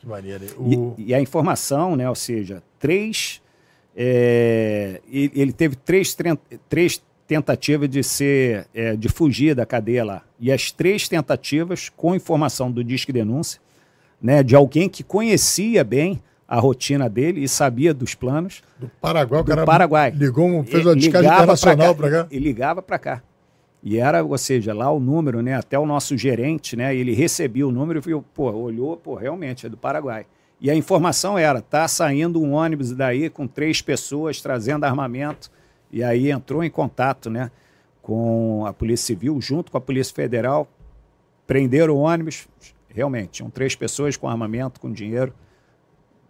[SPEAKER 2] Que maneiro.
[SPEAKER 3] O... E, e, a informação, né, ou seja, três. É, ele teve três, três tentativas de ser é, de fugir da cadeia lá. E as três tentativas, com informação do Disque Denúncia, né, de alguém que conhecia bem a rotina dele e sabia dos planos.
[SPEAKER 2] Do Paraguai,
[SPEAKER 3] do o cara Paraguai.
[SPEAKER 2] ligou, fez uma descarga internacional para cá.
[SPEAKER 3] E ligava para cá. E era, ou seja, lá o número, né? Até o nosso gerente, né? Ele recebia o número e viu, pô, olhou, pô, realmente é do Paraguai. E a informação era, tá saindo um ônibus daí com três pessoas trazendo armamento. E aí entrou em contato, né? Com a Polícia Civil, junto com a Polícia Federal, prenderam o ônibus. Realmente, tinham três pessoas com armamento, com dinheiro.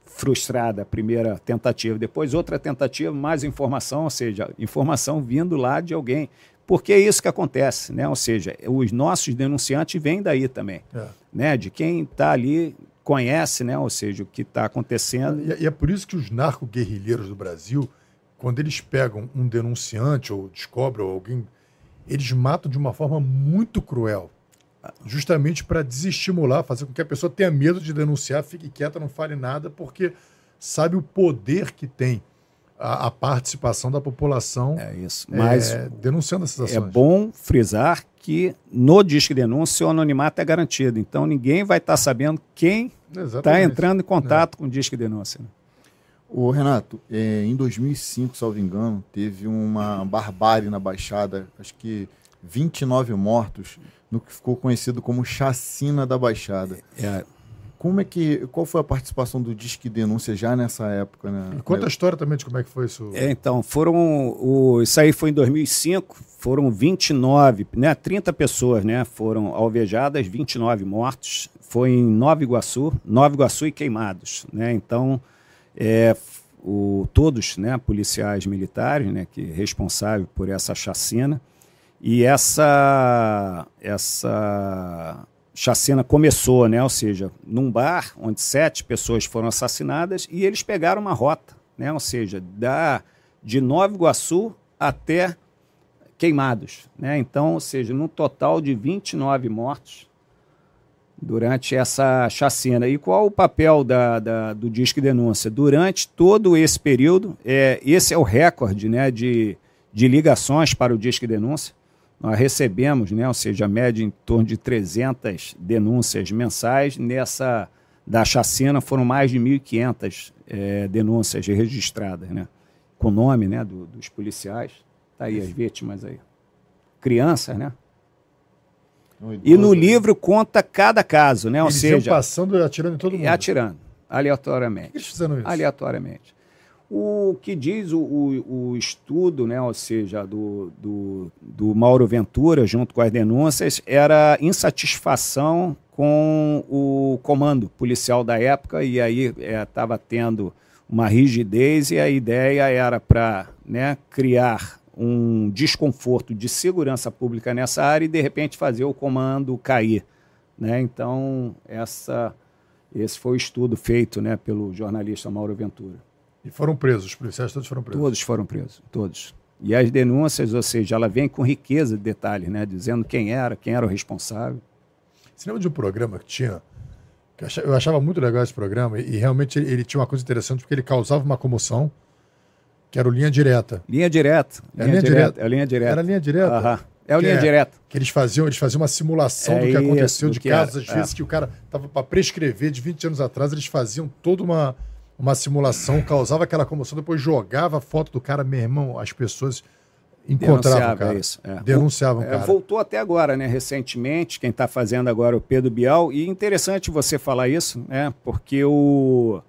[SPEAKER 3] Frustrada a primeira tentativa. Depois, outra tentativa, mais informação, ou seja, informação vindo lá de alguém. Porque é isso que acontece, né? Ou seja, os nossos denunciantes vêm daí também, é. né? De quem está ali conhece, né? Ou seja, o que está acontecendo.
[SPEAKER 2] E, e, é por isso que os narco-guerrilheiros do Brasil, quando eles pegam um denunciante ou descobrem alguém, eles matam de uma forma muito cruel, justamente para desestimular, fazer com que a pessoa tenha medo de denunciar, fique quieta, não fale nada, porque sabe o poder que tem a, a, participação da população
[SPEAKER 3] é isso. Mas é,
[SPEAKER 2] denunciando essas
[SPEAKER 3] ações. É bom frisar que no Disque Denúncia o anonimato é garantido. Então ninguém vai estar tá sabendo quem está entrando em contato é. com o Disque Denúncia. Né?
[SPEAKER 1] O Renato, é, em 2005, salvo engano, teve uma barbárie na Baixada, acho que 29 mortos, no que ficou conhecido como Chacina da Baixada. É, como é que. Qual foi a participação do Disque Denúncia já nessa época? Né?
[SPEAKER 2] E conta a história também de como é que foi isso.
[SPEAKER 3] É, então, foram. O, isso aí foi em 2005, foram 29, né? 30 pessoas né, foram alvejadas, 29 mortos. Foi em Nova Iguaçu, Nova Iguaçu e queimados. Né? Então, é, o, todos né, policiais militares né, que responsáveis por essa chacina. E essa, essa chacina começou, né? Ou seja, num bar onde sete pessoas foram assassinadas e eles pegaram uma rota, né? Ou seja, da de Nova Iguaçu até Queimados, né? Então, ou seja, num total de 29 mortos durante essa chacina. E qual o papel da, da, do Disque Denúncia? Durante todo esse período, é, esse é o recorde né, de, de ligações para o Disque Denúncia nós recebemos, né, ou seja, a média em torno de 300 denúncias mensais. Nessa da chacina foram mais de 1.500 é, denúncias registradas, né, com nome né, do, dos policiais. Está aí as vítimas aí. Crianças, né? e no livro conta cada caso, né? Ou
[SPEAKER 2] Eles
[SPEAKER 3] seja,
[SPEAKER 2] passando e atirando em todo mundo.
[SPEAKER 3] Atirando, aleatoriamente.
[SPEAKER 2] Eles fizeram isso?
[SPEAKER 3] Aleatoriamente. O que diz o, o, o, estudo, né, ou seja, do, do, do Mauro Ventura, junto com as denúncias, era insatisfação com o comando policial da época, e aí estava é, tendo uma rigidez, e a ideia era para né, criar um desconforto de segurança pública nessa área e, de repente, fazer o comando cair. Né? Então, essa, esse foi o estudo feito né, pelo jornalista Mauro Ventura.
[SPEAKER 2] E foram presos, os policiais todos foram presos?
[SPEAKER 3] Todos foram presos, todos. E as denúncias, ou seja, ela vem com riqueza de detalhes, né? Dizendo quem era, quem era o responsável.
[SPEAKER 2] Você lembra de um programa que tinha. Que eu achava muito legal esse programa, e realmente ele tinha uma coisa interessante, porque ele causava uma comoção, que era o Linha Direta.
[SPEAKER 3] Linha Direta.
[SPEAKER 2] Linha, linha direta. direta.
[SPEAKER 3] É linha direta.
[SPEAKER 2] Era linha direta.
[SPEAKER 3] Aham. É o linha é, direta.
[SPEAKER 2] Que eles faziam, eles faziam uma simulação é do que aconteceu, de casos, às vezes, é. que o cara estava para prescrever de 20 anos atrás, eles faziam toda uma, uma simulação, causava aquela comoção, depois jogava a foto do cara, meu irmão, as pessoas encontravam o cara. Isso, é. Denunciavam o é, cara.
[SPEAKER 3] Voltou até agora, né? Recentemente, quem está fazendo agora é o Pedro Bial. E interessante você falar isso, né? Porque o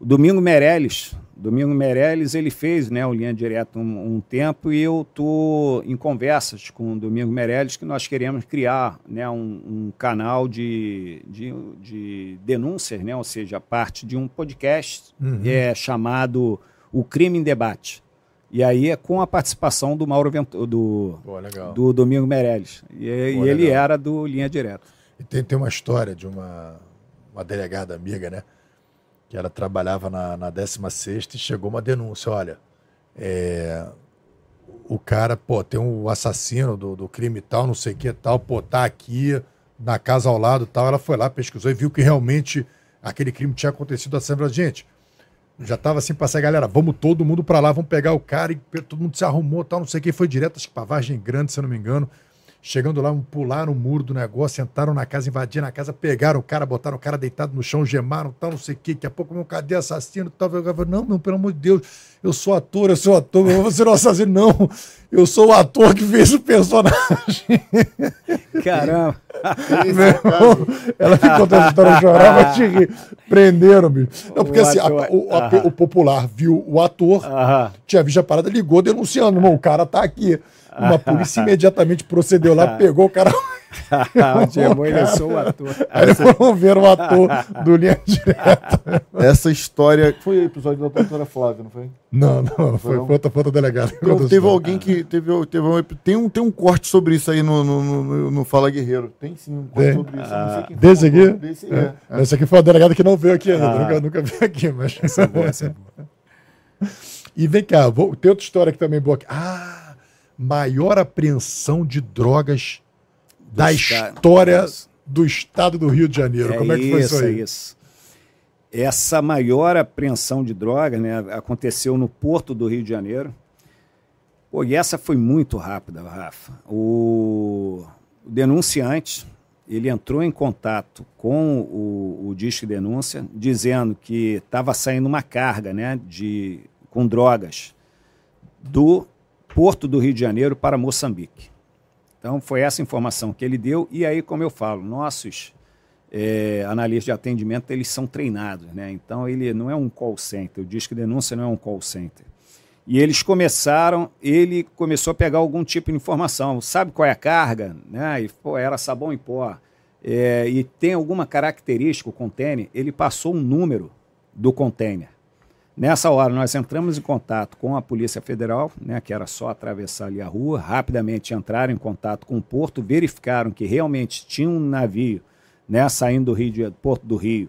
[SPEAKER 3] o Domingo Meirelles, Domingo Meirelles, ele fez né, o Linha Direta um, um, tempo e eu estou em conversas com o Domingo Meirelles que nós queremos criar né, um, um canal de, de, de, denúncias, né, ou seja, parte de um podcast uhum. é, chamado O Crime em Debate. E aí é com a participação do Mauro Ventura, do, Pô, do Domingo Meirelles. E, Pô, e ele era do Linha Direta.
[SPEAKER 2] E tem, tem uma história de uma, uma delegada amiga, né? Que ela trabalhava na, na 16 e chegou uma denúncia, olha, é, o cara, pô, tem um assassino do, do crime tal, não sei o que tal, pô, tá aqui na casa ao lado tal. Ela foi lá, pesquisou e viu que realmente aquele crime tinha acontecido. A Sandra, gente, já tava assim, passar, galera, vamos todo mundo para lá, vamos pegar o cara e todo mundo se arrumou tal, não sei o que. Foi direto, acho que pra Vargem Grande, se eu não me engano. Chegando lá, pularam o muro do negócio, entraram na casa, invadiram a casa, pegaram o cara, botaram o cara deitado no chão, gemaram, tal, não sei o quê. Daqui a pouco, meu, cadê assassino? Tal, eu falei, não, meu, pelo amor de Deus, eu sou ator, eu sou ator, você não é assassino, não. Eu sou o ator que fez o personagem. [laughs]
[SPEAKER 3] Caramba!
[SPEAKER 2] Meu, ela ficou contando história, chorava de rir. Prenderam, bicho. Não, porque o assim, ator, a, o, a, o, popular viu o ator, tinha visto a parada, ligou denunciando, irmão, o cara tá aqui. Uma polícia imediatamente procedeu lá, pegou o cara. [laughs]
[SPEAKER 3] Onde é ele sou o ator.
[SPEAKER 2] Aí eles foram ver o ator do Linha Direta.
[SPEAKER 1] Essa história. Foi o episódio da doutora Flávia, não foi?
[SPEAKER 2] Não, não, foi, foi outra, outra delegada.
[SPEAKER 1] Então, teve alguém que. Teve, teve um, tem, um, tem um corte sobre isso aí no, no, no, no Fala Guerreiro. Tem sim um corte sobre isso.
[SPEAKER 2] Ah, desse aqui? Desse, é. É. Esse aqui foi uma delegada que não veio aqui ainda. Ah. Nunca, nunca veio aqui, mas. Essa é boa, essa é boa. [laughs] E vem cá, vou, tem outra história aqui também boa. Aqui. Ah! Maior apreensão de drogas do da história do estado do Rio de Janeiro. É Como é que foi isso, isso aí? É isso.
[SPEAKER 3] Essa maior apreensão de drogas né, aconteceu no Porto do Rio de Janeiro. Pô, e essa foi muito rápida, Rafa. O, o denunciante ele entrou em contato com o, o Disque Denúncia, dizendo que estava saindo uma carga né, de, com drogas do Porto do Rio de Janeiro para Moçambique. Então, foi essa informação que ele deu. E aí, como eu falo, nossos é, analistas de atendimento, eles são treinados. Né? Então, ele não é um call center. O Disque Denúncia não é um call center. E eles começaram, ele começou a pegar algum tipo de informação. Sabe qual é a carga? Né? E, pô, era sabão em pó. É, e tem alguma característica, o container, ele passou um número do container. Nessa hora, nós entramos em contato com a Polícia Federal, né, que era só atravessar ali a rua, rapidamente entraram em contato com o porto, verificaram que realmente tinha um navio né, saindo do, Rio de, Porto do Rio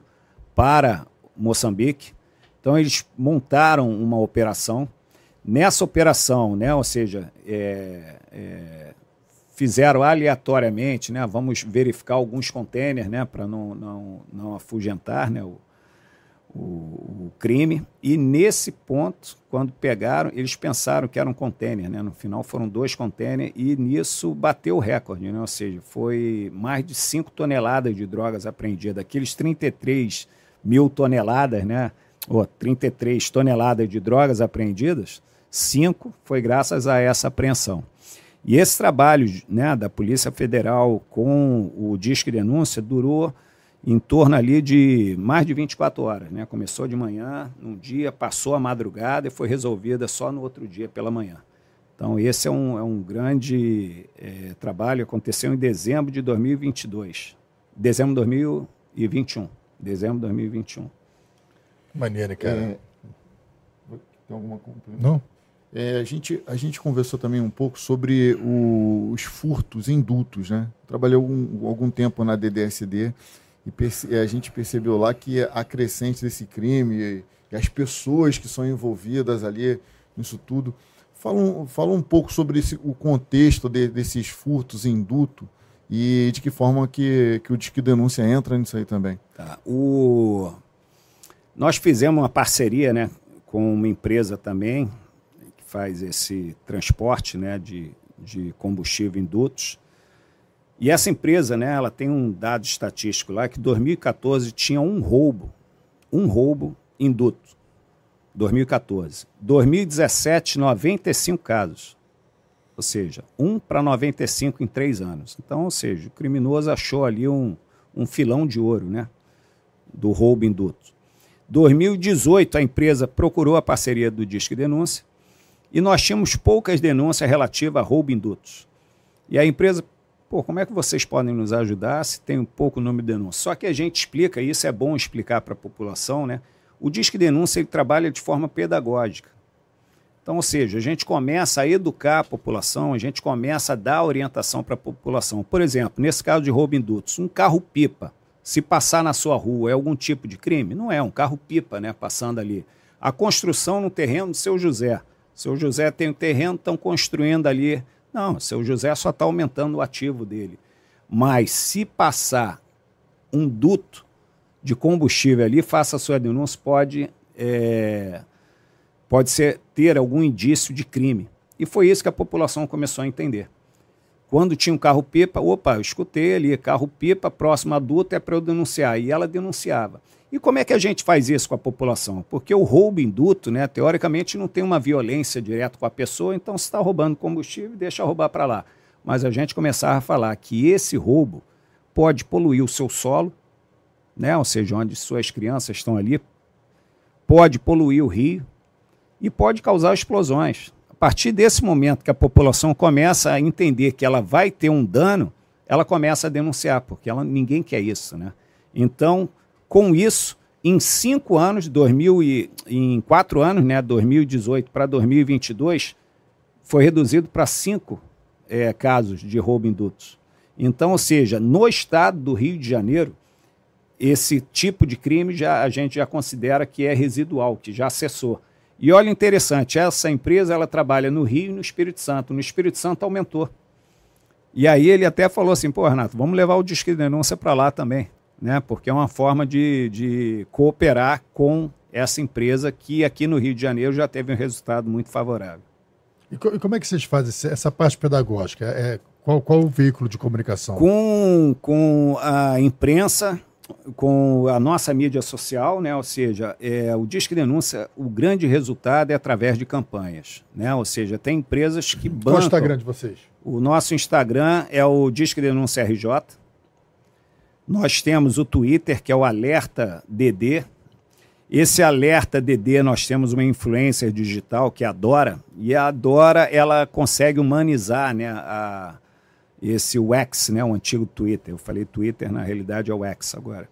[SPEAKER 3] para Moçambique. Então, eles montaram uma operação. Nessa operação, né, ou seja, é, é, fizeram aleatoriamente, né, vamos verificar alguns contêineres né, para não, não, não afugentar né, o, o, o, crime. E nesse ponto, quando pegaram, eles pensaram que era um container, né? No final foram dois containers e nisso bateu o recorde, né? Ou seja, foi mais de 5 toneladas de drogas apreendidas. Aqueles 33 mil toneladas, né? Ou 33 toneladas de drogas apreendidas, 5 foi graças a essa apreensão. E esse trabalho né, da Polícia Federal com o Disque Denúncia durou em torno ali de mais de 24 horas. Né? Começou de manhã, num dia, passou a madrugada e foi resolvida só no outro dia pela manhã. Então, esse é um, é um grande é, trabalho. Aconteceu em dezembro de 2022. Dezembro de 2021. Dezembro de 2021.
[SPEAKER 2] Maneira, cara. É...
[SPEAKER 1] Tem alguma Não? É, a, gente, a gente conversou também um pouco sobre o, os furtos indutos, né? Trabalhei algum, algum tempo na DDSD e a gente percebeu lá que a crescente desse crime e as pessoas que são envolvidas ali nisso tudo. Fala um, fala um pouco sobre esse, o contexto de, desses furtos em duto e de que forma que, que o Disque Denúncia entra nisso aí também.
[SPEAKER 3] Tá. O... Nós fizemos uma parceria né, com uma empresa também que faz esse transporte né, de, de combustível em dutos e essa empresa, né, ela tem um dado estatístico lá que 2014 tinha um roubo, um roubo em duto. 2014. 2017, 95 casos. Ou seja, 1 para 95 em três anos. Então, ou seja, o criminoso achou ali um, um filão de ouro, né? Do roubo em duto. 2018, a empresa procurou a parceria do Disque Denúncia e nós tínhamos poucas denúncias relativas a roubo em dutos. E a empresa Pô, como é que vocês podem nos ajudar se tem um pouco número de denúncia? Só que a gente explica, e isso é bom explicar para a população, né? O Disque Denúncia ele trabalha de forma pedagógica. Então, ou seja, a gente começa a educar a população, a gente começa a dar orientação para a população. Por exemplo, nesse caso de roubo indutos, um carro-pipa Se passar na sua rua é algum tipo de crime? Não é, um carro-pipa, né? Passando ali. A construção no terreno do seu José. Seu José tem um terreno, estão construindo ali. Não, seu José só está aumentando o ativo dele. Mas se passar um duto de combustível ali, faça a sua denúncia, pode, é, pode ser, ter algum indício de crime. E foi isso que a população começou a entender. Quando tinha um carro-pipa, opa, eu escutei ali, carro-pipa, próximo adulto é para eu denunciar. E ela denunciava. E como é que a gente faz isso com a população? Porque o roubo induto, né, teoricamente, não tem uma violência direta com a pessoa, então se está roubando combustível, deixa roubar para lá. Mas a gente começava a falar que esse roubo pode poluir o seu solo, né, ou seja, onde suas crianças estão ali, pode poluir o rio e pode causar explosões partir desse momento que a população começa a entender que ela vai ter um dano, ela começa a denunciar, porque ela, ninguém quer isso. Né? Então, com isso, em cinco anos, 2000 e, em quatro anos, né, 2018 para 2022, foi reduzido para cinco é, casos de roubo indutos. Então, ou seja, no estado do Rio de Janeiro, esse tipo de crime já, a gente já considera que é residual, que já cessou. E olha interessante, essa empresa ela trabalha no Rio e no Espírito Santo. No Espírito Santo aumentou. E aí ele até falou assim, pô, Renato, vamos levar o disque de denúncia para lá também, né? Porque é uma forma de, de cooperar com essa empresa que aqui no Rio de Janeiro já teve um resultado muito favorável.
[SPEAKER 2] E, como é que vocês fazem essa parte pedagógica? É, qual, qual o veículo de comunicação?
[SPEAKER 3] Com, com a imprensa, com a nossa mídia social, né? ou seja, é, o Disque Denúncia, o grande resultado é através de campanhas. Né? Ou seja, tem empresas que bancam... Qual é o
[SPEAKER 2] Instagram de vocês?
[SPEAKER 3] O nosso Instagram é o Disque Denúncia RJ. Nós temos o Twitter, que é o Alerta DD. Esse Alerta DD, nós temos uma influencer digital que é a Dora, e a Dora, ela consegue humanizar né, a esse Wax, né, o antigo Twitter. Eu falei Twitter, na realidade é o X agora.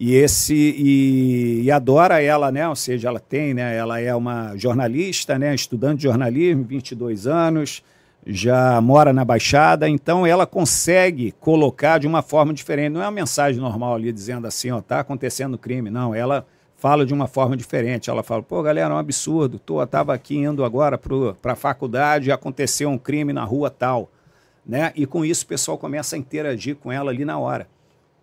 [SPEAKER 3] E esse e, e, adora ela, né? Ou seja, ela tem, né? Ela é uma jornalista, né? Estudante de jornalismo, 22 anos, já mora na Baixada, então ela consegue colocar de uma forma diferente. Não é uma mensagem normal ali dizendo assim, ó, tá acontecendo crime. Não, ela fala de uma forma diferente. Ela fala, pô, galera, é um absurdo. Tô, tava aqui indo agora para a faculdade e aconteceu um crime na rua tal né? E com isso o pessoal começa a interagir com ela ali na hora.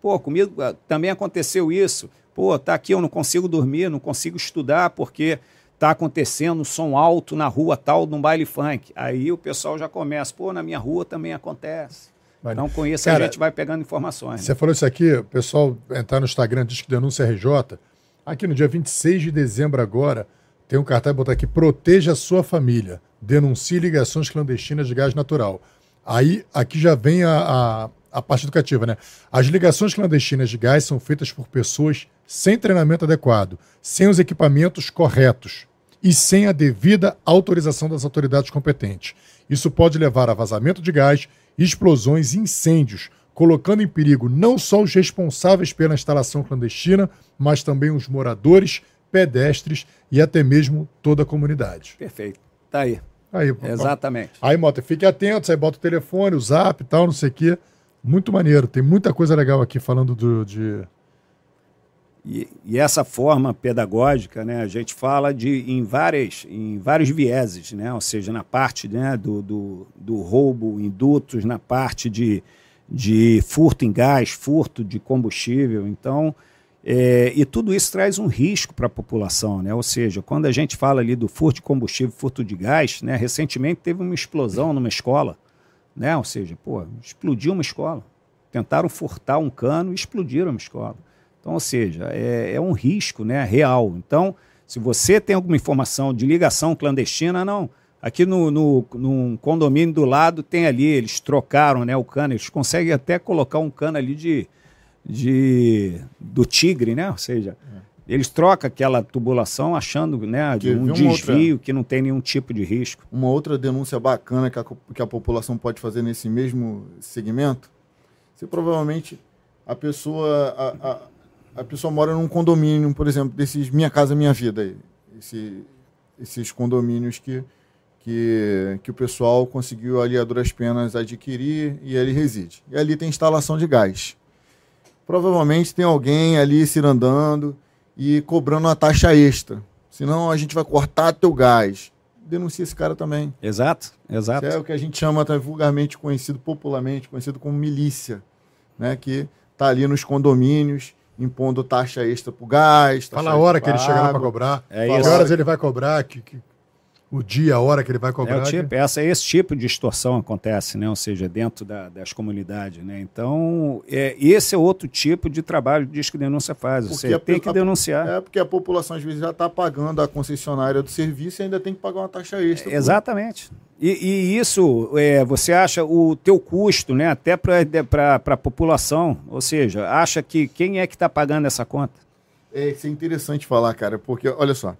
[SPEAKER 3] Pô, comigo ah, também aconteceu isso. Pô, tá aqui, eu não consigo dormir, não consigo estudar porque tá acontecendo som alto na rua tal, num baile funk. Aí o pessoal já começa, pô, na minha rua também acontece. Mas, então, com isso, cara, a gente vai pegando informações.
[SPEAKER 2] Você né? falou isso aqui, o pessoal entrar no Instagram, diz que denúncia RJ. Aqui no dia 26 de dezembro agora, tem um cartaz botar aqui, proteja a sua família. Denuncie ligações clandestinas de gás natural. Aí, aqui já vem a, a, a parte educativa, né? As ligações clandestinas de gás são feitas por pessoas sem treinamento adequado, sem os equipamentos corretos e sem a devida autorização das autoridades competentes. Isso pode levar a vazamento de gás, explosões e incêndios, colocando em perigo não só os responsáveis pela instalação clandestina, mas também os moradores, pedestres e até mesmo toda a comunidade.
[SPEAKER 3] Perfeito. Tá aí.
[SPEAKER 2] Aí,
[SPEAKER 3] Exatamente.
[SPEAKER 2] Aí, Mota, fique atento, aí bota o telefone, o zap e tal, não sei o quê. Muito maneiro. Tem muita coisa legal aqui falando do, de.
[SPEAKER 3] E, e, essa forma pedagógica, né, a gente fala de em várias, em vários vieses, né, ou seja, na parte né, do, do, do roubo em dutos, na parte de, de furto em gás, furto de combustível. Então, é, e tudo isso traz um risco para a população, né? Ou seja, quando a gente fala ali do furto de combustível, furto de gás, né? Recentemente teve uma explosão numa escola, né? Ou seja, pô, explodiu uma escola. Tentaram furtar um cano e explodiram uma escola. Então, ou seja, é, é um risco, né? Real. Então, se você tem alguma informação de ligação clandestina, não. Aqui no, no, no condomínio do lado tem ali, eles trocaram né, o cano, eles conseguem até colocar um cano ali de de, do tigre, né? Ou seja, é. eles trocam aquela tubulação achando né, de um desvio outra, que não tem nenhum tipo de risco.
[SPEAKER 1] Uma outra denúncia bacana que a, que a população pode fazer nesse mesmo segmento, se provavelmente a pessoa, a, a, a pessoa mora num condomínio, por exemplo, desses Minha Casa Minha Vida, esse, esses condomínios que, que, que o pessoal conseguiu ali a duras penas adquirir e ali reside. E ali tem instalação de gás. Provavelmente tem alguém ali cirandando e cobrando uma taxa extra. Senão a gente vai cortar teu gás. Denuncia esse cara também.
[SPEAKER 3] Exato, exato.
[SPEAKER 1] Isso é o que a gente chama tá, vulgarmente conhecido, popularmente conhecido como milícia, né? Que tá ali nos condomínios impondo taxa extra pro gás.
[SPEAKER 2] Fala a hora que ele chega lá para cobrar. É isso. Que horas ele vai cobrar, que, que, o dia, a hora que ele vai cobrar.
[SPEAKER 3] É, tipo, essa, esse tipo de extorsão acontece, né? ou seja, dentro da, das comunidades. Né? Então, é, esse é outro tipo de trabalho diz que denúncia faz. Você a, tem que denunciar.
[SPEAKER 1] É porque a população às vezes já está pagando a concessionária do serviço e ainda tem que pagar uma taxa extra.
[SPEAKER 3] É, exatamente. E, e, isso, é, você acha o teu custo, né, até para a população, ou seja, acha que quem é que está pagando essa conta?
[SPEAKER 1] É, isso é interessante falar, cara, porque, olha só,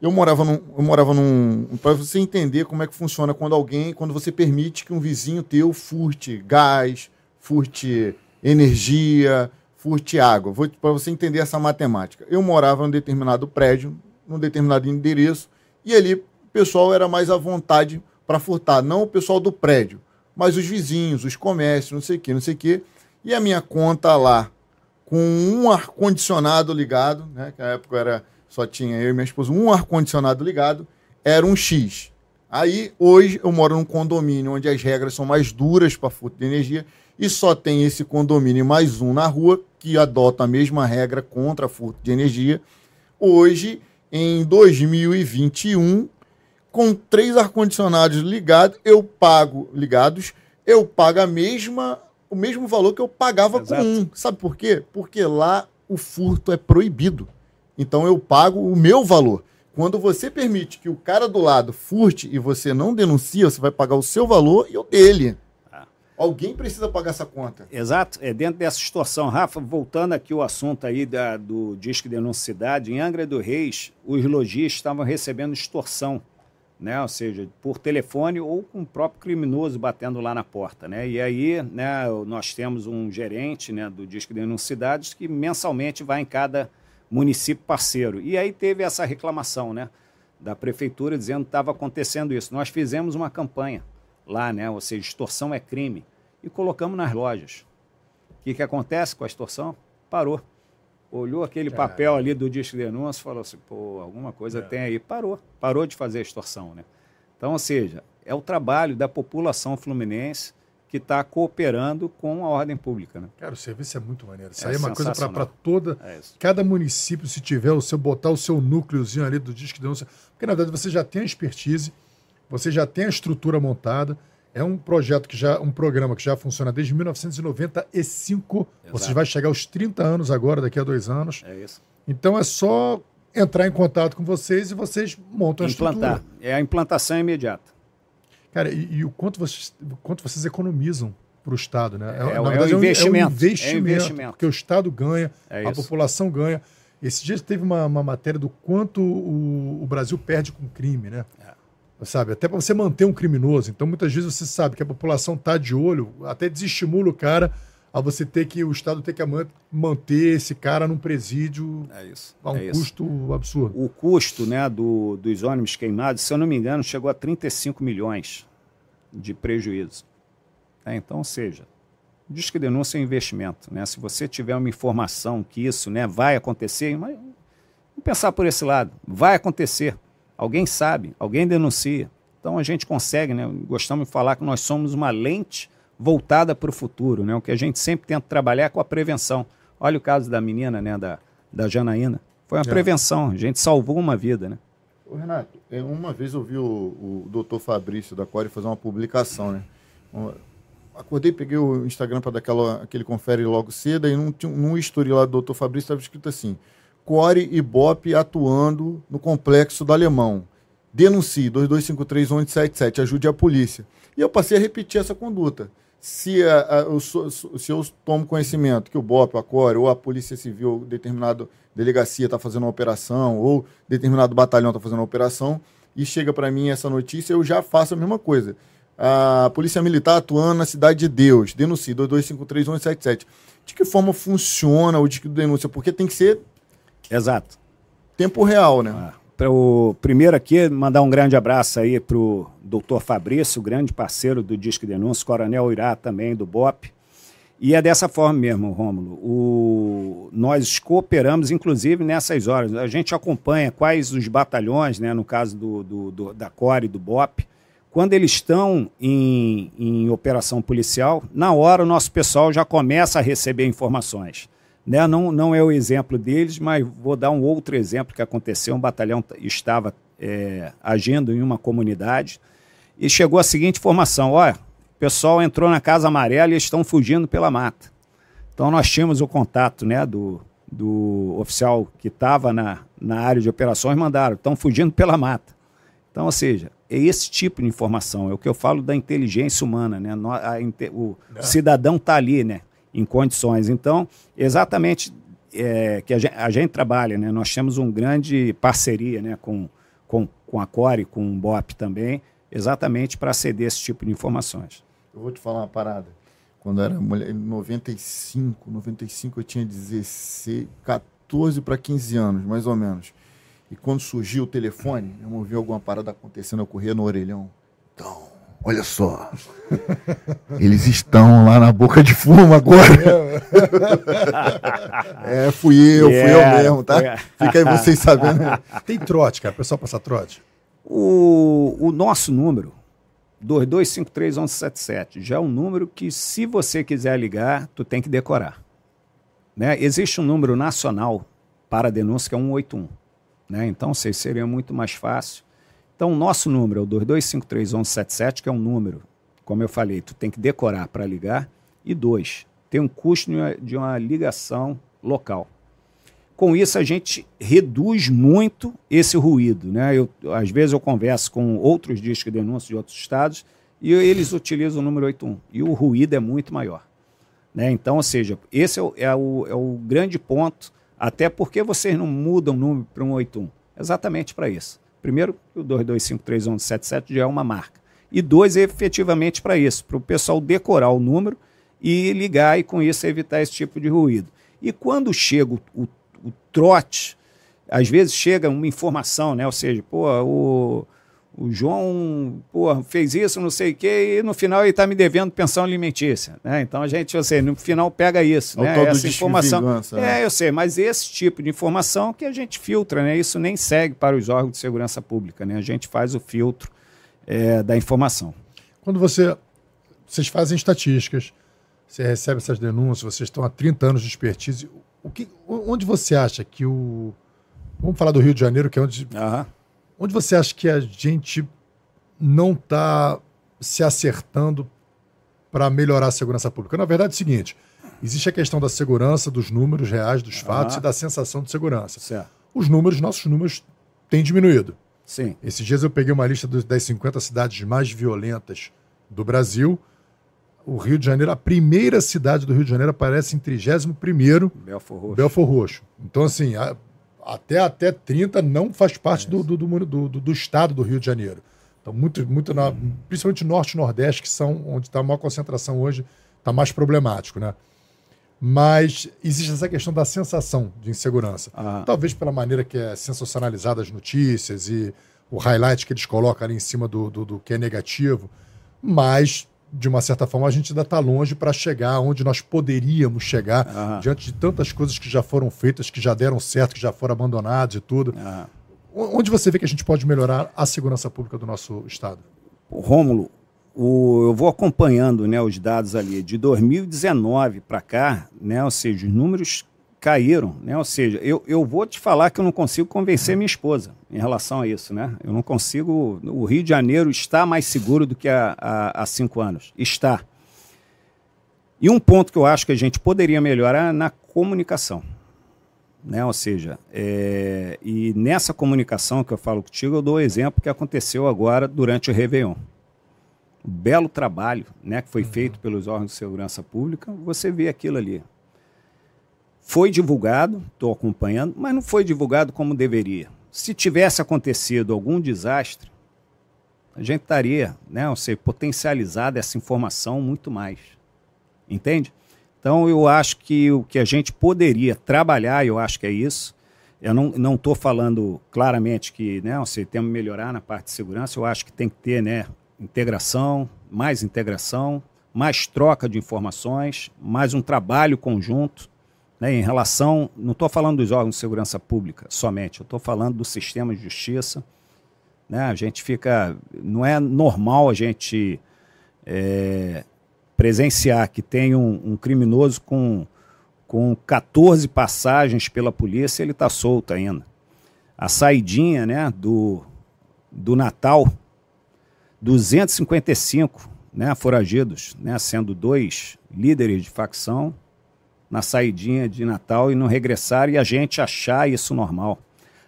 [SPEAKER 1] eu morava num. Eu morava num. Para você entender como é que funciona quando alguém. Quando você permite que um vizinho teu furte gás, furte energia, furte água. Para você entender essa matemática. Eu morava num determinado prédio, num determinado endereço, e ali o pessoal era mais à vontade para furtar. Não o pessoal do prédio, mas os vizinhos, os comércios, não sei o quê, não sei o quê. E a minha conta lá, com um ar-condicionado ligado, né? Que na época era só tinha eu e minha esposa um ar-condicionado ligado, era um X. Aí, hoje, eu moro num condomínio onde as regras são mais duras para furto de energia e só tem esse condomínio mais um na rua que adota a mesma regra contra furto de energia. Hoje, em 2021, com três ar-condicionados ligados, eu pago ligados, eu pago a mesma, o mesmo valor que eu pagava Exato. com um. Sabe por quê? Porque lá o furto é proibido. Então eu pago o meu valor. Quando você permite que o cara do lado furte e você não denuncia, você vai pagar o seu valor e o dele. Ah. Alguém precisa pagar essa conta.
[SPEAKER 3] Exato, é dentro dessa situação. Rafa, voltando aqui o assunto aí da, do Disque Denúncia Cidade, em Angra do Reis, os lojistas estavam recebendo extorsão, né? ou seja, por telefone ou com o próprio criminoso batendo lá na porta. Né? E aí né, nós temos um gerente né, do Disque Denúncia Cidades que mensalmente vai em cada município parceiro. E aí teve essa reclamação, né, da prefeitura dizendo que estava acontecendo isso. Nós fizemos uma campanha lá, né, ou seja, extorsão é crime, e colocamos nas lojas. O que, que acontece com a extorsão? Parou. Olhou aquele papel ali do disco de denúncia e falou assim, pô, alguma coisa é. tem aí. Parou. Parou de fazer a extorsão, né? Então, ou seja, é o trabalho da população fluminense que está cooperando com a ordem pública. Né?
[SPEAKER 2] Cara, o serviço é muito maneiro. Isso é aí é uma coisa para toda. É cada município, se tiver o seu, botar o seu núcleozinho ali do disco de denúncia. Porque, na verdade, você já tem a expertise, você já tem a estrutura montada. É um projeto que já, um programa que já funciona desde 1995. Exato. Você vai chegar aos 30 anos agora, daqui a dois anos.
[SPEAKER 3] É isso.
[SPEAKER 2] Então é só entrar em contato com vocês e vocês montam a
[SPEAKER 3] Implantar. estrutura. É a implantação imediata.
[SPEAKER 2] Cara, e, e o quanto vocês, quanto vocês economizam para o Estado, né?
[SPEAKER 3] É, é, na verdade, é, um, investimento, é um investimento,
[SPEAKER 2] é investimento. Porque o Estado ganha, é a população ganha. Esse dia teve uma, uma matéria do quanto o, o, Brasil perde com crime, né? É. Sabe? Até para você manter um criminoso. Então, muitas vezes você sabe que a população está de olho, até desestimula o cara a você ter que, o Estado ter que manter esse cara num presídio
[SPEAKER 3] é isso,
[SPEAKER 2] a um
[SPEAKER 3] é
[SPEAKER 2] custo
[SPEAKER 3] isso.
[SPEAKER 2] absurdo.
[SPEAKER 3] O custo né, do, dos ônibus queimados, se eu não me engano, chegou a 35 milhões de prejuízo. É, então, ou seja, diz que denúncia é investimento. Né? Se você tiver uma informação que isso né, vai acontecer, mas, vamos pensar por esse lado, vai acontecer. Alguém sabe, alguém denuncia. Então a gente consegue, né? gostamos de falar que nós somos uma lente voltada para o futuro. Né? O que a gente sempre tenta trabalhar é com a prevenção. Olha o caso da menina, né, da, da Janaína. Foi uma é. prevenção, a gente salvou uma vida. Né?
[SPEAKER 1] Ô, Renato, é, uma vez eu vi o, o doutor Fabrício da Core fazer uma publicação, né? Acordei, peguei o Instagram para dar aquela, aquele confere logo cedo, e num, num history lá do doutor Fabrício estava escrito assim: Core e Bop atuando no complexo do Alemão. Denuncie 2253-1177, ajude a polícia. E eu passei a repetir essa conduta se, a, a, eu, se eu tomo conhecimento que o BOP, a CORE ou a Polícia Civil, determinada delegacia está fazendo uma operação, ou determinado batalhão está fazendo uma operação, e chega para mim essa notícia, eu já faço a mesma coisa. A Polícia Militar atuando na Cidade de Deus, denuncie 2253-177. De que forma funciona o disco de denúncia? Porque tem que ser.
[SPEAKER 3] Exato.
[SPEAKER 1] Tempo real, né?
[SPEAKER 3] Ah para o primeiro aqui mandar um grande abraço aí para o doutor Fabrício, grande parceiro do Disque Denúncia, Coronel Irá também do BOP. E é dessa forma mesmo, Rômulo. O, nós cooperamos, inclusive, nessas horas. A gente acompanha quais os batalhões, né, no caso do, do, do da CORE e do BOP, quando eles estão em, em operação policial, na hora o nosso pessoal já começa a receber informações. Né? Não, não é o exemplo deles, mas vou dar um outro exemplo que aconteceu. Um batalhão estava é, agindo em uma comunidade e chegou a seguinte informação: olha, o pessoal entrou na Casa Amarela e estão fugindo pela mata. Então nós tínhamos o contato né, do, do oficial que estava na, na área de operações, mandaram, estão fugindo pela mata. Então, ou seja, é esse tipo de informação, é o que eu falo da inteligência humana, né? A, a, o é. cidadão está ali, né? Em condições. Então, exatamente é, que a gente, a gente, trabalha, né? Nós temos um grande parceria, né? Com, com, com a Core, com o BOP também, exatamente para ceder esse tipo de informações.
[SPEAKER 1] Eu vou te falar uma parada. Quando era mulher, em 95, 95 eu tinha 16, 14 para 15 anos, mais ou menos. E quando surgiu o telefone, eu ouvi alguma parada acontecendo, eu corria no orelhão. Então, olha só. Eles estão lá na boca de fumo agora. [laughs] é, fui eu, yeah, fui eu mesmo, tá? Fica aí vocês sabendo.
[SPEAKER 2] Tem trote, cara. O pessoal passa trote.
[SPEAKER 3] O, o nosso número 22531177. Já é um número que, se você quiser ligar, tu tem que decorar. Né? Existe um número nacional para denúncia que é 181. Né? Então, sei, seria muito mais fácil. Então, o nosso número é o 22531177, que é um número, como eu falei, tu tem que decorar para ligar. E dois, tem um custo de uma ligação local. Com isso, a gente reduz muito esse ruído. Né? Eu, às vezes eu converso com outros discos de denúncia de outros estados e eles utilizam o número 81. E o ruído é muito maior. Né? Então, ou seja, esse é o, é o, é o grande ponto, até porque vocês não mudam o número para um 81. Exatamente para isso. Primeiro, o 22531177 já é uma marca. E dois, efetivamente para isso, para o pessoal decorar o número e ligar e com isso evitar esse tipo de ruído. E quando chega o, o o trote, às vezes chega uma informação, né? Ou seja, pô, o, o João pô, fez isso, não sei o quê, e no final ele está me devendo pensão alimentícia. Né? Então a gente, eu sei, no final pega isso, né? Essa informação. Né? É, eu sei, mas esse tipo de informação que a gente filtra, né? Isso nem segue para os órgãos de segurança pública, né? A gente faz o filtro é, da informação.
[SPEAKER 2] Quando você. Vocês fazem estatísticas, você recebe essas denúncias, vocês estão há 30 anos de expertise. O que, onde você acha que o. Vamos falar do Rio de Janeiro, que é onde. Uhum. Onde você acha que a gente não está se acertando para melhorar a segurança pública? Na verdade é o seguinte: existe a questão da segurança, dos números reais, dos fatos e da sensação de segurança.
[SPEAKER 3] Certo.
[SPEAKER 2] Os números, nossos números, têm diminuído.
[SPEAKER 3] Sim.
[SPEAKER 2] Esses dias eu peguei uma lista das 50 cidades mais violentas do Brasil o Rio de Janeiro, a primeira cidade do Rio de Janeiro aparece em 31
[SPEAKER 3] Belfor Roxo.
[SPEAKER 2] Belfor Roxo. Então, assim, a, até, até 30 não faz parte é do, do, do, do, do estado do Rio de Janeiro. Então, muito, muito na, principalmente norte e nordeste, que são onde está a maior concentração hoje, está mais problemático, né? Mas existe essa questão da sensação de insegurança. Ah. Talvez pela maneira que é sensacionalizada as notícias e o highlight que eles colocam ali em cima do, do, do que é negativo. Mas de uma certa forma, a gente ainda está longe para chegar onde nós poderíamos chegar, uhum. diante de tantas coisas que já foram feitas, que já deram certo, que já foram abandonadas e tudo. Uhum. Onde você vê que a gente pode melhorar a segurança pública do nosso Estado?
[SPEAKER 3] Rômulo, o, eu vou acompanhando né, os dados ali. De 2019 para cá, né, ou seja, os números caíram, né? Ou seja, eu, eu vou te falar que eu não consigo convencer minha esposa em relação a isso, né? Eu não consigo. O Rio de Janeiro está mais seguro do que há, há, há cinco anos. Está. E um ponto que eu acho que a gente poderia melhorar é na comunicação. Né? Ou seja, é... e nessa comunicação que eu falo contigo, eu dou o exemplo que aconteceu agora durante o Réveillon. Belo trabalho né, que foi uhum. feito pelos órgãos de segurança pública, você vê aquilo ali. Foi divulgado, estou acompanhando, mas não foi divulgado como deveria. Se tivesse acontecido algum desastre, a gente estaria, né, ou seja, potencializado essa informação muito mais. Entende? Então eu acho que o que a gente poderia trabalhar, eu acho que é isso. Eu não estou falando claramente que né, você tem que melhorar na parte de segurança, eu acho que tem que ter né, integração, mais integração, mais troca de informações, mais um trabalho conjunto né, em relação. Não estou falando dos órgãos de segurança pública somente, eu estou falando do sistema de justiça. Né, a gente fica. Não é normal a gente é, presenciar que tem um, um, criminoso com, com 14 passagens pela polícia ele está solto ainda. A saidinha né, do, do Natal, 255 né, foragidos, né, sendo dois líderes de facção na saidinha de Natal e não regressar e a gente achar isso normal.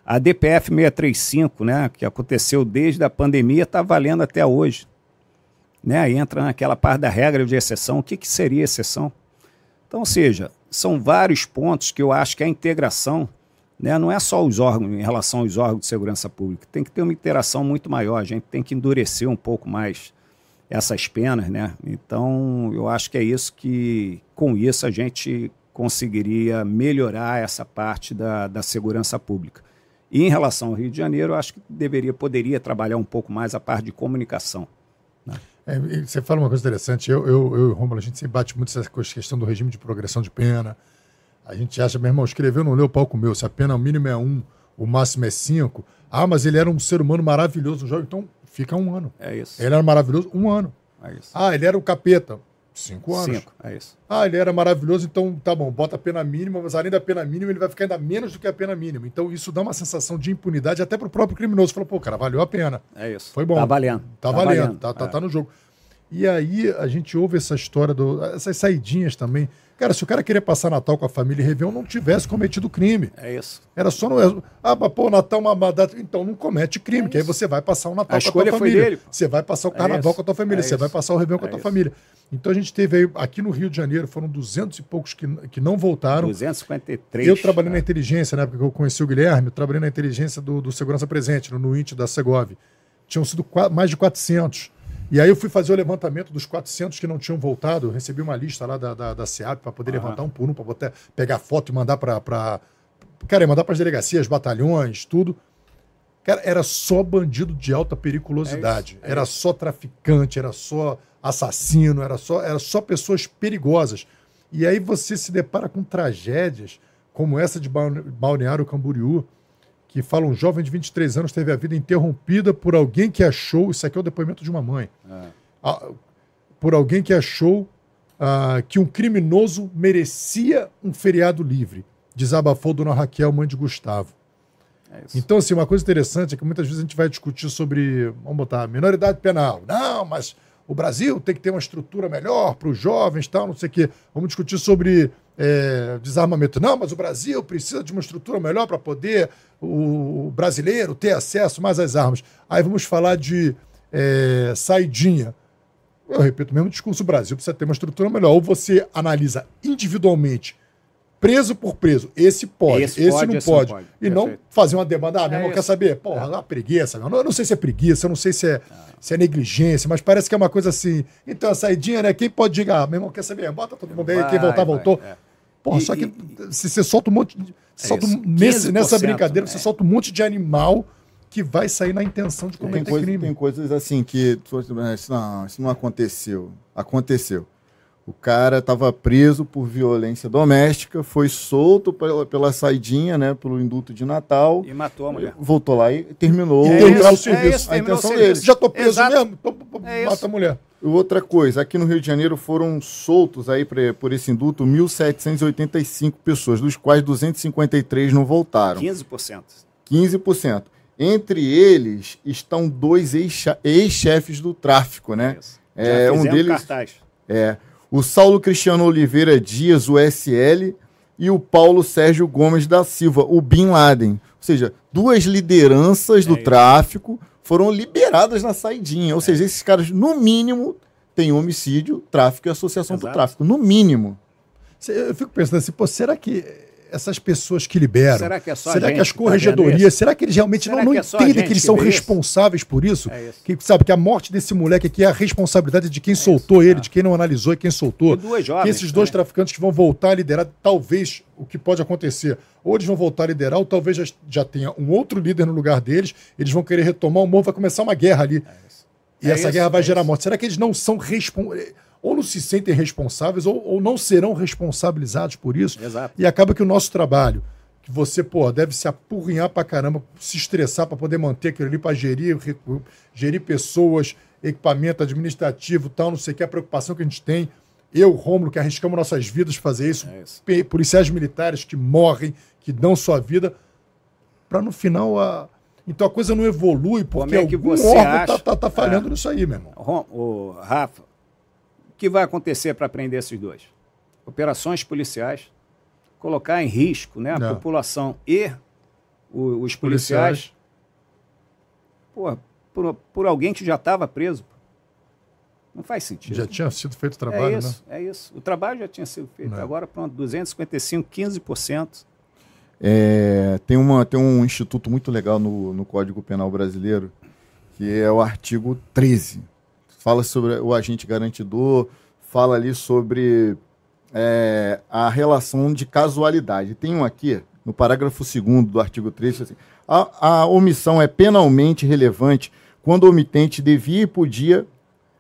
[SPEAKER 3] A DPF 635, né, que aconteceu desde a pandemia, está valendo até hoje. Né? Entra naquela parte da regra de exceção. O que, que seria exceção? Então, ou seja, são vários pontos que eu acho que a integração né, não é só os órgãos em relação aos órgãos de segurança pública, tem que ter uma interação muito maior, a gente tem que endurecer um pouco mais essas penas, né? Então, eu acho que é isso que, com isso, a gente conseguiria melhorar essa parte da, da segurança pública. E em relação ao Rio de Janeiro, eu acho que deveria, poderia trabalhar um pouco mais a parte de comunicação. Né?
[SPEAKER 2] É, você fala uma coisa interessante. Eu, eu, eu e o Romulo, a gente sempre bate muito essa questão do regime de progressão de pena. A gente acha, meu irmão, escreveu, não leu o palco meu. Se a pena mínima é um, o máximo é cinco. Ah, mas ele era um ser humano maravilhoso, jovem. Então, Fica um ano.
[SPEAKER 3] É isso.
[SPEAKER 2] Ele era maravilhoso, um ano.
[SPEAKER 3] É isso.
[SPEAKER 2] Ah, ele era o capeta. Cinco anos. Cinco,
[SPEAKER 3] é isso.
[SPEAKER 2] Ah, ele era maravilhoso, então tá bom, bota a pena mínima, mas além da pena mínima, ele vai ficar ainda menos do que a pena mínima. Então isso dá uma sensação de impunidade até pro próprio criminoso. Falou, pô, cara, valeu a pena.
[SPEAKER 3] É isso.
[SPEAKER 2] Foi bom.
[SPEAKER 3] Tá valendo.
[SPEAKER 2] Tá, tá valendo, valendo. Tá, tá, é. tá no jogo. E aí a gente ouve essa história, do, essas saidinhas também. Cara, se o cara queria passar Natal com a família e Réveillon, não tivesse cometido crime.
[SPEAKER 3] É isso.
[SPEAKER 2] Era só no. Ah, mas pô, Natal é uma, data. Então não comete crime, é que aí você vai passar o Natal
[SPEAKER 3] a
[SPEAKER 2] com a tua família.
[SPEAKER 3] Dele,
[SPEAKER 2] você vai passar o é Carnaval é com a tua família. É você vai passar o Réveillon com a tua é família. Então a gente teve aí, aqui no Rio de Janeiro, foram 200 e poucos que, que não voltaram.
[SPEAKER 3] 253.
[SPEAKER 2] Eu trabalhei na inteligência, na época que eu conheci o Guilherme, eu trabalhei na inteligência do, do Segurança Presente, no, no da Segov. Tinham sido mais de 400. E aí eu fui fazer o levantamento dos 400 que não tinham voltado. Eu recebi uma lista lá da, da, da SEAP para poder uhum. levantar um por um, para pegar foto e mandar para. Cara, mandar para as delegacias, batalhões, tudo. Cara, era só bandido de alta periculosidade. É isso, é era isso. só traficante, era só assassino, era só, era só pessoas perigosas. E aí você se depara com tragédias como essa de Balneário Camboriú, que fala um jovem de 23 anos teve a vida interrompida por alguém que achou, isso aqui é o depoimento de uma mãe, é. por alguém que achou ah, que um criminoso merecia um feriado livre. Desabafou Dona Raquel, mãe de Gustavo. É então, assim, uma coisa interessante é que muitas vezes a gente vai discutir sobre, vamos botar, minoridade penal. Não, mas o Brasil tem que ter uma estrutura melhor para os jovens, tal, não sei o quê. Vamos discutir sobre é, desarmamento. Não, mas o Brasil precisa de uma estrutura melhor para poder o brasileiro ter acesso mais às armas. Aí vamos falar de é, saidinha. Eu repito o mesmo discurso: o Brasil precisa ter uma estrutura melhor. Ou você analisa individualmente, preso por preso, esse pode, esse, esse, pode, não, esse pode. não pode. E Perfeito. não fazer uma demanda, ah, meu é irmão, quer saber? Porra, é. uma preguiça. Eu não, eu não sei se é preguiça, eu não sei se é, se é negligência, mas parece que é uma coisa assim. Então, a saidinha, né? Quem pode dizer, ah, meu irmão, quer saber? Bota todo mundo aí, quem voltar, vai, voltou. É. Porra, e, só que e, se você solta um monte de. É solta um, nesse, nessa brincadeira, né? você solta um monte de animal que vai sair na intenção de cometer
[SPEAKER 1] tem coisa,
[SPEAKER 2] crime.
[SPEAKER 1] Tem coisas assim que. Isso não, isso não aconteceu. Aconteceu. O cara estava preso por violência doméstica, foi solto pela, pela saidinha, né, pelo indulto de Natal.
[SPEAKER 3] E matou a mulher.
[SPEAKER 1] Voltou lá e terminou,
[SPEAKER 2] e terminou o serviço. É isso,
[SPEAKER 1] a intenção dele.
[SPEAKER 2] Já estou preso Exato. mesmo, então é mata a mulher.
[SPEAKER 1] Outra coisa, aqui no Rio de Janeiro foram soltos aí por esse indulto 1.785 pessoas, dos quais 253 não voltaram.
[SPEAKER 3] 15%.
[SPEAKER 1] 15%. Entre eles estão dois ex-chefes do tráfico, né? Isso.
[SPEAKER 3] É, um deles cartaz.
[SPEAKER 1] É, o Saulo Cristiano Oliveira Dias, o SL, e o Paulo Sérgio Gomes da Silva, o Bin Laden. Ou seja, duas lideranças do é tráfico foram liberadas na saidinha. Ou é. seja, esses caras, no mínimo, têm homicídio, tráfico e associação Exato. para tráfico. No mínimo.
[SPEAKER 2] Eu fico pensando assim, pô, será que essas pessoas que liberam.
[SPEAKER 3] Será que é só
[SPEAKER 2] Será que as tá corregedorias, tá será que eles realmente será não, não que é entendem que eles são responsáveis por isso? É isso? Que sabe que a morte desse moleque aqui é a responsabilidade de quem é soltou isso, ele, de quem não analisou e quem soltou. E
[SPEAKER 3] duas jovens,
[SPEAKER 2] que esses dois né? traficantes que vão voltar a liderar, talvez o que pode acontecer, ou eles vão voltar a liderar, ou talvez já, já tenha um outro líder no lugar deles, eles vão querer retomar o morro, vai começar uma guerra ali. E
[SPEAKER 3] É
[SPEAKER 2] essa
[SPEAKER 3] isso,
[SPEAKER 2] guerra vai
[SPEAKER 3] é
[SPEAKER 2] gerar
[SPEAKER 3] isso.
[SPEAKER 2] morte. Será que eles não são responsáveis? Ou não se sentem responsáveis, ou, ou não serão responsabilizados por isso.
[SPEAKER 3] Exato.
[SPEAKER 2] E acaba que o nosso trabalho, que você, pô, deve se apurrinhar pra caramba, se estressar pra poder manter aquilo ali, pra gerir, gerir pessoas, equipamento administrativo tal, não sei o que, a preocupação que a gente tem. Eu, Rômulo, que arriscamos nossas vidas fazer isso,
[SPEAKER 3] É isso.
[SPEAKER 2] policiais militares que morrem, que dão sua vida, pra no final a. Então a coisa não evolui porque
[SPEAKER 3] Como é que
[SPEAKER 2] algum
[SPEAKER 3] você
[SPEAKER 2] órgão tá, tá, tá falhando
[SPEAKER 3] É.
[SPEAKER 2] nisso aí, meu irmão.
[SPEAKER 3] O Rafa, o que vai acontecer para prender esses dois? Operações policiais, colocar em risco né, a
[SPEAKER 2] Não.
[SPEAKER 3] população e o- os policiais, pô, por, por alguém que já estava preso. Não faz sentido.
[SPEAKER 2] Já tinha sido feito o
[SPEAKER 3] é
[SPEAKER 2] trabalho, né?
[SPEAKER 3] isso, é isso. O trabalho já tinha sido feito.
[SPEAKER 2] É.
[SPEAKER 3] Agora, pronto, 255, 15%.
[SPEAKER 1] É, tem, uma, tem um instituto muito legal no, no Código Penal Brasileiro, que é o artigo 13. Fala sobre o agente garantidor, fala ali sobre é, a relação de casualidade. Tem um aqui, no parágrafo 2 do artigo 13, assim, a, a omissão é penalmente relevante quando o omitente devia e podia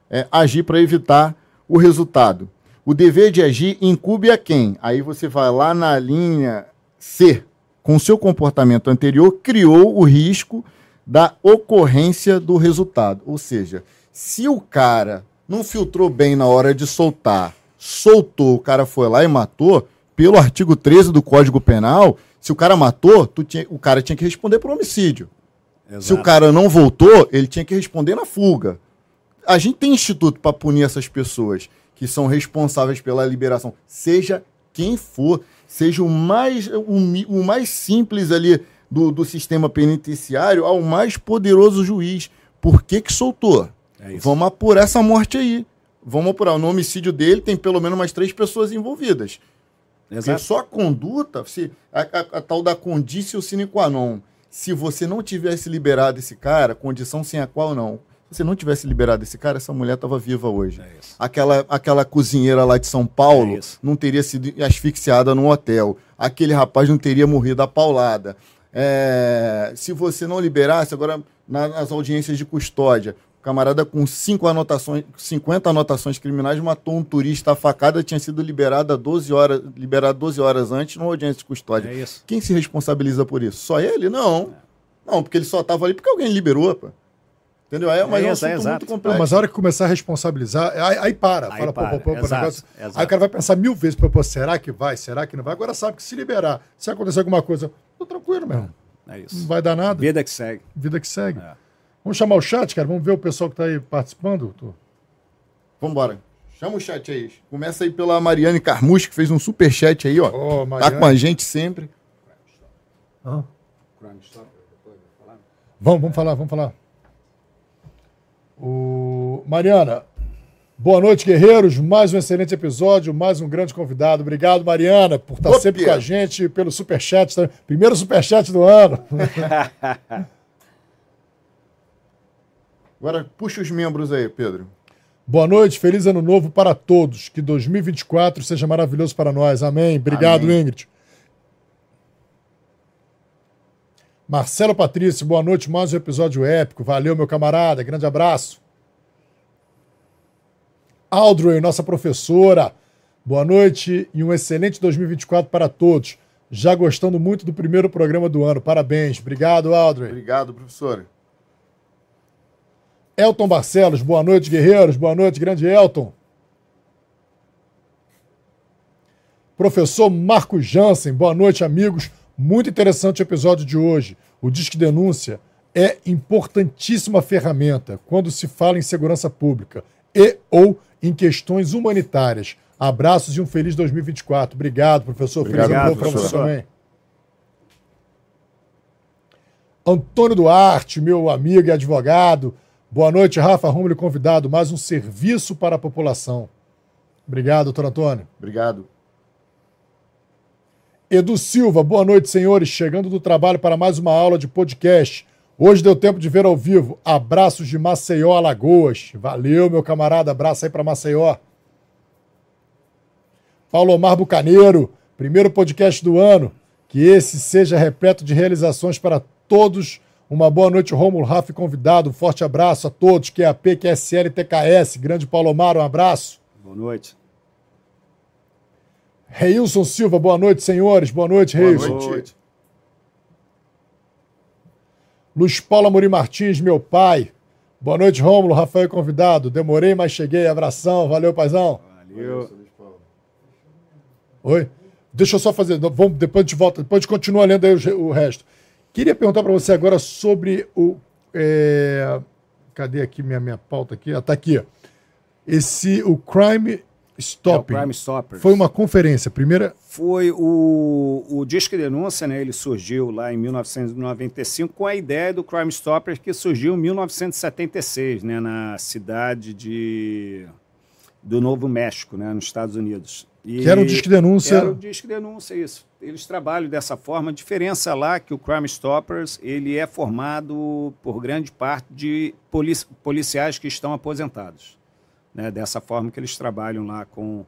[SPEAKER 1] é, agir para evitar o resultado. O dever de agir incube a quem? Aí você vai lá na linha C. Com seu comportamento anterior, criou o risco da ocorrência do resultado. Ou seja, se o cara não filtrou bem na hora de soltar, soltou, o cara foi lá e matou, pelo artigo 13 do Código Penal, se o cara matou, tinha- o cara tinha que responder por homicídio. Se o cara não voltou, ele tinha que responder na fuga. A gente tem instituto para punir essas pessoas que são responsáveis pela liberação, seja quem for, seja o mais, o, o mais simples ali do, do sistema penitenciário ao mais poderoso juiz. Por que que soltou?
[SPEAKER 3] É.
[SPEAKER 1] Vamos apurar essa morte aí. Vamos apurar. No homicídio dele tem pelo menos mais três pessoas envolvidas. Porque
[SPEAKER 3] Exato.
[SPEAKER 1] só a conduta, se, a, a- a tal da condício sine qua non, se você não tivesse liberado esse cara, condição sem a qual não, você não tivesse liberado esse cara, essa mulher estava viva hoje.
[SPEAKER 3] É.
[SPEAKER 1] Aquela, aquela cozinheira lá de São Paulo
[SPEAKER 3] É
[SPEAKER 1] não teria sido asfixiada no hotel. Aquele rapaz não teria morrido a paulada. É, se você não liberasse, agora na- nas audiências de custódia, o camarada com cinco anotações, 50 anotações criminais matou um turista a facada, tinha sido liberado 12 horas, liberado 12 horas antes numa audiência de custódia.
[SPEAKER 3] É isso.
[SPEAKER 1] Quem se responsabiliza por isso? Só ele? Não. Não, porque ele só estava ali porque alguém liberou, pô. Entendeu? É, mas é, um
[SPEAKER 3] isso, é
[SPEAKER 1] assunto
[SPEAKER 3] exato.
[SPEAKER 1] muito
[SPEAKER 2] Não,
[SPEAKER 1] complexo.
[SPEAKER 2] mas a hora que começar a responsabilizar, aí, aí para.
[SPEAKER 3] Aí
[SPEAKER 2] fala,
[SPEAKER 3] para,
[SPEAKER 2] pô, pô, pô,
[SPEAKER 3] exato,
[SPEAKER 2] negócio.
[SPEAKER 3] exato.
[SPEAKER 2] Aí o cara vai pensar mil vezes, pô, pô, será que vai? Será que não vai? Agora sabe que se liberar, se acontecer alguma coisa, tô tranquilo, meu irmão.
[SPEAKER 3] É
[SPEAKER 2] Não
[SPEAKER 3] isso.
[SPEAKER 2] vai dar nada.
[SPEAKER 3] Vida que segue.
[SPEAKER 2] Vida que segue.
[SPEAKER 3] É.
[SPEAKER 2] Vamos chamar o chat, cara? Vamos ver o pessoal que tá aí participando? Tô-
[SPEAKER 1] Vambora. Chama o chat aí. Começa aí pela Mariane Carmus, que fez um super chat aí, ó.
[SPEAKER 2] Ô,
[SPEAKER 1] tá com a gente sempre.
[SPEAKER 2] Hã? Vamos, vamos falar, vamos falar. O... Mariana, boa noite, guerreiros. Mais um excelente episódio, mais um grande convidado. Obrigado, Mariana, por estar
[SPEAKER 1] Ô,
[SPEAKER 2] sempre com a gente, pelo superchat. Primeiro superchat do ano. [laughs]
[SPEAKER 1] Agora puxa os membros aí, Pedro.
[SPEAKER 2] Boa noite, feliz ano novo para todos. Que 2024 seja maravilhoso para nós. Amém. Obrigado,
[SPEAKER 1] Amém.
[SPEAKER 2] Ingrid. Marcelo Patrício, boa noite. Mais um episódio épico. Valeu, meu camarada. Grande abraço. Audrey, nossa professora. Boa noite e um excelente 2024 para todos. Já gostando muito do primeiro programa do ano. Parabéns. Obrigado, Audrey.
[SPEAKER 1] Obrigado, professora.
[SPEAKER 2] Elton Barcelos, boa noite, guerreiros. Boa noite, grande Elton. Professor Marco Jansen, boa noite, amigos. Muito interessante o episódio de hoje. O Disque Denúncia é importantíssima ferramenta quando se fala em segurança pública e ou em questões humanitárias. Abraços e um feliz 2024. Obrigado, professor. Feliz
[SPEAKER 1] Obrigado,
[SPEAKER 2] ano novo para você
[SPEAKER 1] professor.
[SPEAKER 2] também. Antônio Duarte, meu amigo e advogado. Boa noite, Rafa Romulo, convidado. Mais um serviço para a população. Obrigado, doutor Antônio.
[SPEAKER 1] Obrigado.
[SPEAKER 2] Edu Silva, boa noite, senhores. Chegando do trabalho para mais uma aula de podcast. Hoje deu tempo de ver ao vivo. Abraços de Maceió, Alagoas. Valeu, meu camarada. Abraço aí para Maceió. Paulo Omar Bucaneiro, primeiro podcast do ano. Que esse seja repleto de realizações para todos Uma boa noite, Romulo, Rafa convidado. Um forte abraço a todos, QAP, QSL, TKS. Grande Palomar, um abraço.
[SPEAKER 3] Boa noite.
[SPEAKER 2] Reilson Silva, boa noite, senhores. Boa noite, Reilson. Boa noite. Luiz Paulo Amorim Martins, meu pai. Boa noite, Rômulo, Rafael convidado. Demorei, mas cheguei. Abração. Valeu, paizão. Valeu. Oi? Deixa eu só fazer. Vamos, depois a gente volta. Depois a gente continua lendo aí o, o resto. Queria perguntar para você agora sobre o. É... Cadê aqui minha, minha pauta aqui? Ah, tá aqui. Esse, o Crime Stop. É, Crime Stoppers. Foi uma conferência, primeira.
[SPEAKER 3] Foi o, o Disque Denúncia, né? Ele surgiu lá em 1995 com a ideia do Crime Stoppers que surgiu em 1976, né? Na cidade de do Novo México, né? Nos Estados Unidos.
[SPEAKER 2] E que era um Disque Denúncia.
[SPEAKER 3] Era um Disque Denúncia, isso. Eles trabalham dessa forma. A diferença lá é que o Crime Stoppers ele é formado por grande parte de polici policiais que estão aposentados né, dessa forma que eles trabalham lá com,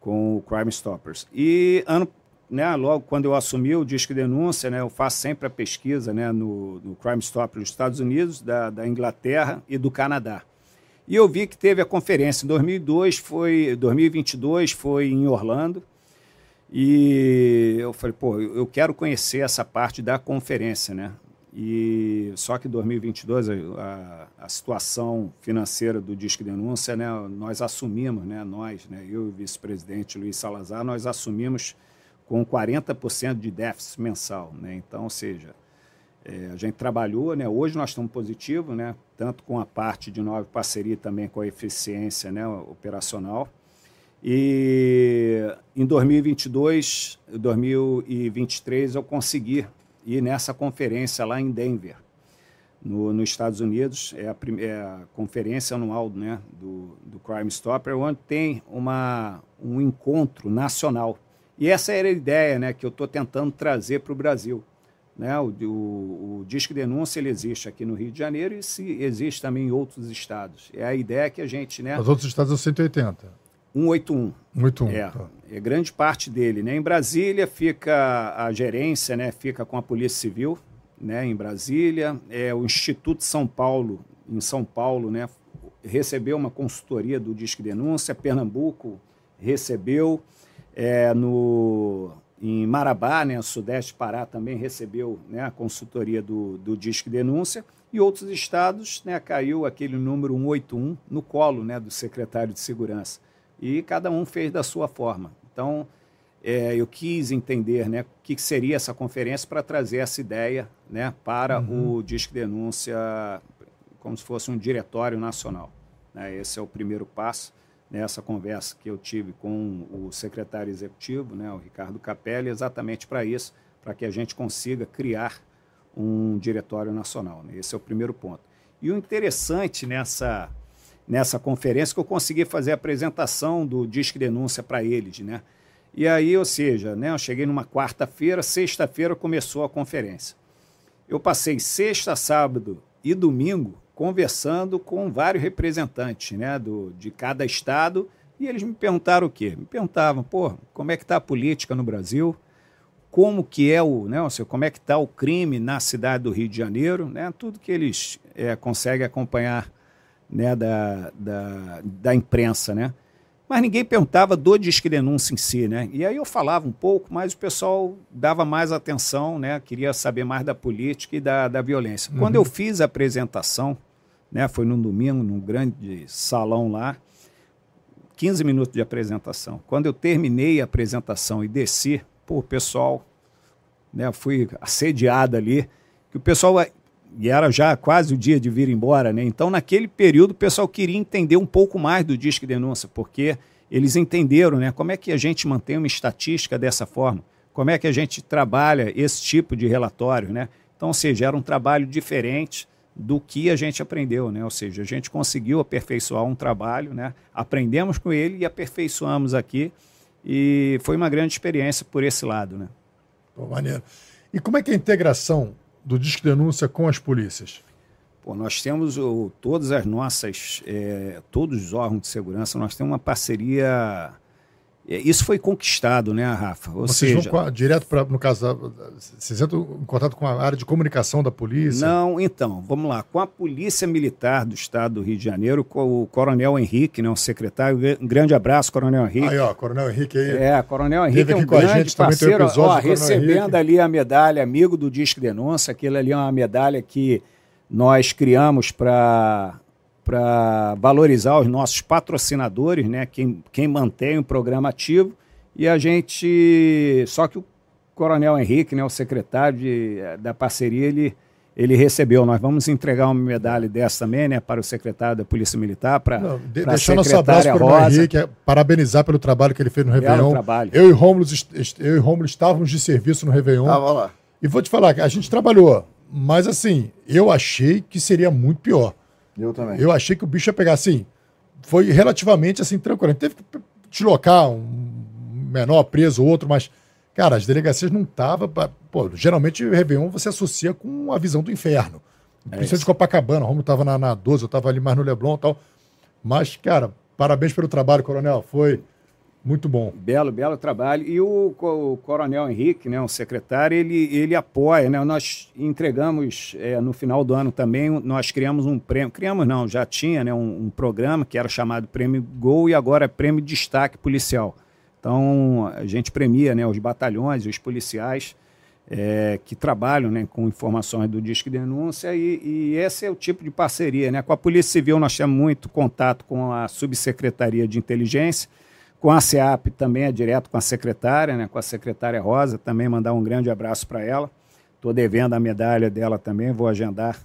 [SPEAKER 3] com o Crime Stoppers. E ano, né, logo quando eu assumi o Disque Denúncia, né, eu faço sempre a pesquisa né, no, no Crime Stoppers dos Estados Unidos, da, da Inglaterra e do Canadá. E eu vi que teve a conferência em 2002, foi 2022, foi em Orlando. E eu falei, pô, eu quero conhecer essa parte da conferência, né? E só que 2022 a, a situação financeira do Disque Denúncia, né, nós assumimos, né, nós, né, eu e o vice-presidente Luiz Salazar, nós assumimos com 40% de déficit mensal, né? Então, ou seja, é, a gente trabalhou, né? Hoje nós estamos positivos, né? Tanto com a parte de nova parceria também com a eficiência, né, operacional. E em 2022, 2023 eu consegui e nessa conferência lá em Denver, no, nos Estados Unidos, é a, é a, conferência anual né, do, do Crime Stopper, onde tem uma, um encontro nacional. E essa era a ideia né, que eu estou tentando trazer para o Brasil. Né? O, o, o Disque Denúncia ele existe aqui no Rio de Janeiro e se, existe também em outros estados. É a ideia que a gente. Né,
[SPEAKER 2] Os outros estados são 180.
[SPEAKER 3] 181.
[SPEAKER 2] 181.
[SPEAKER 3] É, tá. É grande parte dele. Né? Em Brasília fica a gerência, né? fica com a Polícia Civil, né? em Brasília. É, o Instituto São Paulo, em São Paulo, né? recebeu uma consultoria do Disque Denúncia. Pernambuco recebeu. É, no, em Marabá, né, Sudeste Pará, também recebeu né, a consultoria do, do Disque Denúncia. E outros estados, né, caiu aquele número 181 no colo né, do secretário de Segurança e cada um fez da sua forma. Então, é, eu quis entender né, o que seria essa conferência para trazer essa ideia né, para uhum. o Disque Denúncia, como se fosse um diretório nacional. Né? Esse é o primeiro passo nessa conversa que eu tive com o secretário executivo, né, o Ricardo Capelli, exatamente para isso, para que a gente consiga criar um diretório nacional. Né? Esse é o primeiro ponto. E o interessante nessa nessa conferência que eu consegui fazer a apresentação do Disque Denúncia para eles, né? E aí, ou seja, né, eu cheguei numa quarta-feira, sexta-feira começou a conferência. Eu passei sexta, sábado e domingo conversando com vários representantes né, do, de cada estado e eles me perguntaram o quê? Me perguntavam, pô, como é que está a política no Brasil? Como que é o, né, seja, como é que está o crime na cidade do Rio de Janeiro? Né, tudo que eles é, conseguem acompanhar né, da, da, da imprensa, né? Mas ninguém perguntava do disque denúncia em si, né? E aí eu falava um pouco, mas o pessoal dava mais atenção, né? Queria saber mais da política e da, da violência. Uhum. Quando eu fiz a apresentação, né? Foi num domingo, num grande salão lá, 15 minutos de apresentação. Quando eu terminei a apresentação e desci, pô, o pessoal, né? Fui assediado ali, que o pessoal e era já quase o dia de vir embora, né? Então, naquele período, o pessoal queria entender um pouco mais do Disque Denúncia, porque eles entenderam, né? Como é que a gente mantém uma estatística dessa forma? Como é que a gente trabalha esse tipo de relatório, né? Então, ou seja, era um trabalho diferente do que a gente aprendeu, né? Ou seja, a gente conseguiu aperfeiçoar um trabalho, né? Aprendemos com ele e aperfeiçoamos aqui e foi uma grande experiência por esse lado, né?
[SPEAKER 2] Pô, maneiro. E como é que é a integração do Disque Denúncia com as polícias?
[SPEAKER 3] Pô, nós temos o, todas as nossas, é, todos os órgãos de segurança, nós temos uma parceria isso foi conquistado, né, Rafa?
[SPEAKER 2] Ou Vocês seja, vão direto para, no caso, vocês entram em contato com a área de comunicação da polícia?
[SPEAKER 3] Não, então, vamos lá. Com a Polícia Militar do Estado do Rio de Janeiro, com o Coronel Henrique, né, o secretário, um grande abraço, Coronel Henrique.
[SPEAKER 2] Aí, ó, Coronel Henrique aí.
[SPEAKER 3] É, Coronel Henrique é um grande parceiro, ó, recebendo ali a medalha Amigo do Disque Denúncia, aquilo ali é uma medalha que nós criamos para para valorizar os nossos patrocinadores, né? Quem, quem mantém o programa ativo. E a gente. Só que o Coronel Henrique, né, o secretário de, da parceria, ele, ele recebeu. Nós vamos entregar uma medalha dessa também, né, para o secretário da Polícia Militar, para
[SPEAKER 2] a Deixar nosso abraço para o Henrique, é, parabenizar pelo trabalho que ele fez no Réveillon.
[SPEAKER 3] Trabalho.
[SPEAKER 2] Eu e Rômulo, eu e Rômulo estávamos de serviço no Réveillon.
[SPEAKER 1] Tava lá.
[SPEAKER 2] E vou te falar, a gente trabalhou, mas assim, eu achei que seria muito pior.
[SPEAKER 1] Eu também.
[SPEAKER 2] Eu achei que o bicho ia pegar assim. Foi relativamente assim, tranquilo. Teve que deslocar um menor preso, outro, mas, cara, as delegacias não estavam. Pô, geralmente o Réveillon você associa com a visão do inferno. É Principalmente de Copacabana, o Romulo estava na, na 12, eu estava ali mais no Leblon e tal. Mas, cara, parabéns pelo trabalho, Coronel. Foi muito bom.
[SPEAKER 3] Belo, belo trabalho. E o, o Coronel Henrique, né, o secretário, ele, ele apoia. Né? Nós entregamos, é, no final do ano também, nós criamos um prêmio. Criamos não, já tinha né, um, um programa que era chamado Prêmio Gol e agora é Prêmio Destaque Policial. Então, a gente premia né, os batalhões, os policiais é, que trabalham né, com informações do Disque Denúncia e, e, esse é o tipo de parceria. Né? Com a Polícia Civil nós temos muito contato com a Subsecretaria de Inteligência, com a SEAP também é direto com a secretária, né, com a secretária Rosa, também mandar um grande abraço para ela. Estou devendo a medalha dela também, vou agendar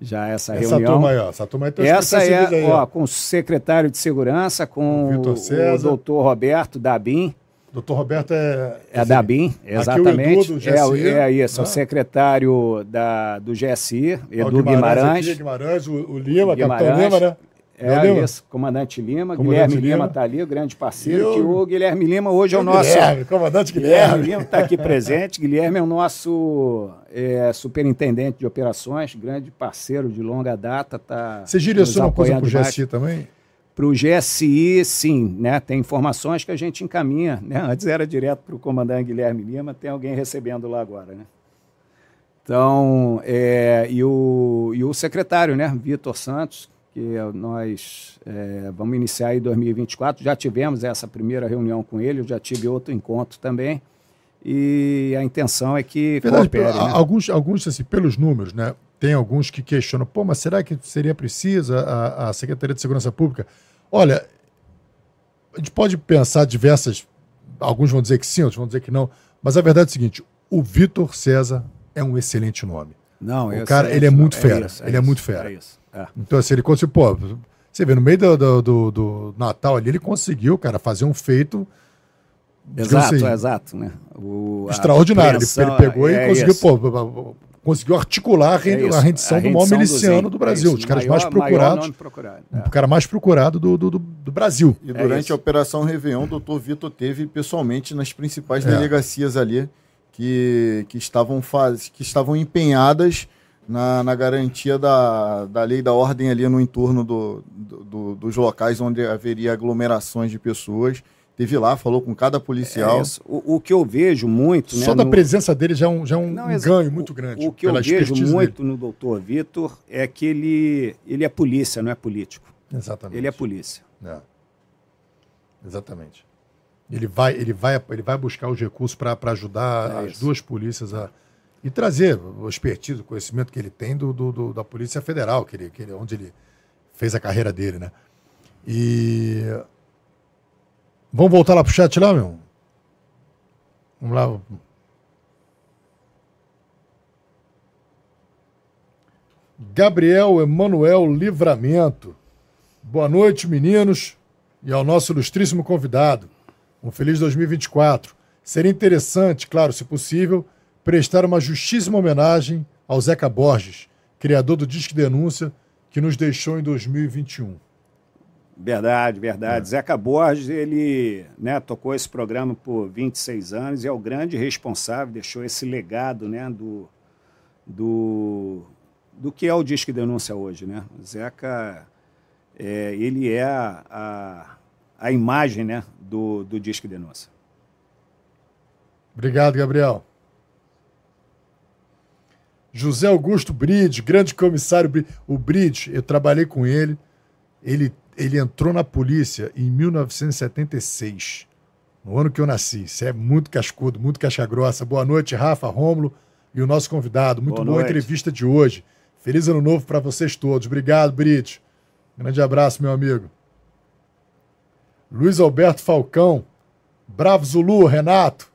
[SPEAKER 3] já essa, essa reunião.
[SPEAKER 2] Turma aí, ó, essa turma aí
[SPEAKER 3] tem Essa é aí, ó, com o secretário de Segurança, com o, o doutor Roberto Dabim.
[SPEAKER 2] Doutor Roberto é.
[SPEAKER 3] É da BIM, exatamente. GSI, é, é isso, é o secretário da, do GSI, Edu Guimarães.
[SPEAKER 2] Guimarães, Guimarães o, o Lima, Guimarães, Capitão Lima, né?
[SPEAKER 3] É comandante Lima. Comandante Guilherme Lima está ali, o grande parceiro. Eu... Que o Guilherme Lima hoje é o nosso.
[SPEAKER 2] Guilherme, comandante Guilherme.
[SPEAKER 3] Guilherme Lima está aqui presente. Guilherme é o nosso é, superintendente de operações, grande parceiro de longa data. Tá
[SPEAKER 2] Você direciona coisa para o GSI também?
[SPEAKER 3] Para o GSI, sim, né? Tem informações que a gente encaminha. Né? [laughs] Antes era direto para o comandante Guilherme Lima, tem alguém recebendo lá agora, né? Então, é, e, o, e o secretário, né, Vitor Santos, que nós é, vamos iniciar em 2024. Já tivemos essa primeira reunião com ele, eu já tive outro encontro também. E a intenção é que
[SPEAKER 2] Verdade, coopere, né? alguns, alguns assim, pelos números, né? Tem alguns que questionam, pô, mas será que seria preciso a, a Secretaria de Segurança Pública? Olha, a gente pode pensar diversas. Alguns vão dizer que sim, outros vão dizer que não. Mas a verdade é o seguinte: o Vitor César é um excelente nome.
[SPEAKER 3] Não,
[SPEAKER 2] o cara, é ele é muito fera. É isso, é ele é, muito fera. É isso. É. Então, assim, ele conseguiu, pô, você vê, no meio do, do, do, do, Natal ali, ele conseguiu, cara, fazer um feito.
[SPEAKER 3] Exato, assim, exato, né? O,
[SPEAKER 2] extraordinário. Ele, ele, pegou é, e conseguiu, pô, conseguiu articular a, rend, é a rendição a do maior miliciano do, do Brasil. É os caras maior, mais procurados. Procurado, é. O cara mais procurado do, do, do Brasil.
[SPEAKER 1] E durante a Operação Réveillon, o doutor Vitor teve pessoalmente nas principais delegacias ali que, que, estavam faz, que estavam empenhadas na, na garantia da, da lei da ordem ali no entorno do, do, dos locais onde haveria aglomerações de pessoas. Teve lá, falou com cada policial. É
[SPEAKER 3] o, o, que eu vejo muito.
[SPEAKER 2] Só
[SPEAKER 3] né,
[SPEAKER 2] da no... presença dele já é um, já é um, Não, um ganho muito grande.
[SPEAKER 3] O que eu vejo muito dele. no doutor Vitor é que ele, ele é polícia, não é político.
[SPEAKER 2] Exatamente.
[SPEAKER 3] Ele é polícia.
[SPEAKER 2] É. Exatamente. Ele vai, ele, vai, ele vai buscar os recursos para ajudar é as duas polícias a, e trazer o expertise, o conhecimento que ele tem do, do, do, da Polícia Federal, que ele, que ele, onde ele fez a carreira dele, né? E. Vamos voltar lá pro chat lá, meu? Vamos lá. Gabriel Emanuel Livramento. Boa noite, meninos, e ao nosso ilustríssimo convidado. Um feliz 2024. Seria interessante, claro, se possível, prestar uma justíssima homenagem ao Zeca Borges, criador do Disque Denúncia, que nos deixou em 2021.
[SPEAKER 3] Verdade, verdade. É. Zeca Borges, ele né, tocou esse programa por 26 anos e é o grande responsável, deixou esse legado né, do, do, do que é o Disque Denúncia hoje. Né? O Zeca, é, ele é a, a a imagem né, do, do Disque Denúncia.
[SPEAKER 2] Obrigado, Gabriel. José Augusto Bride, grande comissário. O Bride, eu trabalhei com ele. Ele, ele entrou na polícia em 1976, no ano que eu nasci. Você é muito cascudo, muito caixa grossa. Boa noite, Rafa, Rômulo e o nosso convidado. Muito boa, boa entrevista de hoje. Feliz ano novo para vocês todos. Obrigado, Bride. Grande abraço, meu amigo. Luiz Alberto Falcão. Bravo Zulu, Renato.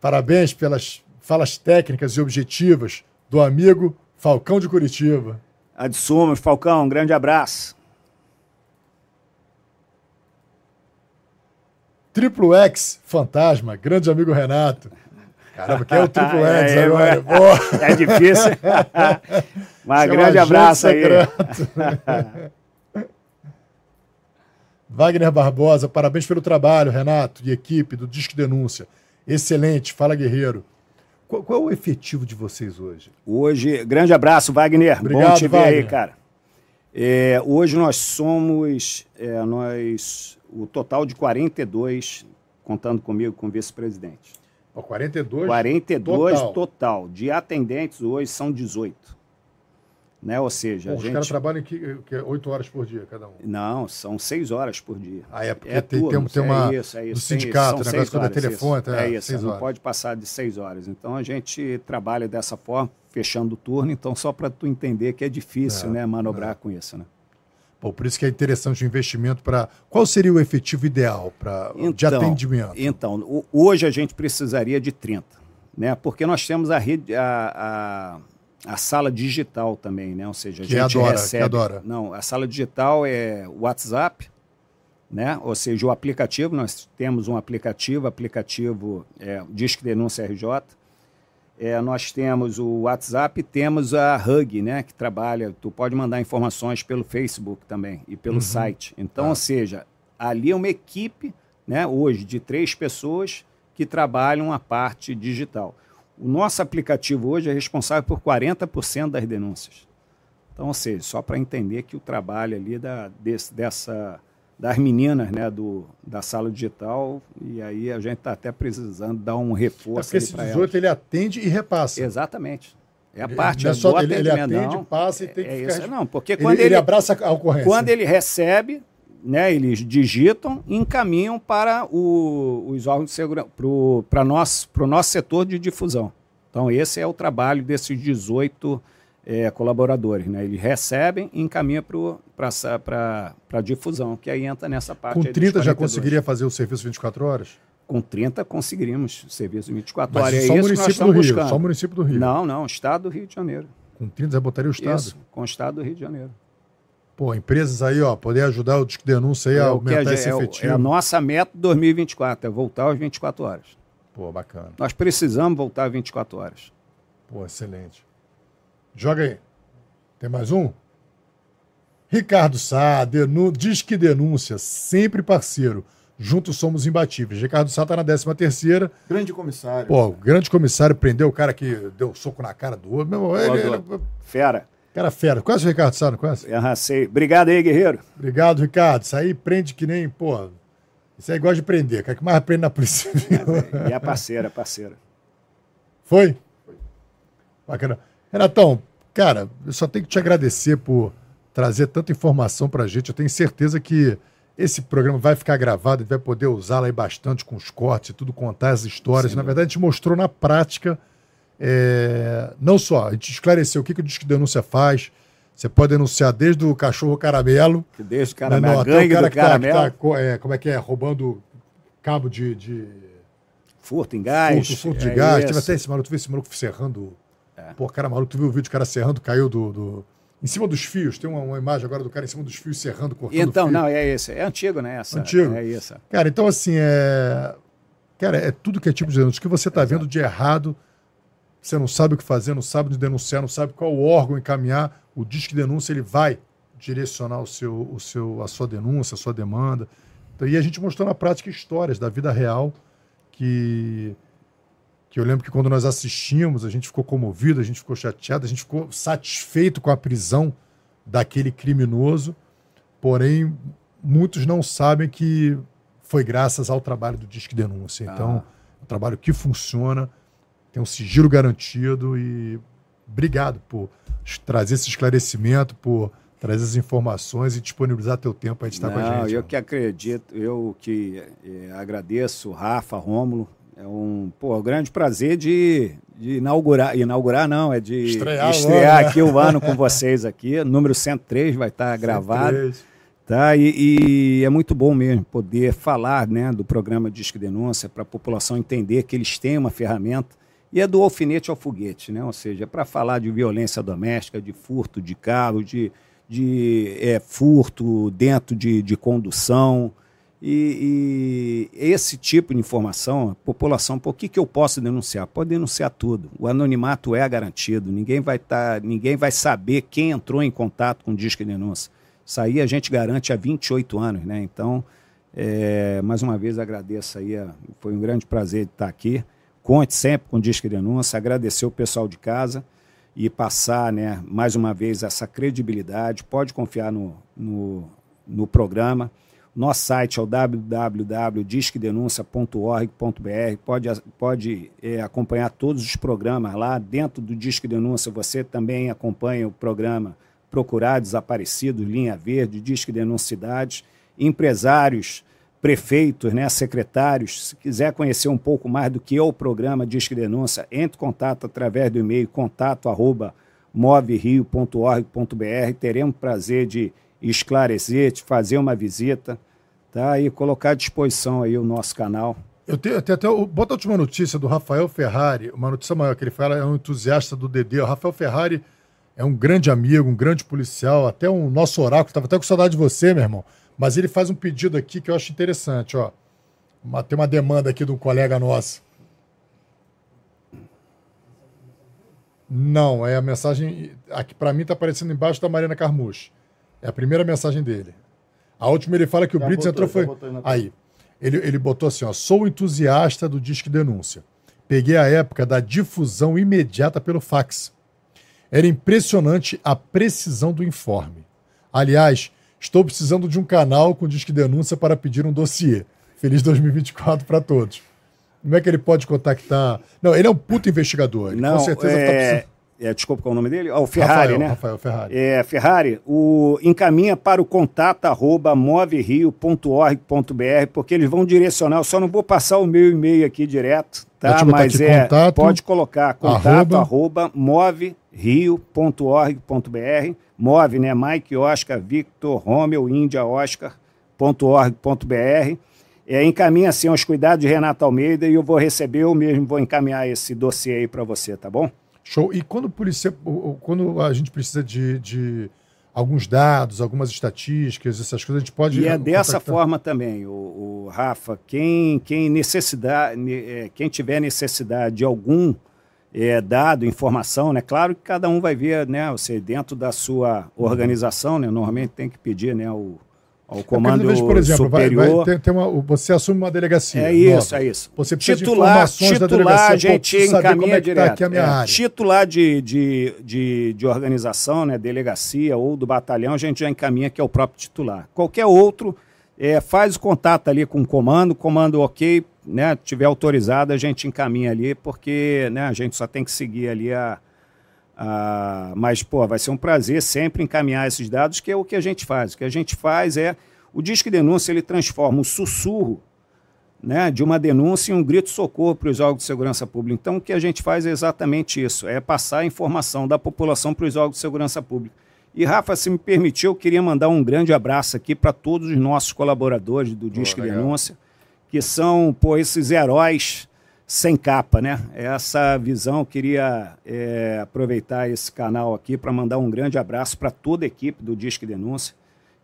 [SPEAKER 2] Parabéns pelas falas técnicas e objetivas do amigo Falcão de Curitiba.
[SPEAKER 3] Adsumos, Falcão, um grande abraço.
[SPEAKER 2] Triplo X Fantasma, grande amigo Renato. Caramba, quem é o [laughs] Triplo X é, agora?
[SPEAKER 3] É, é difícil. [laughs] Mas grande abraço aí. [laughs]
[SPEAKER 2] Wagner Barbosa, parabéns pelo trabalho, Renato e equipe do Disque Denúncia. Excelente, fala guerreiro. Qual, qual, é o efetivo de vocês hoje?
[SPEAKER 3] Hoje, grande abraço, Wagner. Obrigado, Bom te ver Wagner. aí, cara. É, hoje nós somos, é, nós, o total de 42, contando comigo com vice-presidente.
[SPEAKER 2] 42?
[SPEAKER 3] 42 total. total. De atendentes hoje são 18. Né? Ou seja,
[SPEAKER 2] os
[SPEAKER 3] gente...
[SPEAKER 2] caras trabalham que, que 8 horas por dia cada um.
[SPEAKER 3] Não, são 6 horas por dia.
[SPEAKER 2] Ah, é porque é tem, tem, tem uma. É isso, é isso, do sindicato, o negócio é telefone.
[SPEAKER 3] Isso. É, é isso, não pode passar de 6 horas. Então a gente trabalha dessa forma, fechando o turno. Então, só para tu entender que é difícil é, né, manobrar é. com isso. Né?
[SPEAKER 2] Bom, por isso que é interessante o investimento para. Qual seria o efetivo ideal para então, de atendimento?
[SPEAKER 3] Então, hoje a gente precisaria de 30, né? Porque nós temos a rede. a, a a sala digital também, né? Ou seja, a que gente adora, recebe. Que adora. Não, a sala digital é o WhatsApp, né? Ou seja, o aplicativo, nós temos um aplicativo, aplicativo é, Disque Denúncia RJ. É, nós temos o WhatsApp, temos a Hug, né? Que trabalha, tu pode mandar informações pelo Facebook também e pelo uhum. site. Então, ah. ou seja, ali é uma equipe, né? Hoje de três pessoas que trabalham a parte digital. O nosso aplicativo hoje é responsável por 40% das denúncias. Então, ou seja, só para entender que o trabalho ali da, desse, dessa, das meninas né, do, da sala digital, e aí a gente está até precisando dar um reforço. É porque
[SPEAKER 2] esse 18 elas. ele atende e repassa.
[SPEAKER 3] Exatamente. É a parte
[SPEAKER 2] ele, é só ele, ele atende, não, passa e tem que é
[SPEAKER 3] ficar... Isso, não, porque
[SPEAKER 2] quando ele, ele, ele abraça a ocorrência.
[SPEAKER 3] Quando ele recebe, né, eles digitam e encaminham para o, os órgãos de segurança, para o nosso, nosso setor de difusão. Então, esse é o trabalho desses 18 é, colaboradores. Né? Eles recebem e encaminham para a difusão, que aí entra nessa parte.
[SPEAKER 2] Com 30 já conseguiria fazer o serviço 24 horas?
[SPEAKER 3] Com 30 conseguiríamos serviço 24 Mas horas.
[SPEAKER 2] Só é o município do Rio. Buscando. Só o município do Rio.
[SPEAKER 3] Não, não, Estado do Rio de Janeiro.
[SPEAKER 2] Com 30 já botaria o Estado? Isso,
[SPEAKER 3] com o Estado do Rio de Janeiro.
[SPEAKER 2] Pô, empresas aí, ó, poder ajudar o Disque Denúncia aí é a aumentar a, esse é, efetivo.
[SPEAKER 3] É a nossa meta 2024, é voltar às 24 horas.
[SPEAKER 2] Pô, bacana.
[SPEAKER 3] Nós precisamos voltar às 24 horas.
[SPEAKER 2] Pô, excelente. Joga aí. Tem mais um? Ricardo Sá, denun... Disque Denúncia, sempre parceiro. Juntos somos imbatíveis. Ricardo Sá tá na 13 terceira.
[SPEAKER 1] Grande comissário.
[SPEAKER 2] Pô, o grande comissário prendeu o cara que deu soco na cara do outro. Meu, ele, ele...
[SPEAKER 3] Fera.
[SPEAKER 2] Cara fera. Conhece o Ricardo Sá, não conhece?
[SPEAKER 3] Arracei. Obrigado aí, guerreiro.
[SPEAKER 2] Obrigado, Ricardo. Isso aí prende que nem, pô. Isso aí gosta de prender. Cara que mais prende na polícia. [laughs]
[SPEAKER 3] É, a parceira, parceira.
[SPEAKER 2] Foi? Foi. Bacana. Renatão, cara, eu só tenho que te agradecer por trazer tanta informação pra gente. Eu tenho certeza que esse programa vai ficar gravado, e vai poder usá-lo aí bastante com os cortes e tudo, contar as histórias. Sim, na verdade, a gente mostrou na prática é, não só, a gente esclareceu o que, que o Disque Denúncia faz. Você pode denunciar desde o cachorro caramelo.
[SPEAKER 3] Que desde o caramelo, né, gangue o cara que caramelo. Tá,
[SPEAKER 2] tá, é, como é que é? Roubando cabo de... de...
[SPEAKER 3] Furto em gás.
[SPEAKER 2] Furto, furto de é gás. Teve até esse maluco, tu viu esse maluco serrando... É. Pô, cara maluco, tu viu o vídeo do cara serrando, caiu do... do... Em cima dos fios, tem uma, uma, imagem agora do cara em cima dos fios serrando, cortando
[SPEAKER 3] Então,
[SPEAKER 2] fio.
[SPEAKER 3] não, é esse. É antigo, né? Essa,
[SPEAKER 2] antigo.
[SPEAKER 3] É isso.
[SPEAKER 2] Cara, então assim, é... Cara, é tudo que é tipo de denúncia. O que você está vendo de errado você não sabe o que fazer, não sabe onde denunciar, não sabe qual órgão encaminhar, o Disque Denúncia ele vai direcionar o seu, o seu, a sua denúncia, a sua demanda. Então, e a gente mostrou na prática histórias da vida real que, que eu lembro que quando nós assistimos, a gente ficou comovido, a gente ficou chateado, a gente ficou satisfeito com a prisão daquele criminoso, porém muitos não sabem que foi graças ao trabalho do Disque Denúncia. Então, ah. um trabalho que funciona, tem um sigilo garantido e obrigado por trazer esse esclarecimento, por trazer as informações e disponibilizar teu tempo para estar com a gente.
[SPEAKER 3] Eu mano. que acredito, eu que é, agradeço, Rafa, Rômulo, é um pô, grande prazer de, de inaugurar, inaugurar não, é de estrear, estrear né? aqui o ano com vocês aqui, número 103 vai estar gravado. 103. Tá? E, e, é muito bom mesmo poder falar né, do programa Disque Denúncia para a população entender que eles têm uma ferramenta e é do alfinete ao foguete, né? ou seja, é para falar de violência doméstica, de furto de carro, de, de é, furto dentro de, de condução. E, e, esse tipo de informação, a população, por que, que eu posso denunciar? Pode denunciar tudo. O anonimato é garantido, ninguém vai, tá, ninguém vai saber quem entrou em contato com o Disque Denúncia. Isso aí a gente garante há 28 anos, né? Então, é, mais uma vez agradeço aí, foi um grande prazer estar aqui. Conte sempre com o Disque Denúncia, agradecer o pessoal de casa e passar, né, mais uma vez, essa credibilidade. Pode confiar no, no, no programa. Nosso site é o www.disquedenuncia.org.br. Pode, pode é, acompanhar todos os programas lá. Dentro do Disque Denúncia, você também acompanha o programa Procurar Desaparecidos, Linha Verde, Disque Denuncidades, empresários prefeitos, né, secretários, se quiser conhecer um pouco mais do que é o programa Disque Denúncia, entre em contato através do e-mail contato. Teremos prazer de esclarecer, de fazer uma visita tá? e colocar à disposição aí o nosso canal.
[SPEAKER 2] Eu tenho, eu tenho até. Bota a última notícia do Rafael Ferrari, uma notícia maior, que ele fala, é um entusiasta do DD. O Rafael Ferrari é um grande amigo, um grande policial, até um nosso oráculo. Estava até com saudade de você, meu irmão. Mas ele faz um pedido aqui que eu acho interessante, ó. Uma, tem uma demanda aqui de um colega nosso. Não, é a mensagem. Aqui para mim está aparecendo embaixo da Mariana Carmucho. É a primeira mensagem dele. A última ele fala que o Brits entrou foi. Aí. Ele, ele botou assim: ó, sou entusiasta do Disque Denúncia. Peguei a época da difusão imediata pelo fax. Era impressionante a precisão do informe. Aliás, Estou precisando de um canal com Disque Denúncia para pedir um dossiê. Feliz 2024 para todos. Como é que ele pode contactar? Não, ele é um puto investigador. Ele
[SPEAKER 3] Não, com certeza tá é... Tá é, desculpa qual é o nome dele? Oh, o Ferrari,
[SPEAKER 2] Rafael,
[SPEAKER 3] né?
[SPEAKER 2] Rafael Ferrari.
[SPEAKER 3] É, Ferrari, o, encaminha para o contato arroba moverio.org.br, porque eles vão direcionar. Eu só não vou passar o meu e-mail aqui direto, tá? Mas é, contato, pode colocar contato arroba, arroba moverio.org.br move, né? Mike Oscar Victor Romeu Índia Oscar.org.br. É, encaminha assim aos cuidados de Renato Almeida e eu vou receber, eu mesmo vou encaminhar esse dossiê aí para você, tá bom?
[SPEAKER 2] Show. E quando, polícia, quando a gente precisa de, de alguns dados, algumas estatísticas, essas coisas, a gente pode.
[SPEAKER 3] E é dessa forma também, o, o, Rafa. Quem, quem, necessidade, é, quem tiver necessidade de algum é, dado, informação, né? Claro que cada um vai ver, né? Você dentro da sua organização, né? Normalmente tem que pedir, né? O, ao comando vejo, por exemplo, superior. Vai, vai
[SPEAKER 2] ter, ter uma, você assume uma delegacia.
[SPEAKER 3] É isso, nova. é isso.
[SPEAKER 2] Você precisa titular, de informações titular, da delegacia. a
[SPEAKER 3] gente encaminha é direto. Tá é, titular de, de, de, de, organização, né? Delegacia ou do batalhão, a gente já encaminha que é o próprio titular. Qualquer outro é, faz o contato ali com o comando, comando ok, né, tiver autorizado, a gente encaminha ali, porque né, a gente só tem que seguir ali a, a. Mas, pô, vai ser um prazer sempre encaminhar esses dados, que é o que a gente faz. O que a gente faz é. O Disque Denúncia ele transforma um sussurro né, de uma denúncia em um grito de socorro para os órgãos de segurança pública. Então, o que a gente faz é exatamente isso: é passar a informação da população para os órgãos de segurança pública. E, Rafa, se me permitiu, eu queria mandar um grande abraço aqui para todos os nossos colaboradores do Disque Denúncia que são pô, esses heróis sem capa, né? Essa visão, queria é, aproveitar esse canal aqui para mandar um grande abraço para toda a equipe do Disque Denúncia,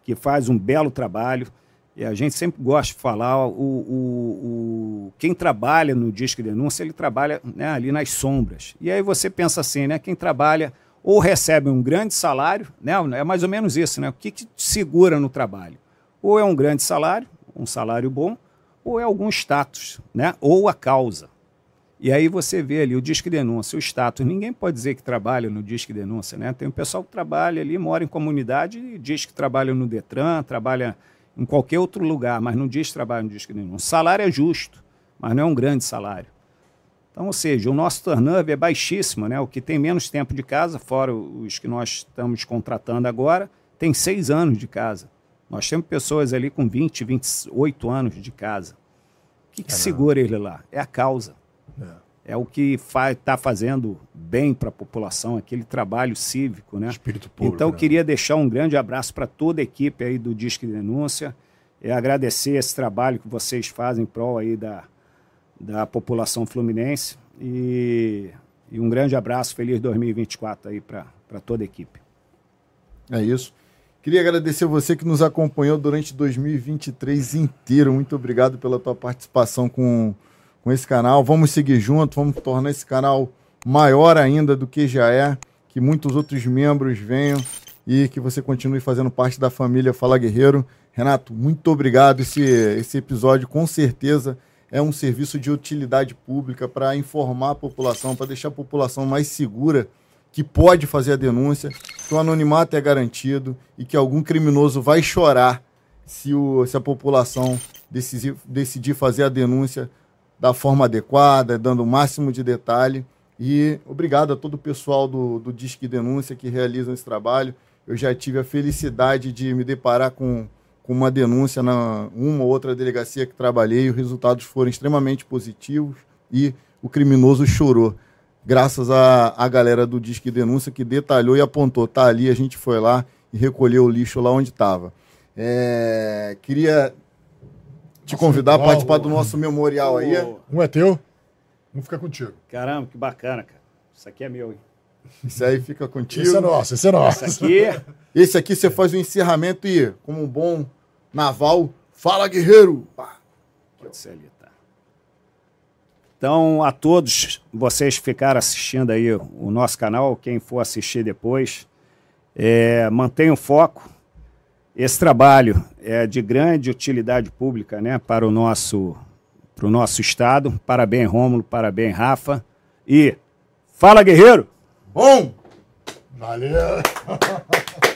[SPEAKER 3] que faz um belo trabalho. E a gente sempre gosta de falar, o, o, o quem trabalha no Disque Denúncia, ele trabalha né, ali nas sombras. E aí você pensa assim, né? Quem trabalha ou recebe um grande salário, né? É mais ou menos isso, né? O que, que segura no trabalho? Ou é um grande salário, um salário bom, ou é algum status, né? ou a causa. E aí você vê ali o Disque Denúncia, o status. Ninguém pode dizer que trabalha no Disque Denúncia. Né? Tem um pessoal que trabalha ali, mora em comunidade e diz que trabalha no Detran, trabalha em qualquer outro lugar, mas não diz trabalho no Disque Denúncia. O salário é justo, mas não é um grande salário. Então, ou seja, o nosso turnover é baixíssimo, né? O que tem menos tempo de casa, fora os que nós estamos contratando agora, tem seis anos de casa. Nós temos pessoas ali com 20, 28 anos de casa. O que, que é segura ele lá? É a causa. É, é o que está fazendo bem para a população, aquele trabalho cívico, né?
[SPEAKER 2] Espírito público.
[SPEAKER 3] Então,
[SPEAKER 2] né?
[SPEAKER 3] queria deixar um grande abraço para toda a equipe aí do Disque Denúncia. É agradecer esse trabalho que vocês fazem em prol aí da, da população fluminense. E, e um grande abraço, feliz 2024 aí para toda a equipe.
[SPEAKER 1] É isso. Queria agradecer você que nos acompanhou durante 2023 inteiro. Muito obrigado pela tua participação com, com esse canal. Vamos seguir junto, vamos tornar esse canal maior ainda do que já é. Que muitos outros membros venham e que você continue fazendo parte da família Fala Guerreiro. Renato, muito obrigado. Esse, esse episódio com certeza é um serviço de utilidade pública para informar a população, para deixar a população mais segura que pode fazer a denúncia, que o anonimato é garantido e que algum criminoso vai chorar se, o, se a população decidir, decidir fazer a denúncia da forma adequada, dando o máximo de detalhe. E obrigado a todo o pessoal do, do Disque Denúncia que realizam esse trabalho. Eu já tive a felicidade de me deparar com, com uma denúncia na uma ou outra delegacia que trabalhei, os resultados foram extremamente positivos e o criminoso chorou graças à, à galera do Disque Denúncia que detalhou e apontou, tá ali, a gente foi lá e recolheu o lixo lá onde estava. É, queria te convidar a participar do nosso memorial aí.
[SPEAKER 2] Um é teu, um fica contigo.
[SPEAKER 3] Caramba, que bacana, cara. Isso aqui é meu, hein?
[SPEAKER 1] Isso aí fica contigo.
[SPEAKER 2] Esse é nosso, esse é nosso.
[SPEAKER 3] Esse aqui,
[SPEAKER 1] Esse aqui você faz o encerramento e, como um bom naval, fala guerreiro! Pá.
[SPEAKER 3] pode ser ali, tá? Então, a todos vocês que ficaram assistindo aí o nosso canal, quem for assistir depois, é, mantenha o foco. Esse trabalho é de grande utilidade pública né, para, o nosso, para o nosso Estado. Parabéns, Rômulo, parabéns, Rafa. E fala, guerreiro!
[SPEAKER 1] Bom!
[SPEAKER 2] Valeu! [laughs]